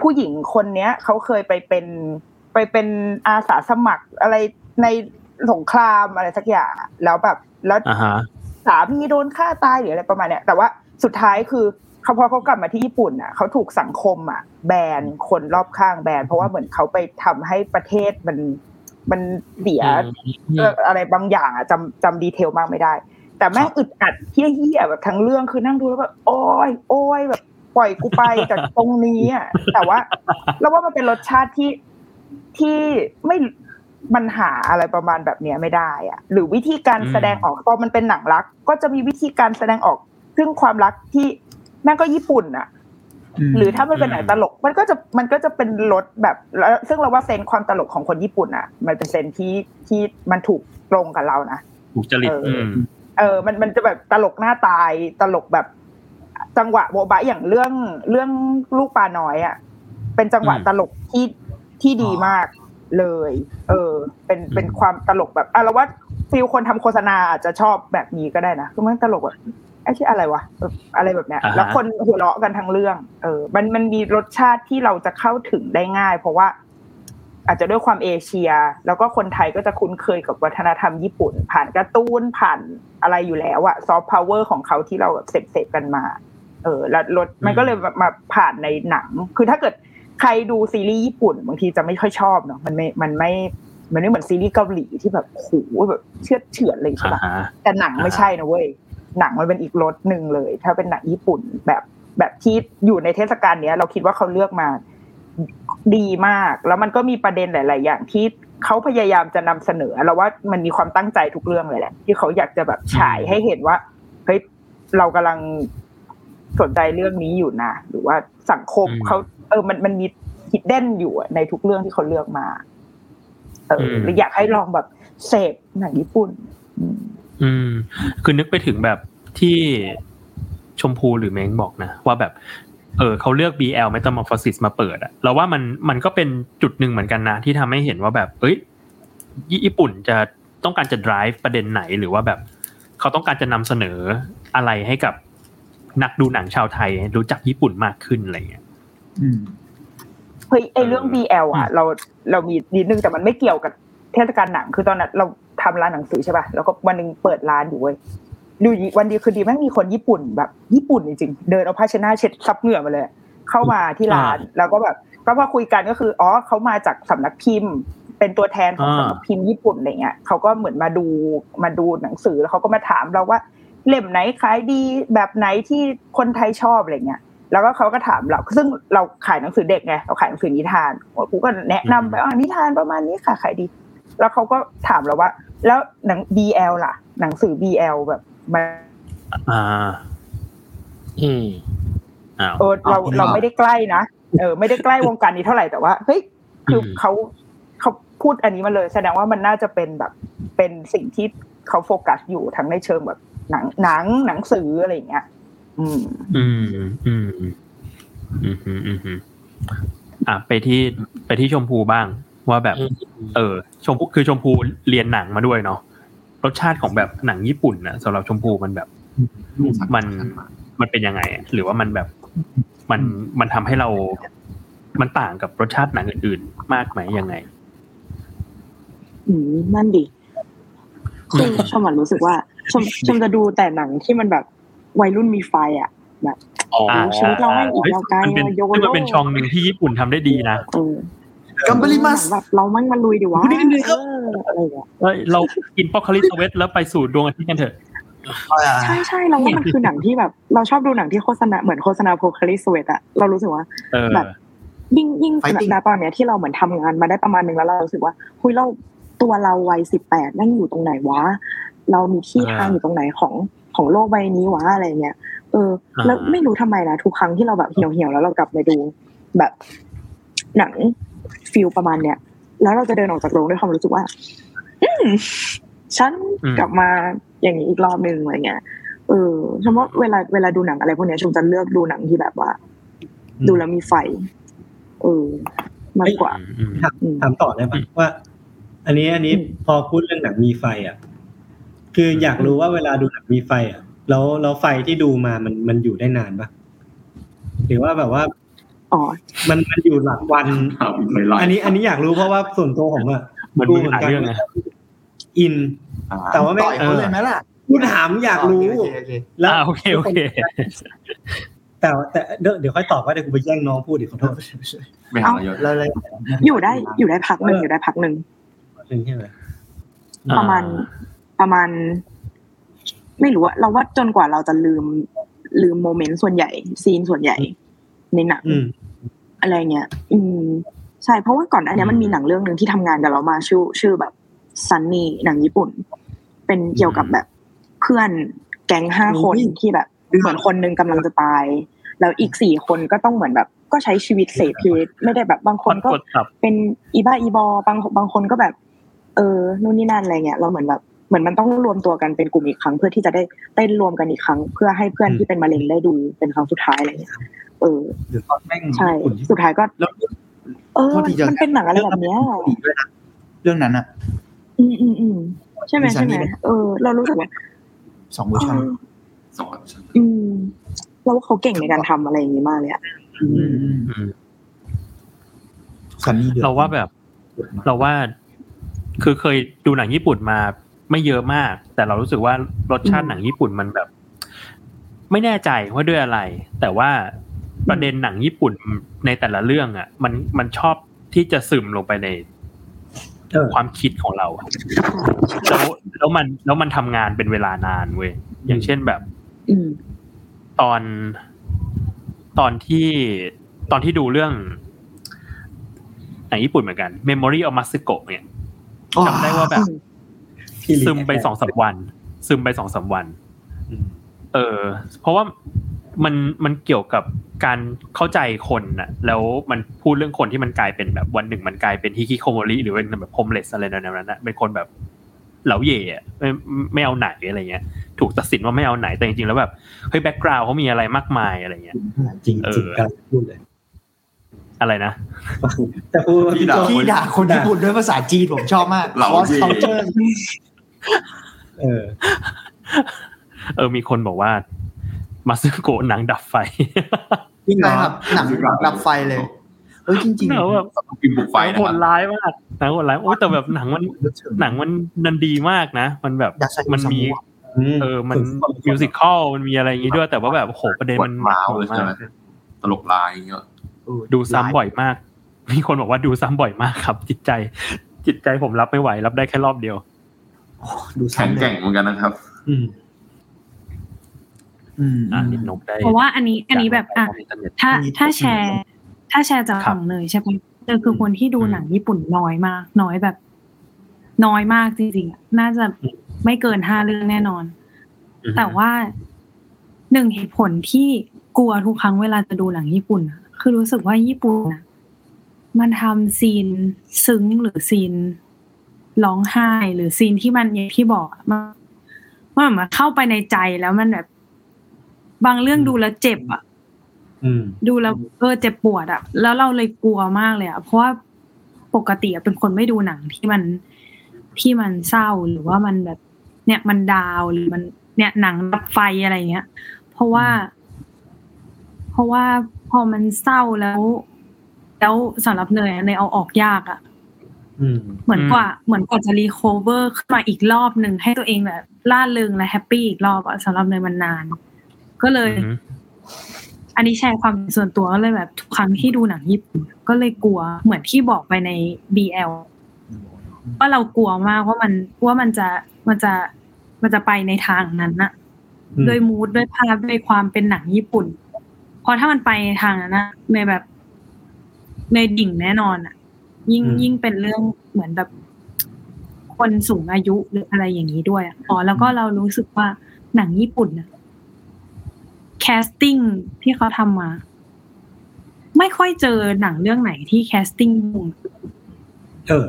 ผู้หญิงคนเนี้ยเขาเคยไปเป็นไปเป็นอาสาสมัครอะไรใน สงครามอะไรสักอย่างอะแล้วแบบแล้วอ่าฮะสามีโดนฆ่าตายหรืออะไรประมาณเนี้ยแต่ว่าสุดท้ายคือเขาพอเขากลับมาที่ญี่ปุ่นอะเขาถูกสังคมอะ แบนคนรอบข้างแบนเพราะว่าเหมือนเขาไปทำให้ประเทศมันมันเสียเรื่องอะไรบางอย่างอะจำจำดีเทลมากไม่ได้ แต่แม่งอึดอัดเฮี้ยๆแบบทั้งเรื่องคือนั่งดูแล้วแบบโอ้ยโอ้ยแบบปล่อยกูไปจากตรงนี้อะแต่ว่าเราว่ามันเป็นรสชาติที่ที่ไม่ มันหาอะไรประมาณแบบเนี้ยไม่ได้อะหรือวิธีการอืมแสดงออกพอมันเป็นหนังรัก ก็จะมีวิธีการแสดงออกซึ่งความรักที่แม่งก็ญี่ปุ่นอะหรือถ้ามันเป็นหนังตลก มันก็จะมันก็จะเป็นรสแบบแล้วซึ่งเราว่าเซนส์ความตลกของคนญี่ปุ่นอะมันเป็นเซนส์ที่ที่มันถูกตรงกับเรานะถูกจริตเอออือืมเออ มันมันจะแบบตลกหน้าตายตลกแบบ จังหวะโบบะอย่างเรื่องเรื่องลูกปลาน้อยอะเป็นจังหวะอืมตลกที่ที่ดีมาก เลย เออ เป็นเป็นความตลกแบบอะเราว่าฟิลคนทำโฆษณาอาจจะชอบแบบนี้ก็ได้นะคือมันตลกแบบไอ้ที่อะไรวะแบบอะไรแบบเนี้ยอ่าฮะแล้วคนหัวเราะกันทั้งเรื่อง เออ มันมันมีรสชาติที่เราจะเข้าถึงได้ง่าย เพราะว่า อาจจะด้วยความเอเชีย แล้วก็คนไทยก็จะคุ้นเคยกับวัฒนธรรมญี่ปุ่น ผ่านการ์ตูนผ่านอะไรอยู่แล้วอะซอฟต์พาวเวอร์ของเขาที่เราแบบเสพเสพกันมา เออ แล้วรสมันก็เลยมามาผ่านในหนัง คือถ้าเกิด ใครดูซีรีส์ญี่ปุ่นบางทีจะไม่ค่อยชอบเนาะมันไม่มันไม่มันไม่เหมือนซีรีส์เกาหลีที่แบบโหแบบเชื่อดเฉือนเลยใช่อ่าปะฮะแต่หนังไม่ใช่นะเว้ยหนังมันเป็นอีกรสหนึ่งเลย ถ้าเป็นหนังญี่ปุ่นแบบแบบที่อยู่ในเทศกาลเนี้ย เราคิดว่าเขาเลือกมาดีมาก แล้วมันก็มีประเด็นหลาย ๆ อย่างที่เขาพยายามจะนำเสนอเราว่ามันมีความตั้งใจทุกเรื่องเลยแหละ ที่เขาอยากจะแบบฉายให้เห็นว่าเฮ้ยเรากำลังสนใจเรื่องนี้อยู่นะหรือว่าสังคมอืมเขา เออ มันมันมีฮิดเด้นอยู่อะในทุกเรื่องที่เขาเลือกมา เอออมหรืออยากให้ลองแบบเสพหนังญี่ปุ่นอืมอืม คือนึกไปถึงแบบที่ชมพูหรือเม้งบอกนะว่าแบบเออเขาเลือก BL Metamorphosis มาเปิดอะเราว่ามันมันก็เป็นจุดหนึ่งเหมือนกันนะ ที่ทำให้เห็นว่าแบบ เอ้ยญี่ญี่ปุ่นจะต้องการจะ drive ประเด็นไหนหรือว่าแบบ เขาต้องการจะนำเสนออะไรให้กับนักดูหนังชาวไทยรู้จักญี่ปุ่นมากขึ้นอะไรเงี้ยอืม เฮ้ยไอเรื่อง BL อะ เราเรามีนิดนึงแต่มันไม่เกี่ยวกับเทศกาลหนังคือตอนนั้นเราทำร้านหนังสือใช่ป่ะแล้วก็วันหนึงเปิดร้านอยู่เว้ยดูดีวันดีคือดีแม่งมีคนญี่ปุ่นแบบญี่ปุ่นจริงๆเดินเอาผ้าเช็ดหน้าเช็ดซับเหงื่อมาเลย เข้ามาที่ร้านแล้วก็แบบก็พอคุยกันก็คืออ๋อเขามาจากสำนักพิมพ์ เป็นตัวแทนของอ่าสำนักพิมพ์ญี่ปุ่นอะไรเงี้ยเขาก็เหมือนมาดูมาดูหนังสือแล้วเขาก็มาถามเราว่าเล่มไหนขายดีแบบไหนที่คนไทยชอบอะไรเงี้ย แล้วก็เขาก็ถามเรา ซึ่งเราขายหนังสือเด็กไง เราขายหนังสือนิทานกูก็แนะนำไปว่านิทานประมาณนี้ค่ะ ขายดี แล้วเขาก็ถามเราว่า แล้วหนัง BL ล่ะ หนังสือ BL แบบมันอ่า อืมอ้าวเออเราอ๋อเราไม่ได้ใกล้นะ เออ ไม่ได้ใกล้วงการนี้เท่าไหร่แต่ว่า เฮ้ย คืออมเขาเขาพูดอันนี้มาเลย แสดงว่ามันน่าจะเป็นแบบ เป็นสิ่งที่เขาโฟกัสอยู่ทั้งในเชิงแบบหนังหนังหนังสืออะไรอย่างเงี้ย อืมอืมอืมอืม อืม อืม อืมอืมอะไปที่ไปที่ชมพูบ้าง ว่าแบบอืมเออ ชมพูคือชมพูเรียนหนังมาด้วยเนาะรสชาติของแบบหนังญี่ปุ่นนะสำหรับชมพูมันแบบ มันมันเป็นยังไงอะหรือว่ามันแบบมันมันทำให้เรา มันต่างกับรสชาติหนังอื่น ๆ มากไหมยังไง อืมนั่นดิคือชมอะรู้สึกว่า ชมชมจะดูแต่หนังที่มันแบบ วัยรุ่นมีไฟอะแบบอ๋ออ่าชีวิตเราไม่อีกยาวไกลมันเป็นอะโยซึ่งโย่มันเป็นช่องหนึ่งที่ญี่ปุ่นทำได้ดีนะเออがんばりますแบบเรามั่งมันลุยดิวะคุณนี่นี่ครับเอออะไรอย่างเงี้ยเอ้ยเรากิน Pocari Sweat แล้วไปสู่ดวงอาทิตย์กันเถอะใช่ใช่เราว่ามันคือหนังที่แบบ เราชอบดูหนังที่โฆษณาเหมือนโฆษณา Pocari Sweat อะเรารู้สึกว่าเออแบบยิ่งยิ่ง Fighting ณตอนเนี้ยที่เราเหมือนทำงานมาได้ประมาณหนึ่งแล้วเรารู้สึกว่าคุยเราตัวเราวัยสิบแปดนั่งอยู่ตรงไหนวะเรามีที่อ่าทางอยู่ตรงไหนของ ของโลกใบนี้วะอะไรเงี้ยเอออ่าแล้วไม่รู้ทำไมนะทุกครั้งที่เราแบบเหี่ยวเหี่ยวๆแล้วเรากลับมาดู แบบหนังฟิลประมาณเนี้ยแล้วเราจะเดินออกจากโรงด้วยความรู้สึกว่า อืมฉันอืมกลับมาอย่างนี้อีกรอบหนึ่งอะไรเงี้ยเออเฉพาะเวลาเวลาดูหนังอะไรพวกเนี้ยชมจะเลือกดูหนังที่แบบว่า ดูแล้วมีไฟเออมากกว่าอืมถามอืมถามต่อได้ปะว่า อันนี้อันนี้อืมพอพูดเรื่องหนังมีไฟอะ คืออยากรู้ว่าเวลาดูหนังมีไฟอะแล้วแล้วไฟที่ดูมามันมันอยู่ได้นานปะหรือว่าแบบว่าอ๋อมันมันอยู่หลักวันครับไม่ไล่อันนี้อันนี้อยากรู้เพราะว่าส่วนตัวผมอะเหมือนดูมึงหาเรื่องไงอินอ่แต่ว่าไม่ต่อยเขาเลยไหมล่ะกูถามอยากรู้โอเคโอเคแล้วอ่าโอเคโอเคแต่แต่เดี๋ยวเดี๋ยวค่อยตอบว่าเดี๋ยวกูไปแย่งน้องพูดอีกขอโทษไม่หาเยอะแล้วแล้วอยู่ได้อยู่ได้พักหนึ่งอยู่ได้พักหนึ่งหนึ่งใช่ไหมประมาณ ประมาณ ไม่รู้อะเราว่าจนกว่าเราจะลืม ลืมโมเมนต์ส่วนใหญ่ ซีนส่วนใหญ่ ในหนังอืมอะไรเงี้ย อืม ใช่ เพราะว่าก่อนอันเนี้ยมันมีหนังเรื่องหนึ่งที่ทำงานกับเรามาชื่อ ชื่อแบบซันนี่หนังญี่ปุ่น เป็นเกี่ยวกับแบบ เพื่อนแก๊งห้าคนที่แบบเหมือนคนหนึงกำลังจะตาย แล้วอีกสี่คนก็ต้องเหมือนแบบก็ใช้ชีวิตเสพเพไม่ได้แบบบางคนก็กดครับเป็นอีบ้าอีบอบางบางคนก็แบบ เออนู่นนี่นั่นอะไรเงี้ยเราเหมือนแบบ เหมือนมันต้องรวมตัวกันเป็นกลุ่มอีกครั้ง เพื่อที่จะได้เต้นรวมกันอีกครั้ง เพื่อให้เพื่อนที่เป็นมะเร็งได้ดูเป็นครั้งสุดท้ายอะไรเงี้ยเออหรือตอนแม่งใช่ญี่ปุ่นที่สุดท้ายก็แล้วเออโทษทีจะมันเป็นหนังอะไรแบบเนี้ยดีด้วยนะเรื่องนั้นอะอืมอืมอืมใช่ไหมมีซันใช่ไหมนี่ไหมเออ เรารู้สึกว่าสองเวอร์ชันเออสองออปชั่นอืมเราว่าเขาเก่งในการทำอะไรอย่างนี้มากเลยอะอืมอืมอืมซันนี่ดือดเราว่าแบบ เราว่า คือเคยดูหนังญี่ปุ่นมา ไม่เยอะมาก แต่เรารู้สึกว่ารสชาติหนังญี่ปุ่นมันแบบ ไม่แน่ใจว่าด้วยอะไร แต่ว่าประเด็นหนังญี่ปุ่นในแต่ละเรื่องอะ มันมันชอบที่จะซึมลงไปในเออความคิดของเราอะแล้วแล้วมันแล้วมันทำงานเป็นเวลานานเว้ยอย่างเช่นแบบอืมตอนตอนที่ตอนที่ดูเรื่องหนังญี่ปุ่นเหมือนกัน Memory of Masako เนี่ยจำได้ว่าแบบพี่ลี ซึมไปสองสามวัน ซึมไปสองสามวันเออ เพราะว่ามันมันเกี่ยวกับการเข้าใจคนน่ะ แล้วมันพูดเรื่องคนที่มันกลายเป็นแบบวันหนึ่งมันกลายเป็นฮิคิโคโมริหรือเป็นแบบโฮมเลสอะไรแนวๆนั้นนะเป็นคนแบบเหลาเย่อะไม่ไม่เอาไหนอะไรเงี้ย ถูกตัดสินว่าไม่เอาไหนแต่จริงๆแล้วแบบเฮ้ยแบ็กกราวเขามีอะไรมากมายอะไรเงี้ยจริงเอจริงอการพูดเลยอะไรนะแต่พูดว่าพี่โจที่ด่าคนญี่ปุ่นด้วยภาษาจีนผมชอบมากเหล่า Lost เย่ culture เออ เออ มีคนบอกว่า มาซึโกะหนังดับไฟจริงเหรใช่อครับหนังดับไฟเลยเอ้ยจริงหนังแบบพิมพ์บุกไฟหนังนะโหครัดบร้ายมากหนังโหดร้ายโอ้ยแต่แบบหนังมันๆหนังมันนันดีมากนะ มันแบบดักไซมันมีเออ มันมิวสิคอลมันมีอะไรอย่างงี้ด้วย แต่ว่าแบบโอ้โหประเด็นปวมัดนร้าวเลยมาใช่ไหมกตลกลายอย่างเงี้ยดูซ้ำบ่อยมาก มีคนบอกว่าดูซ้ำบ่อยมากครับ จิตใจ จิตใจผมรับไม่ไหว รับได้แค่รอบเดียว ดูแข็งซ้ำแกร่งเหมือนกันนะครับ อืมอืมอ่านิดนกได้เพราะว่าอันนี้อันนี้แบบอะอินเทอร์เน็ตถ้าอันนี้ถ้าแชร์ ถ้าแชร์จากครับฝั่งเลยใช่ปะเจอคือคนที่ดูอืมหนังญี่ปุ่นน้อยมาก น้อยแบบ น้อยมากจริงๆอะน่าจะไม่เกินห้าเรื่องแน่นอนอือฮึแต่ว่าหนึ่งเหตุผลที่กลัวทุกครั้งเวลาจะดูหนังญี่ปุ่นอะคือรู้สึกว่าญี่ปุ่นอะมันทำ scene ซึ้งหรือ scene ร้องไห้หรือ scene ที่มันอย่างที่บอกอะมันมันเหมือนมันเข้าไปในใจแล้วมันแบบ บางเรื่องดูแล้วเจ็บอะอืมดูแล้วเออเจ็บปวดอะแล้วเราเลยกลัวมากเลยอะเพราะว่าปกติอะเป็นคนไม่ดูหนังที่มันที่มันเศร้าหรือว่ามันแบบ เนี่ยมันดาวหรือมัน เนี่ยหนังรับไฟอะไรเงี้ย เพราะว่า เพราะว่าพอมันเศร้าแล้ว แล้วสำหรับเนยอะเนยเอาออกยากอะอืม เหมือนกว่าเหมือนกว่าจะ recover ขึ้นมาอีกรอบหนึ่งให้ตัวเองแบบร่าเริงและ happy อีกรอบอะสำหรับเนยมันนาน ก็เลยอือฮึอันนี้แชร์ความส่วนตัวก็เลยแบบทุกครั้งที่ดูหนังญี่ปุ่นก็เลยกลัวเหมือนที่บอกไปใน BL ว่าเรากลัวมากว่ามันว่ามันจะมันจะมันจะไปในทางนั้นนะอืมด้วย mood ด้วยภาพด้วยความเป็นหนังญี่ปุ่นเพราะถ้ามันไปในทางนั้นนะในแบบในดิ่งแน่นอนอะ ยิ่งอืมยิ่งเป็นเรื่องเหมือนแบบ คนสูงอายุหรืออะไรอย่างนี้ด้วยอะอ๋อแล้วก็เรารู้สึกว่าหนังญี่ปุ่นอะ casting ที่เขาทำมา ไม่ค่อยเจอหนังเรื่องไหนที่ casting มุงเออ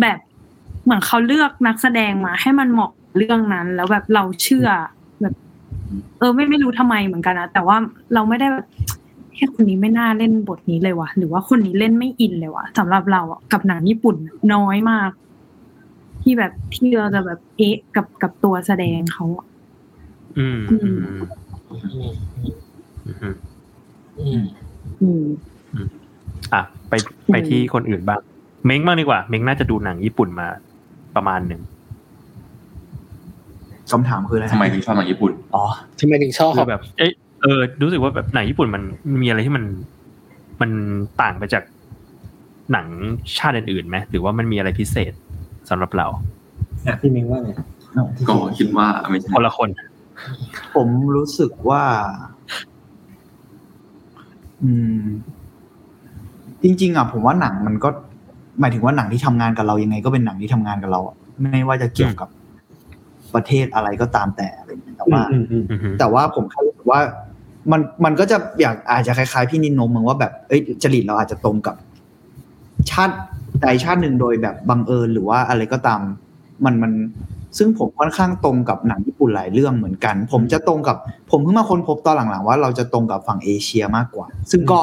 แบบเหมือนเขาเลือกนักแสดงมา ให้มันเหมาะเรื่องนั้น แล้วแบบเราเชื่อแบบ เออ ไม่ไม่รู้ทำไมเหมือนกันนะแต่ว่าเราไม่ได้แบบแคค่คนนี้ไม่น่าเล่นบทนี้เลยวะหรือว่าคนนี้เล่นไม่อินเลยวะสำหรับเราอะกับหนังญี่ปุ่นน้อยมาก ที่แบบที่เราจะแบบเอ๊ะกับกับตัวแสดงเขาอะอืมอือืมมอืมอืมอืมอืมอะไปไปที่คนอื่นบ้างเม้งบ้างดีกว่า เม้งน่าจะดูหนังญี่ปุ่นมาประมาณหนึ่งคำถามคืออะไรทำไมถึงชอบหนังญี่ปุ่น อ๋อทำไมถึงชอบคือแบบ เอย เออรู้สึกว่าแบบหนังญี่ปุ่นมันมีอะไรที่มันมันต่างไปจากหนังชาติอื่นๆไหมหรือว่ามันมีอะไรพิเศษสำหรับเราอะพี่เมงว่าไงก็คิดว่าไม่ใช่คนละคน ผมรู้สึกว่า อืม จริง ๆอะผมว่าหนังมันก็ หมายถึงว่าหนังที่ทำงานกับเรายังไง ก็เป็นหนังที่ทำงานกับเราอะไม่ว่าจะเกี่ยวกับประเทศอะไรก็ตามแต่อะไรอย่างเงี้ยแต่ว่าอืมอืมอือฮึแต่ว่าผมแค่รู้สึกว่า มันมันก็จะอยากอาจจะคล้ายๆพี่นินนมมึงว่าแบบเอ้ยจริตเราอาจจะตรงกับ ชาติใดชาติหนึ่งโดยแบบบังเอิญหรือว่าอะไรก็ตาม มันมันซึ่งผมค่อนข้างตรงกับหนังญี่ปุ่นหลายเรื่องเหมือนกัน ผมจะตรงกับผมเพิ่งมาค้นพบตอนหลังๆว่าเราจะตรงกับฝั่งเอเชียมากกว่า ซึ่งก็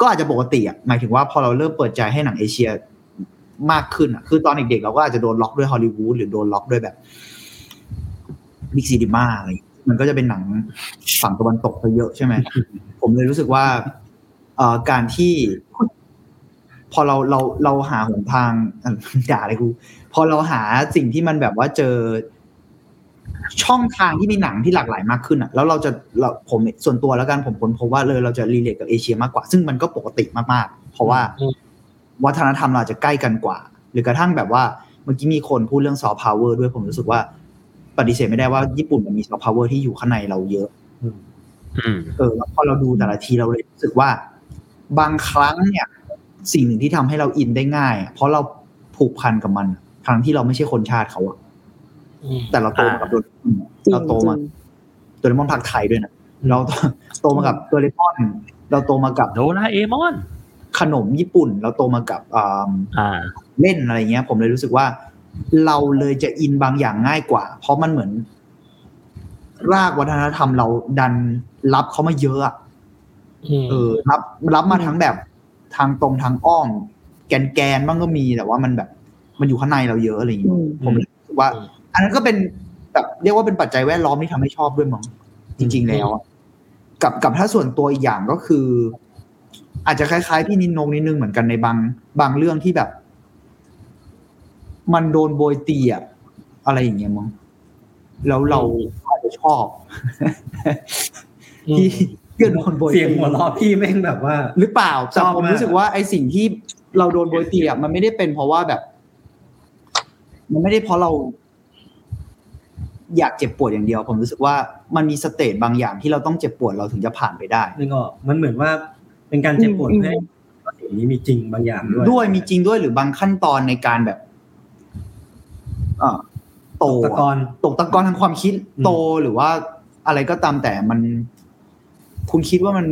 ก็อาจจะปกติอะหมายถึงว่าพอเราเริ่มเปิดใจให้หนังเอเชียมากขึ้นอะคือตอนเด็กๆเราก็อาจจะโดนล็อกด้วยฮอลลีวูดหรือโดนล็อกด้วยแบบ big cinema อะไรอย่าง มันก็จะเป็นหนังฝั่งตะวันตกไปเยอะใช่ไหมผมเลยรู้สึกว่าเอ่อการที่ พอเราเราเราหาหนทางอะด่าอะไรกูพอเราหาสิ่งที่มันแบบว่าเจอ ช่องทางที่มีหนังที่หลากหลายมากขึ้นอะ แล้วเราจะเราผมส่วนตัวแล้วกันผมค้นพบว่าเลยเราจะ relate กับเอเชียมากกว่า ซึ่งมันก็ปกติมากๆ เพราะว่าวัฒนธรรมเราอาจจะใกล้กันกว่า หรือกระทั่งแบบว่าเมื่อกี้มีคนพูดเรื่องซอฟต์พาวเวอร์ด้วยผมรู้สึกว่า ปฏิเสธไม่ได้ว่าญี่ปุ่นมันมีซอฟต์พาวเวอร์ที่อยู่ข้างในเราเยอะอืมเออแล้วพอเราดูแต่ละทีเราเลยรู้สึกว่า บางครั้งเนี่ย สิ่งหนึ่งที่ทำให้เราอินได้ง่ายอะเพราะเราผูกพันกับมันอะทั้งที่เราไม่ใช่คนชาติเขาอะอืมแต่เราโตมากับโดเรมอนจริงเราโตมาจริงโดเรมอนภาคไทยด้วยนะเราโตโตมากับโดเรมอน เราโตมากับโดราเอมอน ขนมญี่ปุ่น เราโตมากับอ่าอ่าเล่นอะไรเงี้ย ผมเลยรู้สึกว่า เราเลยจะอินบางอย่างง่ายกว่า เพราะมันเหมือน รากวัฒนธรรมเราดันรับเขามาเยอะอะมเออ รับ รับมาทั้งแบบทางตรงทางอ้อม แกนแกนบ้างก็มีแต่ว่ามันแบบ มันอยู่ข้างในเราเยอะอะไรอย่างเงี้ยอืมผมเลยรู้สึกว่า อันนั้นก็เป็นแบบเรียกว่าเป็นปัจจัยแวดล้อมที่ทำให้ชอบด้วยมั้งจริง ๆ แล้วอะกับกับถ้าส่วนตัวอีกอย่างก็คือ อาจจะคล้าย ๆ พี่นินนงนิดนึงเหมือนกันในบาง บางเรื่องที่แบบ มันโดนโบยตีอะอะไรอย่างเงี้ยมั้งแล้วเราอาจจะชอบที่ที่โดนโบยตีเสียงหัวเราะพี่แม่งแบบว่า หรือเปล่าแต่ชอบผมมากรู้สึกว่าไอ้สิ่งที่เราโดนโบยตีอะมันไม่ได้เป็นเพราะว่าแบบ มันไม่ได้เพราะเรา อยากเจ็บปวดอย่างเดียว ผมรู้สึกว่ามันมีสเตจบางอย่างที่เราต้องเจ็บปวดเราถึงจะผ่านไปได้นึกออกมันเหมือนว่าเป็นการเจ็บปวดอืมเพื่อให้ว่าสิ่งนี้มีจริงบางอย่างด้วยด้วยมีจริงด้วยหรือบางขั้นตอนในการแบบเอ่อ โตตะกอนตกตะกอนทางความคิดอืมโตหรือว่าอะไรก็ตามแต่มัน คุณคิดว่ามัน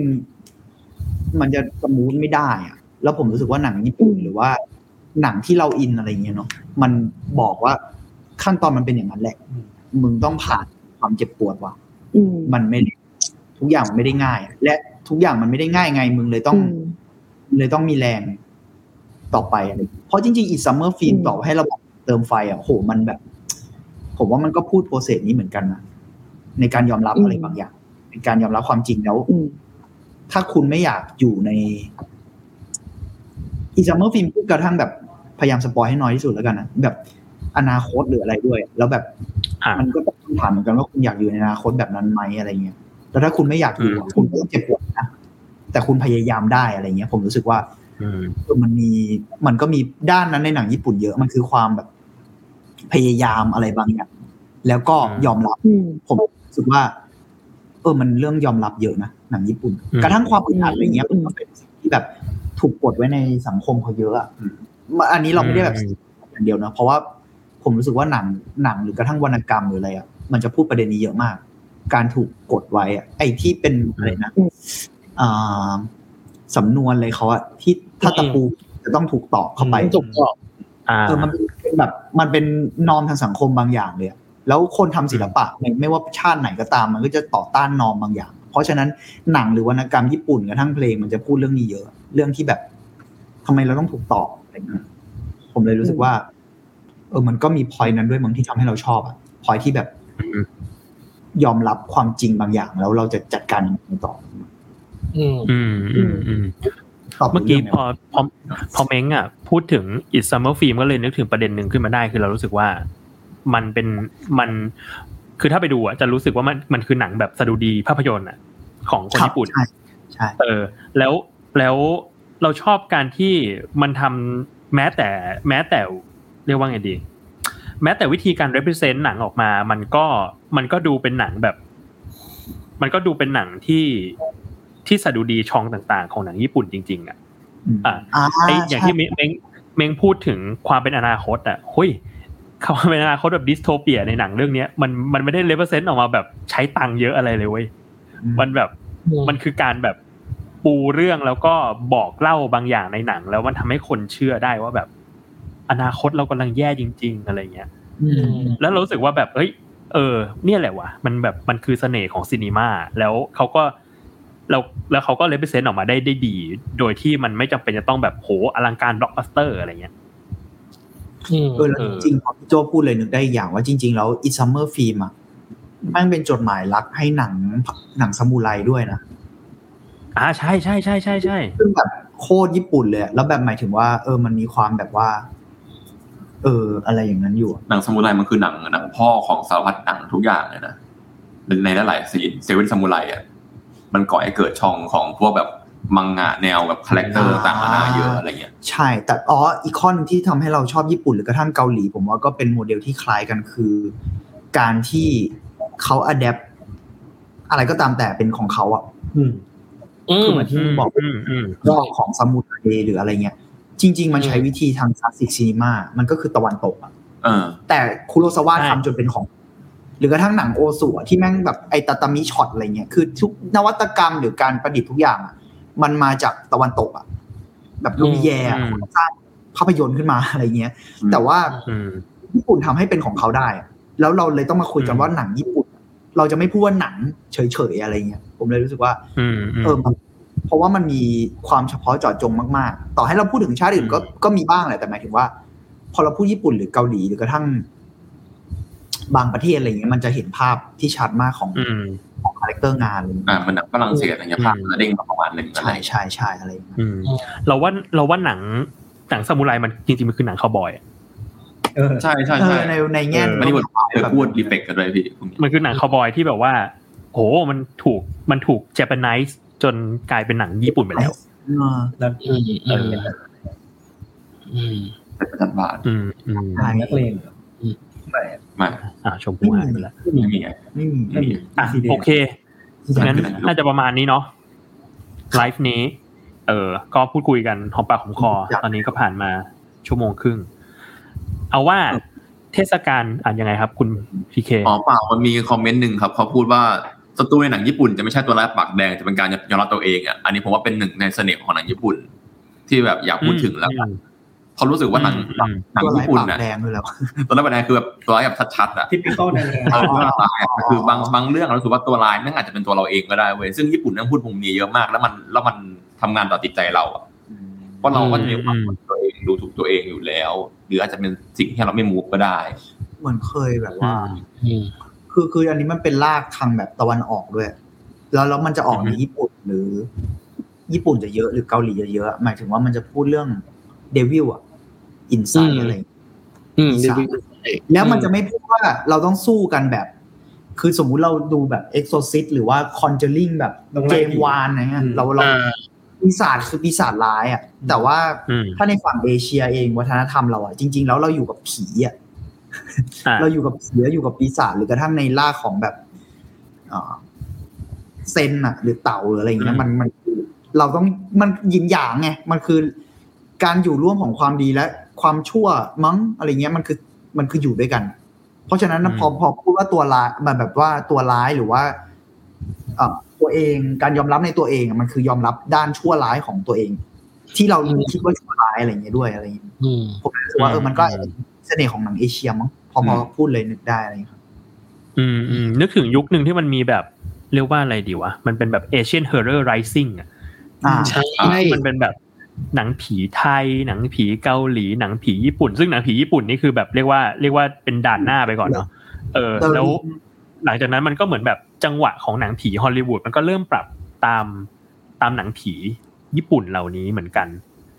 มันจะสมูทไม่ได้อะแล้วผมรู้สึกว่าหนังญี่ปุ่นอืมหรือว่า หนังที่เราอินอะไรเงี้ยเนาะมันบอกว่าขั้นตอนมันเป็นอย่างนั้นแหละ มึงต้องผ่านความเจ็บปวดว่ะอืมมันไม่ได้ทุกอย่างมันไม่ได้ง่าย และทุกอย่างมันไม่ได้ง่ายไง มึงเลยต้องอืมเลยต้องมีแรงต่อไปอะไรเพราะจริงๆ It's a Summer Film อืมต่อให้เรา เติมไฟอะโหมันแบบ ผมว่ามันก็พูด process นี้เหมือนกันนะในการยอมรับอะไรบางอย่างในการยอมรับความจริงแล้วอืมถ้าคุณไม่อยากอยู่ใน It's a Summer Film พูดกระทั่งแบบพยายาม spoil ให้น้อยที่สุดแล้วกันนะแบบอนาคตหรืออะไรด้วย แล้วแบบอ่ามันก็ต้องถามเหมือนกันว่าคุณอยากอยู่ในอนาคตแบบนั้นไหมอะไรเงี้ยแล้วถ้าคุณไม่อยากอยู่อะอืมคุณก็ต้องเจ็บปวดนะแต่คุณพยายามได้อะไรเงี้ย ผมรู้สึกว่าอืมเออมันมีมันก็มีด้านนั้นในหนังญี่ปุ่นเยอะมันคือความแบบ พยายามอะไรบางอย่างแล้วก็อืมยอมรับอืมผมรู้สึกว่า เออมันเรื่องยอมรับเยอะนะหนังญี่ปุ่นอืมกระทั่งความอึดอัดอะไรเงี้ยอืมันมก็เป็นสิ่งที่แบบถูกกดไว้ในสังคมเขาเยอะอะอืมอันนี้เราไม่ได้แบบอย่างเดียวนะเพราะว่าผมรู้สึกว่าหนังหนังหรือกระทั่งวรรณกรรมหรืออะไรอะมันจะพูดประเด็นนี้เยอะมาก การถูกกดไว้อะไอ้ที่เป็นอะไรนะอืมอ่าสำนวนอะไรเขาอะที่ถ้าตะปูจะต้องถูกตอกเข้าไปถูกต้องอ่าเออมันเป็น แบบมันเป็นนอมทางสังคมบางอย่างเลยอะแล้วคนทำศิลปะไม่ไม่ว่าชาติไหนก็ตาม มันก็จะต่อต้านนอมบางอย่างพเพราะฉะนั้นหนังหรือวรรณกรรมญี่ปุ่นกระทั่งเพลงมันจะพูดเรื่องนี้เยอะ เรื่องที่แบบทำไมเราต้องถูกตอบอะไรเงี้ยผมเลยรู้สึกว่า เออมันก็มีพอยนั้นด้วยมั้งที่ทำให้เราชอบอะพอยที่แบบยอมรับความจริงบางอย่าง แล้วเราจะจัดการยังไงต่อ อืมอืมอืมอืมตอบ เมื่อกี้รื่งพอพอพอเม้งอะพูดถึง It's Summer Film ก็เลยนึกถึงประเด็นหนึ่งขึ้นมาได้คือเรารู้สึกว่ามันเป็นมันคือถ้าไปดูอะจะรู้สึกว่ามันมันคือหนังแบบสดุดีภาพยนตร์อะของคนครับญี่ปุ่นใช่ใช่เออ แล้วแล้วเราชอบการที่มันทำแม้แต่แม้แต่เรียกว่าไงดี แม้แต่วิธีการ represent หนังออกมา มันก็มันก็ดูเป็นหนังแบบ มันก็ดูเป็นหนังที่ ที่สดุดีช่องต่างๆ ของหนังญี่ปุ่นจริงๆอะมอะอ่าไออย่างที่เม้งเม้งเม้งพูดถึงความเป็นอนาคตอะเฮ้ยความเป็นอนาคตแบบ dystopia ในหนังเรื่องเนี้ยมันมันไม่ได้ represent ออกมาแบบใช้ตังค์เยอะอะไรเลยเว้ยมันแบบมันคือการแบบปูเรื่องแล้วก็บอกเล่าบางอย่างในหนัง แล้วมันทำให้คนเชื่อได้ว่าแบบ อนาคตเรากำลังแย่จริง ๆ อะไรเงี้ยอืมแล้วเรารู้สึกว่าแบบเอ้ย เออ เนี่ยแหละวะมันแบบมันคือเสน่ห์ของ cinema แล้วเขาก็ แล้วแล้วเขาก็ represent ออกมาได้ได้ดี โดยที่มันไม่จำเป็นจะต้องแบบโหอลังการบล็อกบัสเตอร์อะไรเงี้ยอืมเออแล้วจริงๆพอพี่โจพูดเลยนึกได้อีกอย่างว่าจริง ๆ แล้ว It's a Summer Film อะมันเป็นจดหมายรักให้หนังหนังซามูไรด้วยนะอ่าใช่ใช่ใช่ใช่ใช่ซึ่งแบบโคตรญี่ปุ่นเลยอะแล้วแบบหมายถึงว่า เออมันมีความแบบว่า เออ อะไรอย่างนั้นอยู่อะหนังซามูไรมันคือหนังหนังพ่อของสารพัดหนังทุกอย่างเลยนะในหลายๆ scene Seven Samurai อะ มันก่อให้เกิดช่องของพวกแบบมังงะแนวแบบ character ต่างๆนานาเยอะอะไรเงี้ยใช่ แต่อ๋ออีกข้อหนึ่งที่ทำให้เราชอบญี่ปุ่นหรือกระทั่งเกาหลี ผมว่าก็เป็นโมเดลที่คล้ายกันคือ การที่เขา adapt อะไรก็ตามแต่เป็นของเขาอะอืมอืคือมเหมือนที่บอกอืมอืมเรื่องของซามูไรหรืออะไรเงี้ย จริง ๆ มันใช้วิธีทาง classic cinema มันก็คือตะวันตกอะเออแต่คุโรซาวะทำจนเป็นของ หรือกระทั่งหนังโอซุอะที่แม่งแบบไอตาตามิช็อตอะไรเงี้ยคือทุกนวัตกรรมหรือการประดิษฐ์ทุกอย่างอะมันมาจากตะวันตกอะแบบลูมิแยร์อะสร้างภาพยนตร์ขึ้นมาอะไรเงี้ยอืมแต่ว่าอืมญี่ปุ่นทำให้เป็นของเขาได้อะแล้วเราเลยต้องมาคุยกันอืมว่าหนังญี่ปุ่น เราจะไม่พูดว่าหนังเฉยๆอะไรเงี้ยผมเลยรู้สึกว่าอืมอืมเออมันเพราะว่ามันมีความเฉพาะเจาะจงมากๆ ต่อให้เราพูดถึงชาติอื่นก็อืมก็มีบ้างแหละแต่หมายถึงว่า พอเราพูดญี่ปุ่นหรือเกาหลีหรือกระทั่ง บางประเทศอะไรเงี้ยมันจะเห็นภาพที่ชัดมากของอืมของ character งานอะไรเลยอ่ามันหนังฝรั่งเศสอะไรเงี้ยภาพมันจะเด้งมาประมาณหนึ่งอะไรใช่ใช่ใช่อะไรอย่างเงี้ยอืมเราว่าเราว่าหนังหนังซามูไรมันจริงๆมันคือหนังคาวบอยอะเออใช่ใช่เอใช่อในในแง่มันนี่บทเคยพูดรีเฟกกันด้วยพี่มันคือหนังคาวบอยที่แบบว่าโหมันถูกมันถูกเจแปนไนซ์จนกลายเป็นหนังญี่ปุ่นไปแล้วเออแล้วอืมอืมอืมเป็นประจันบาทอืมอืมหนังนักเลงเห รอไม่อ่าชมพู่หายไปแล้วไม่มีไงไม่มีไม่มีอะโอเคงั้นน่าจะประมาณนี้เนาะไลฟ์นี้ เออ ก็พูดคุยกันหอมปากหอมคอ ตอนนี้ก็ผ่านมาชั่วโมงครึ่ง เอาว่าเทศกาลอ่านยังไงครับ คุณพีเคอ๋อเปล่ามันมีคอมเมนต์หนึ่งครับ เขาพูดว่าศัตรูในหนังญี่ปุ่นจะไม่ใช่ตัวร้ายปากแดงจะเป็นการยอมรับตัวเองอะอันนี้ผมว่าเป็นหนึ่งในเสน่ห์ของหนังญี่ปุ่น ที่แบบอยากพูดถึงแล้วกัน เขารู้สึกว่าหนังอืมหนังตัวญี่ร้ายปุ่นปากน่ะแดงด้วยแล้วตัวร้ายปากแดงคือแบบตัวร้ายแบบชัดๆอะทิปิคอลแนวเออตัวร้ายอะคือบางบางเรื่องเรารู้สึกว่าตัวร้ายนั่นอาจจะเป็นตัวเราเองก็ได้เว้ยซึ่งญี่ปุ่นนั่งพูดมุมนี้เยอะมาก แล้วมันแล้วมันทำงานต่อจิตใจเราอะเพราะเราก็จะมีความเป็นตัวเองดูถูกตัวเองอยู่แล้ว หรืออาจจะเป็นสิ่งที่เราไม่มูฟก็ได้เหมือนเคยแบบว่าอืมคือคืออันนี้มันเป็นลากทางแบบตะวันออกด้วย แล้วแล้วมันจะออกในอือฮึญี่ปุ่นหรือ ญี่ปุ่นจะเยอะหรือเกาหลีจะเยอะหมายถึงว่ามันจะพูดเรื่องเดวิลอะ อินไซอืมอะไรอย่างเงี้ยอืมอีสานแล้วมันจะไม่พูดว่าเราต้องสู้กันแบบ คือสมมุติเราดูแบบ Exorcist หรือว่า Conjuring แบบต้องไล่เจมผีวานอะไรเงี้ยอืมเราเราอ่าปีศาจคือปีศาจร้ายอะ แต่ว่าอืมถ้าในฝั่งเอเชียเองวัฒนธรรมเราอะจริง ๆ แล้วเราอยู่กับผีอะอ่าเราอยู่กับผีแล้วอยู่กับปีศาจหรือกระทั่งในล่าของแบบเอ่อเซนอะหรือเต่าหรืออะไรอย่างเงี้ยมันมันคือเราต้องมันยินหยางไงมันคือการอยู่ร่วมของความดีและ ความชั่วมั้งอะไรเงี้ยมันคือมันคืออยู่ด้วยกัน เพราะฉะนั้นนะพอพอพูดว่าตัวร้ายมันแบบว่าตัวร้ายหรือว่าเอ่อตัวเองการยอมรับในตัวเองอะมันคือยอมรับด้านชั่วร้ายของตัวเอง ที่เราคิดว่าชั่วร้ายอะไรเงี้ยด้วยอะไรเงี้ยอืมผมรู้สึกว่าเออมันก็เสน่ห์ของหนังเอเชียมั้งพอพอพูดเลยนึกได้อะไรเงี้ยครับอืมอืมนึกถึงยุคหนึ่งที่มันมีแบบเรียกว่าอะไรดีวะ มันเป็นแบบ Asian Horror Rising อะอ่าใช่ที่มันเป็นแบบ หนังผีไทย หนังผีเกาหลี หนังผีญี่ปุ่น ซึ่งหนังผีญี่ปุ่นนี่คือแบบเรียกว่าเรียกว่าเป็นด่านหน้าไปก่อนเนาะเออ แล้วหลังจากนั้นมันก็เหมือนแบบจังหวะของหนังผีฮอลลีวูดมันก็เริ่มปรับตามตามหนังผีญี่ปุ่นเหล่านี้เหมือนกัน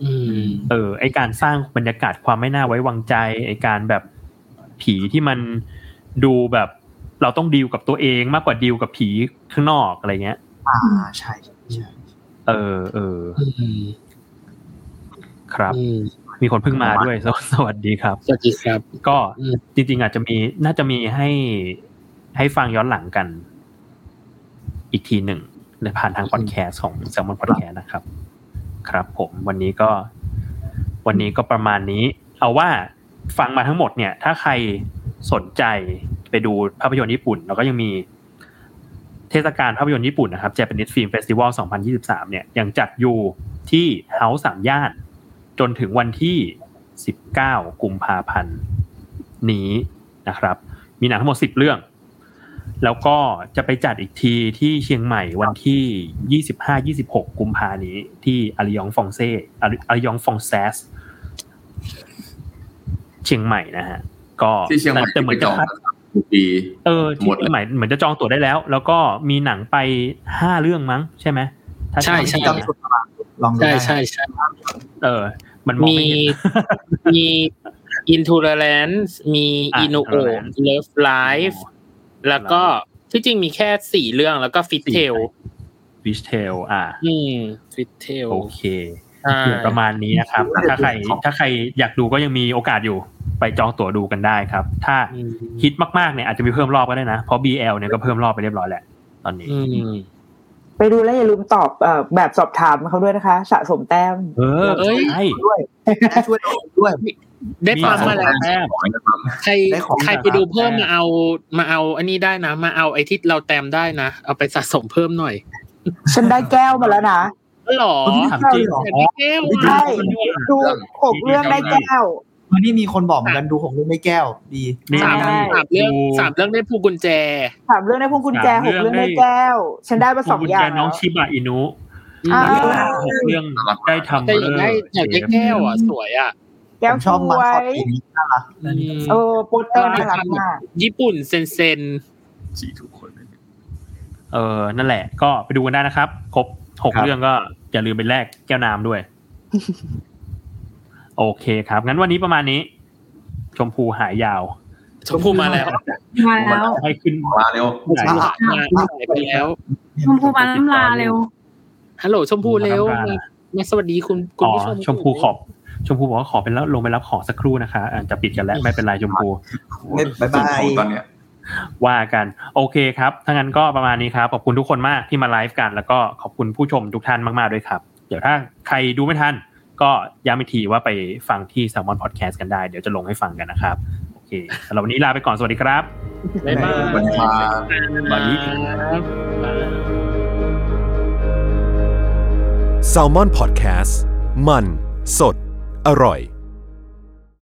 อืมเออ ไอการสร้างบรรยากาศความไม่น่าไว้วางใจ ไอการแบบผีที่มันดูแบบเราต้องดีลกับตัวเองมากกว่าดีลกับผีข้างนอกอะไรเงี้ย อ่าใช่ใช่เออเอออืม ครับอืมมีคนเพิ่งมาด้วยสวสวัสดีครับสวัสดีครับ ก็อืมจริง ๆ อาจจะมีน่าจะมีให้ให้ฟังย้อนหลังกัน อีกทีหนึ่งในผ่านทางพอดแคสต์ของ s ซ l m o n Podcast นะครับ ครับ ผมวันนี้ก็ วันนี้ก็ประมาณนี้ เอาว่าฟังมาทั้งหมดเนี่ย ถ้าใครสนใจไปดูภาพยนตร์ญี่ปุ่น แล้วก็ยังมีเทศกาลภาพยนตร์ญี่ปุ่นนะครับ Japanese Film Festival 2023 เนี่ยยังจัดอยู่ที่เฮาส์สามย่าน จนถึงวันที่ 19 กุมภาพันธ์นี้นะครับ มีหนังทั้งหมด 10 เรื่อง แล้วก็จะไปจัดอีกทีที่เชียงใหม่วันที่ 25-26 กุมภานี้ ที่อาริยองฟองเซ่อาริยองฟองแซสเชียงใหม่นะฮะ ก็ที่เชียงใหม่แต่เหมือนจจะองพัดทุกปีเออหมที่ดเลยเชียงใหม่เหมือนจะจองตั๋วได้แล้ว แล้วก็มีหนังไปห้าเรื่องมั้ง ใช่ไหมถ้าใช่ใช่จำไม่ผิดนะ ลองดูใช่ได้ใช่ใช่เออ มันมองมีไม่เห็นมี Intolerance มีอะ Inu o Intolerance Love Life แล้วก็ที่จริงมีแค่สี่เรื่องแล้วก็ Fit สี่ Tail วิชเทลอ่า อืม Fit Tail โอเคใช่ประมาณนี้นะครับ ถ้าใคร ถ้าใครอยากดูก็ยังมีโอกาสอยู่ไปจองตั๋วดูกันได้ครับ ถ้าอืมฮิตมากๆเนี่ยอาจจะมีเพิ่มรอบก็ได้นะ เพราะ BL เนี่ยก็เพิ่มรอบไปเรียบร้อยแหละตอนนี้อืม ไปดูแล้วอย่าลืมตอบเอ่อแบบสอบถามเขาด้วยนะคะ สะสมแต้ม เออเอ้ยใช่ด้วยและช่วยเราด้วย ได้ฟังมาแล้วแต้มใครได้ของใครไปดูเพิ่มมาเอามาเอา อันนี้ได้นะ มาเอาไอ้ที่เราแต้มได้นะเอาไปสะสมเพิ่มหน่อย ฉันได้แก้วมาแล้วนะอ๋อเหรอถามจริงอยากได้แก้วใช่อะดูหกเรื่องได้แก้ว วันนี้มีคนบอกเหมือนกันดูของเรื่องไม่แก้ว ดีนี่สามใช่สามเรื่องดูสามเรื่องได้ผูกกุญแจสามเรื่องได้พวงกุญแจสามหเรื่กองเรื่องได้ได้แก้ว ฉันได้มาสองคุณอย่าแกงน้องแล้วชิบะอินุอ่าหกเรื่องได้ทำแต่อยากได้อยากได้แก้วอะสวยอะแก้ผวมสชอบมันวสดยปีนี้น่ารักอืมเออโปสเตอร์น่ารักมากญี่ปุ่นเซนเซนสี่ทุกคนเลยเออนั่นแหละ ก็ไปดูกันได้นะครับ ครบหกครับเรื่องก็อย่าลืมไปแลกแก้วน้ำด้วย โอเคครับ งั้นวันนี้ประมาณนี้ ชมพูหายยาว ชมพู่มาแล้วมาแล้วให้ขึ้นมาเร็วไหนมามาหายไปแล้ว ชมพูมาล้ำลาเร็วฮัลโหลชมพู่เร็วมามามาสวัสดีคุณคุณอ๋อผู้ชมชมพูขอบชมพูบอกว่าขอเป็นแล้วลงไปรับของสักครู่นะคะอะจะปิดกันแล้วไม่เป็นไรชมพูบ๊ายบายตอนเนี้ยว่ากันโอเคครับถ้างั้นก็ประมาณนี้ครับขอบคุณทุกคนมากที่มาไลฟ์กัน แล้วก็ขอบคุณผู้ชมทุกท่านมากๆด้วยครับ เดี๋ยวถ้าใครดูไม่ทัน ก็ย้ำอีกทีว่าไปฟังที่ Salmon Podcast กันได้ เดี๋ยวจะลงให้ฟังกันนะครับ โอเคสำหรับวันนี้ลาไปก่อน สวัสดีครับบ๊ายบายสวัสดีครับสวัสดี s a l m o n PODCAST มัน สด อร่อย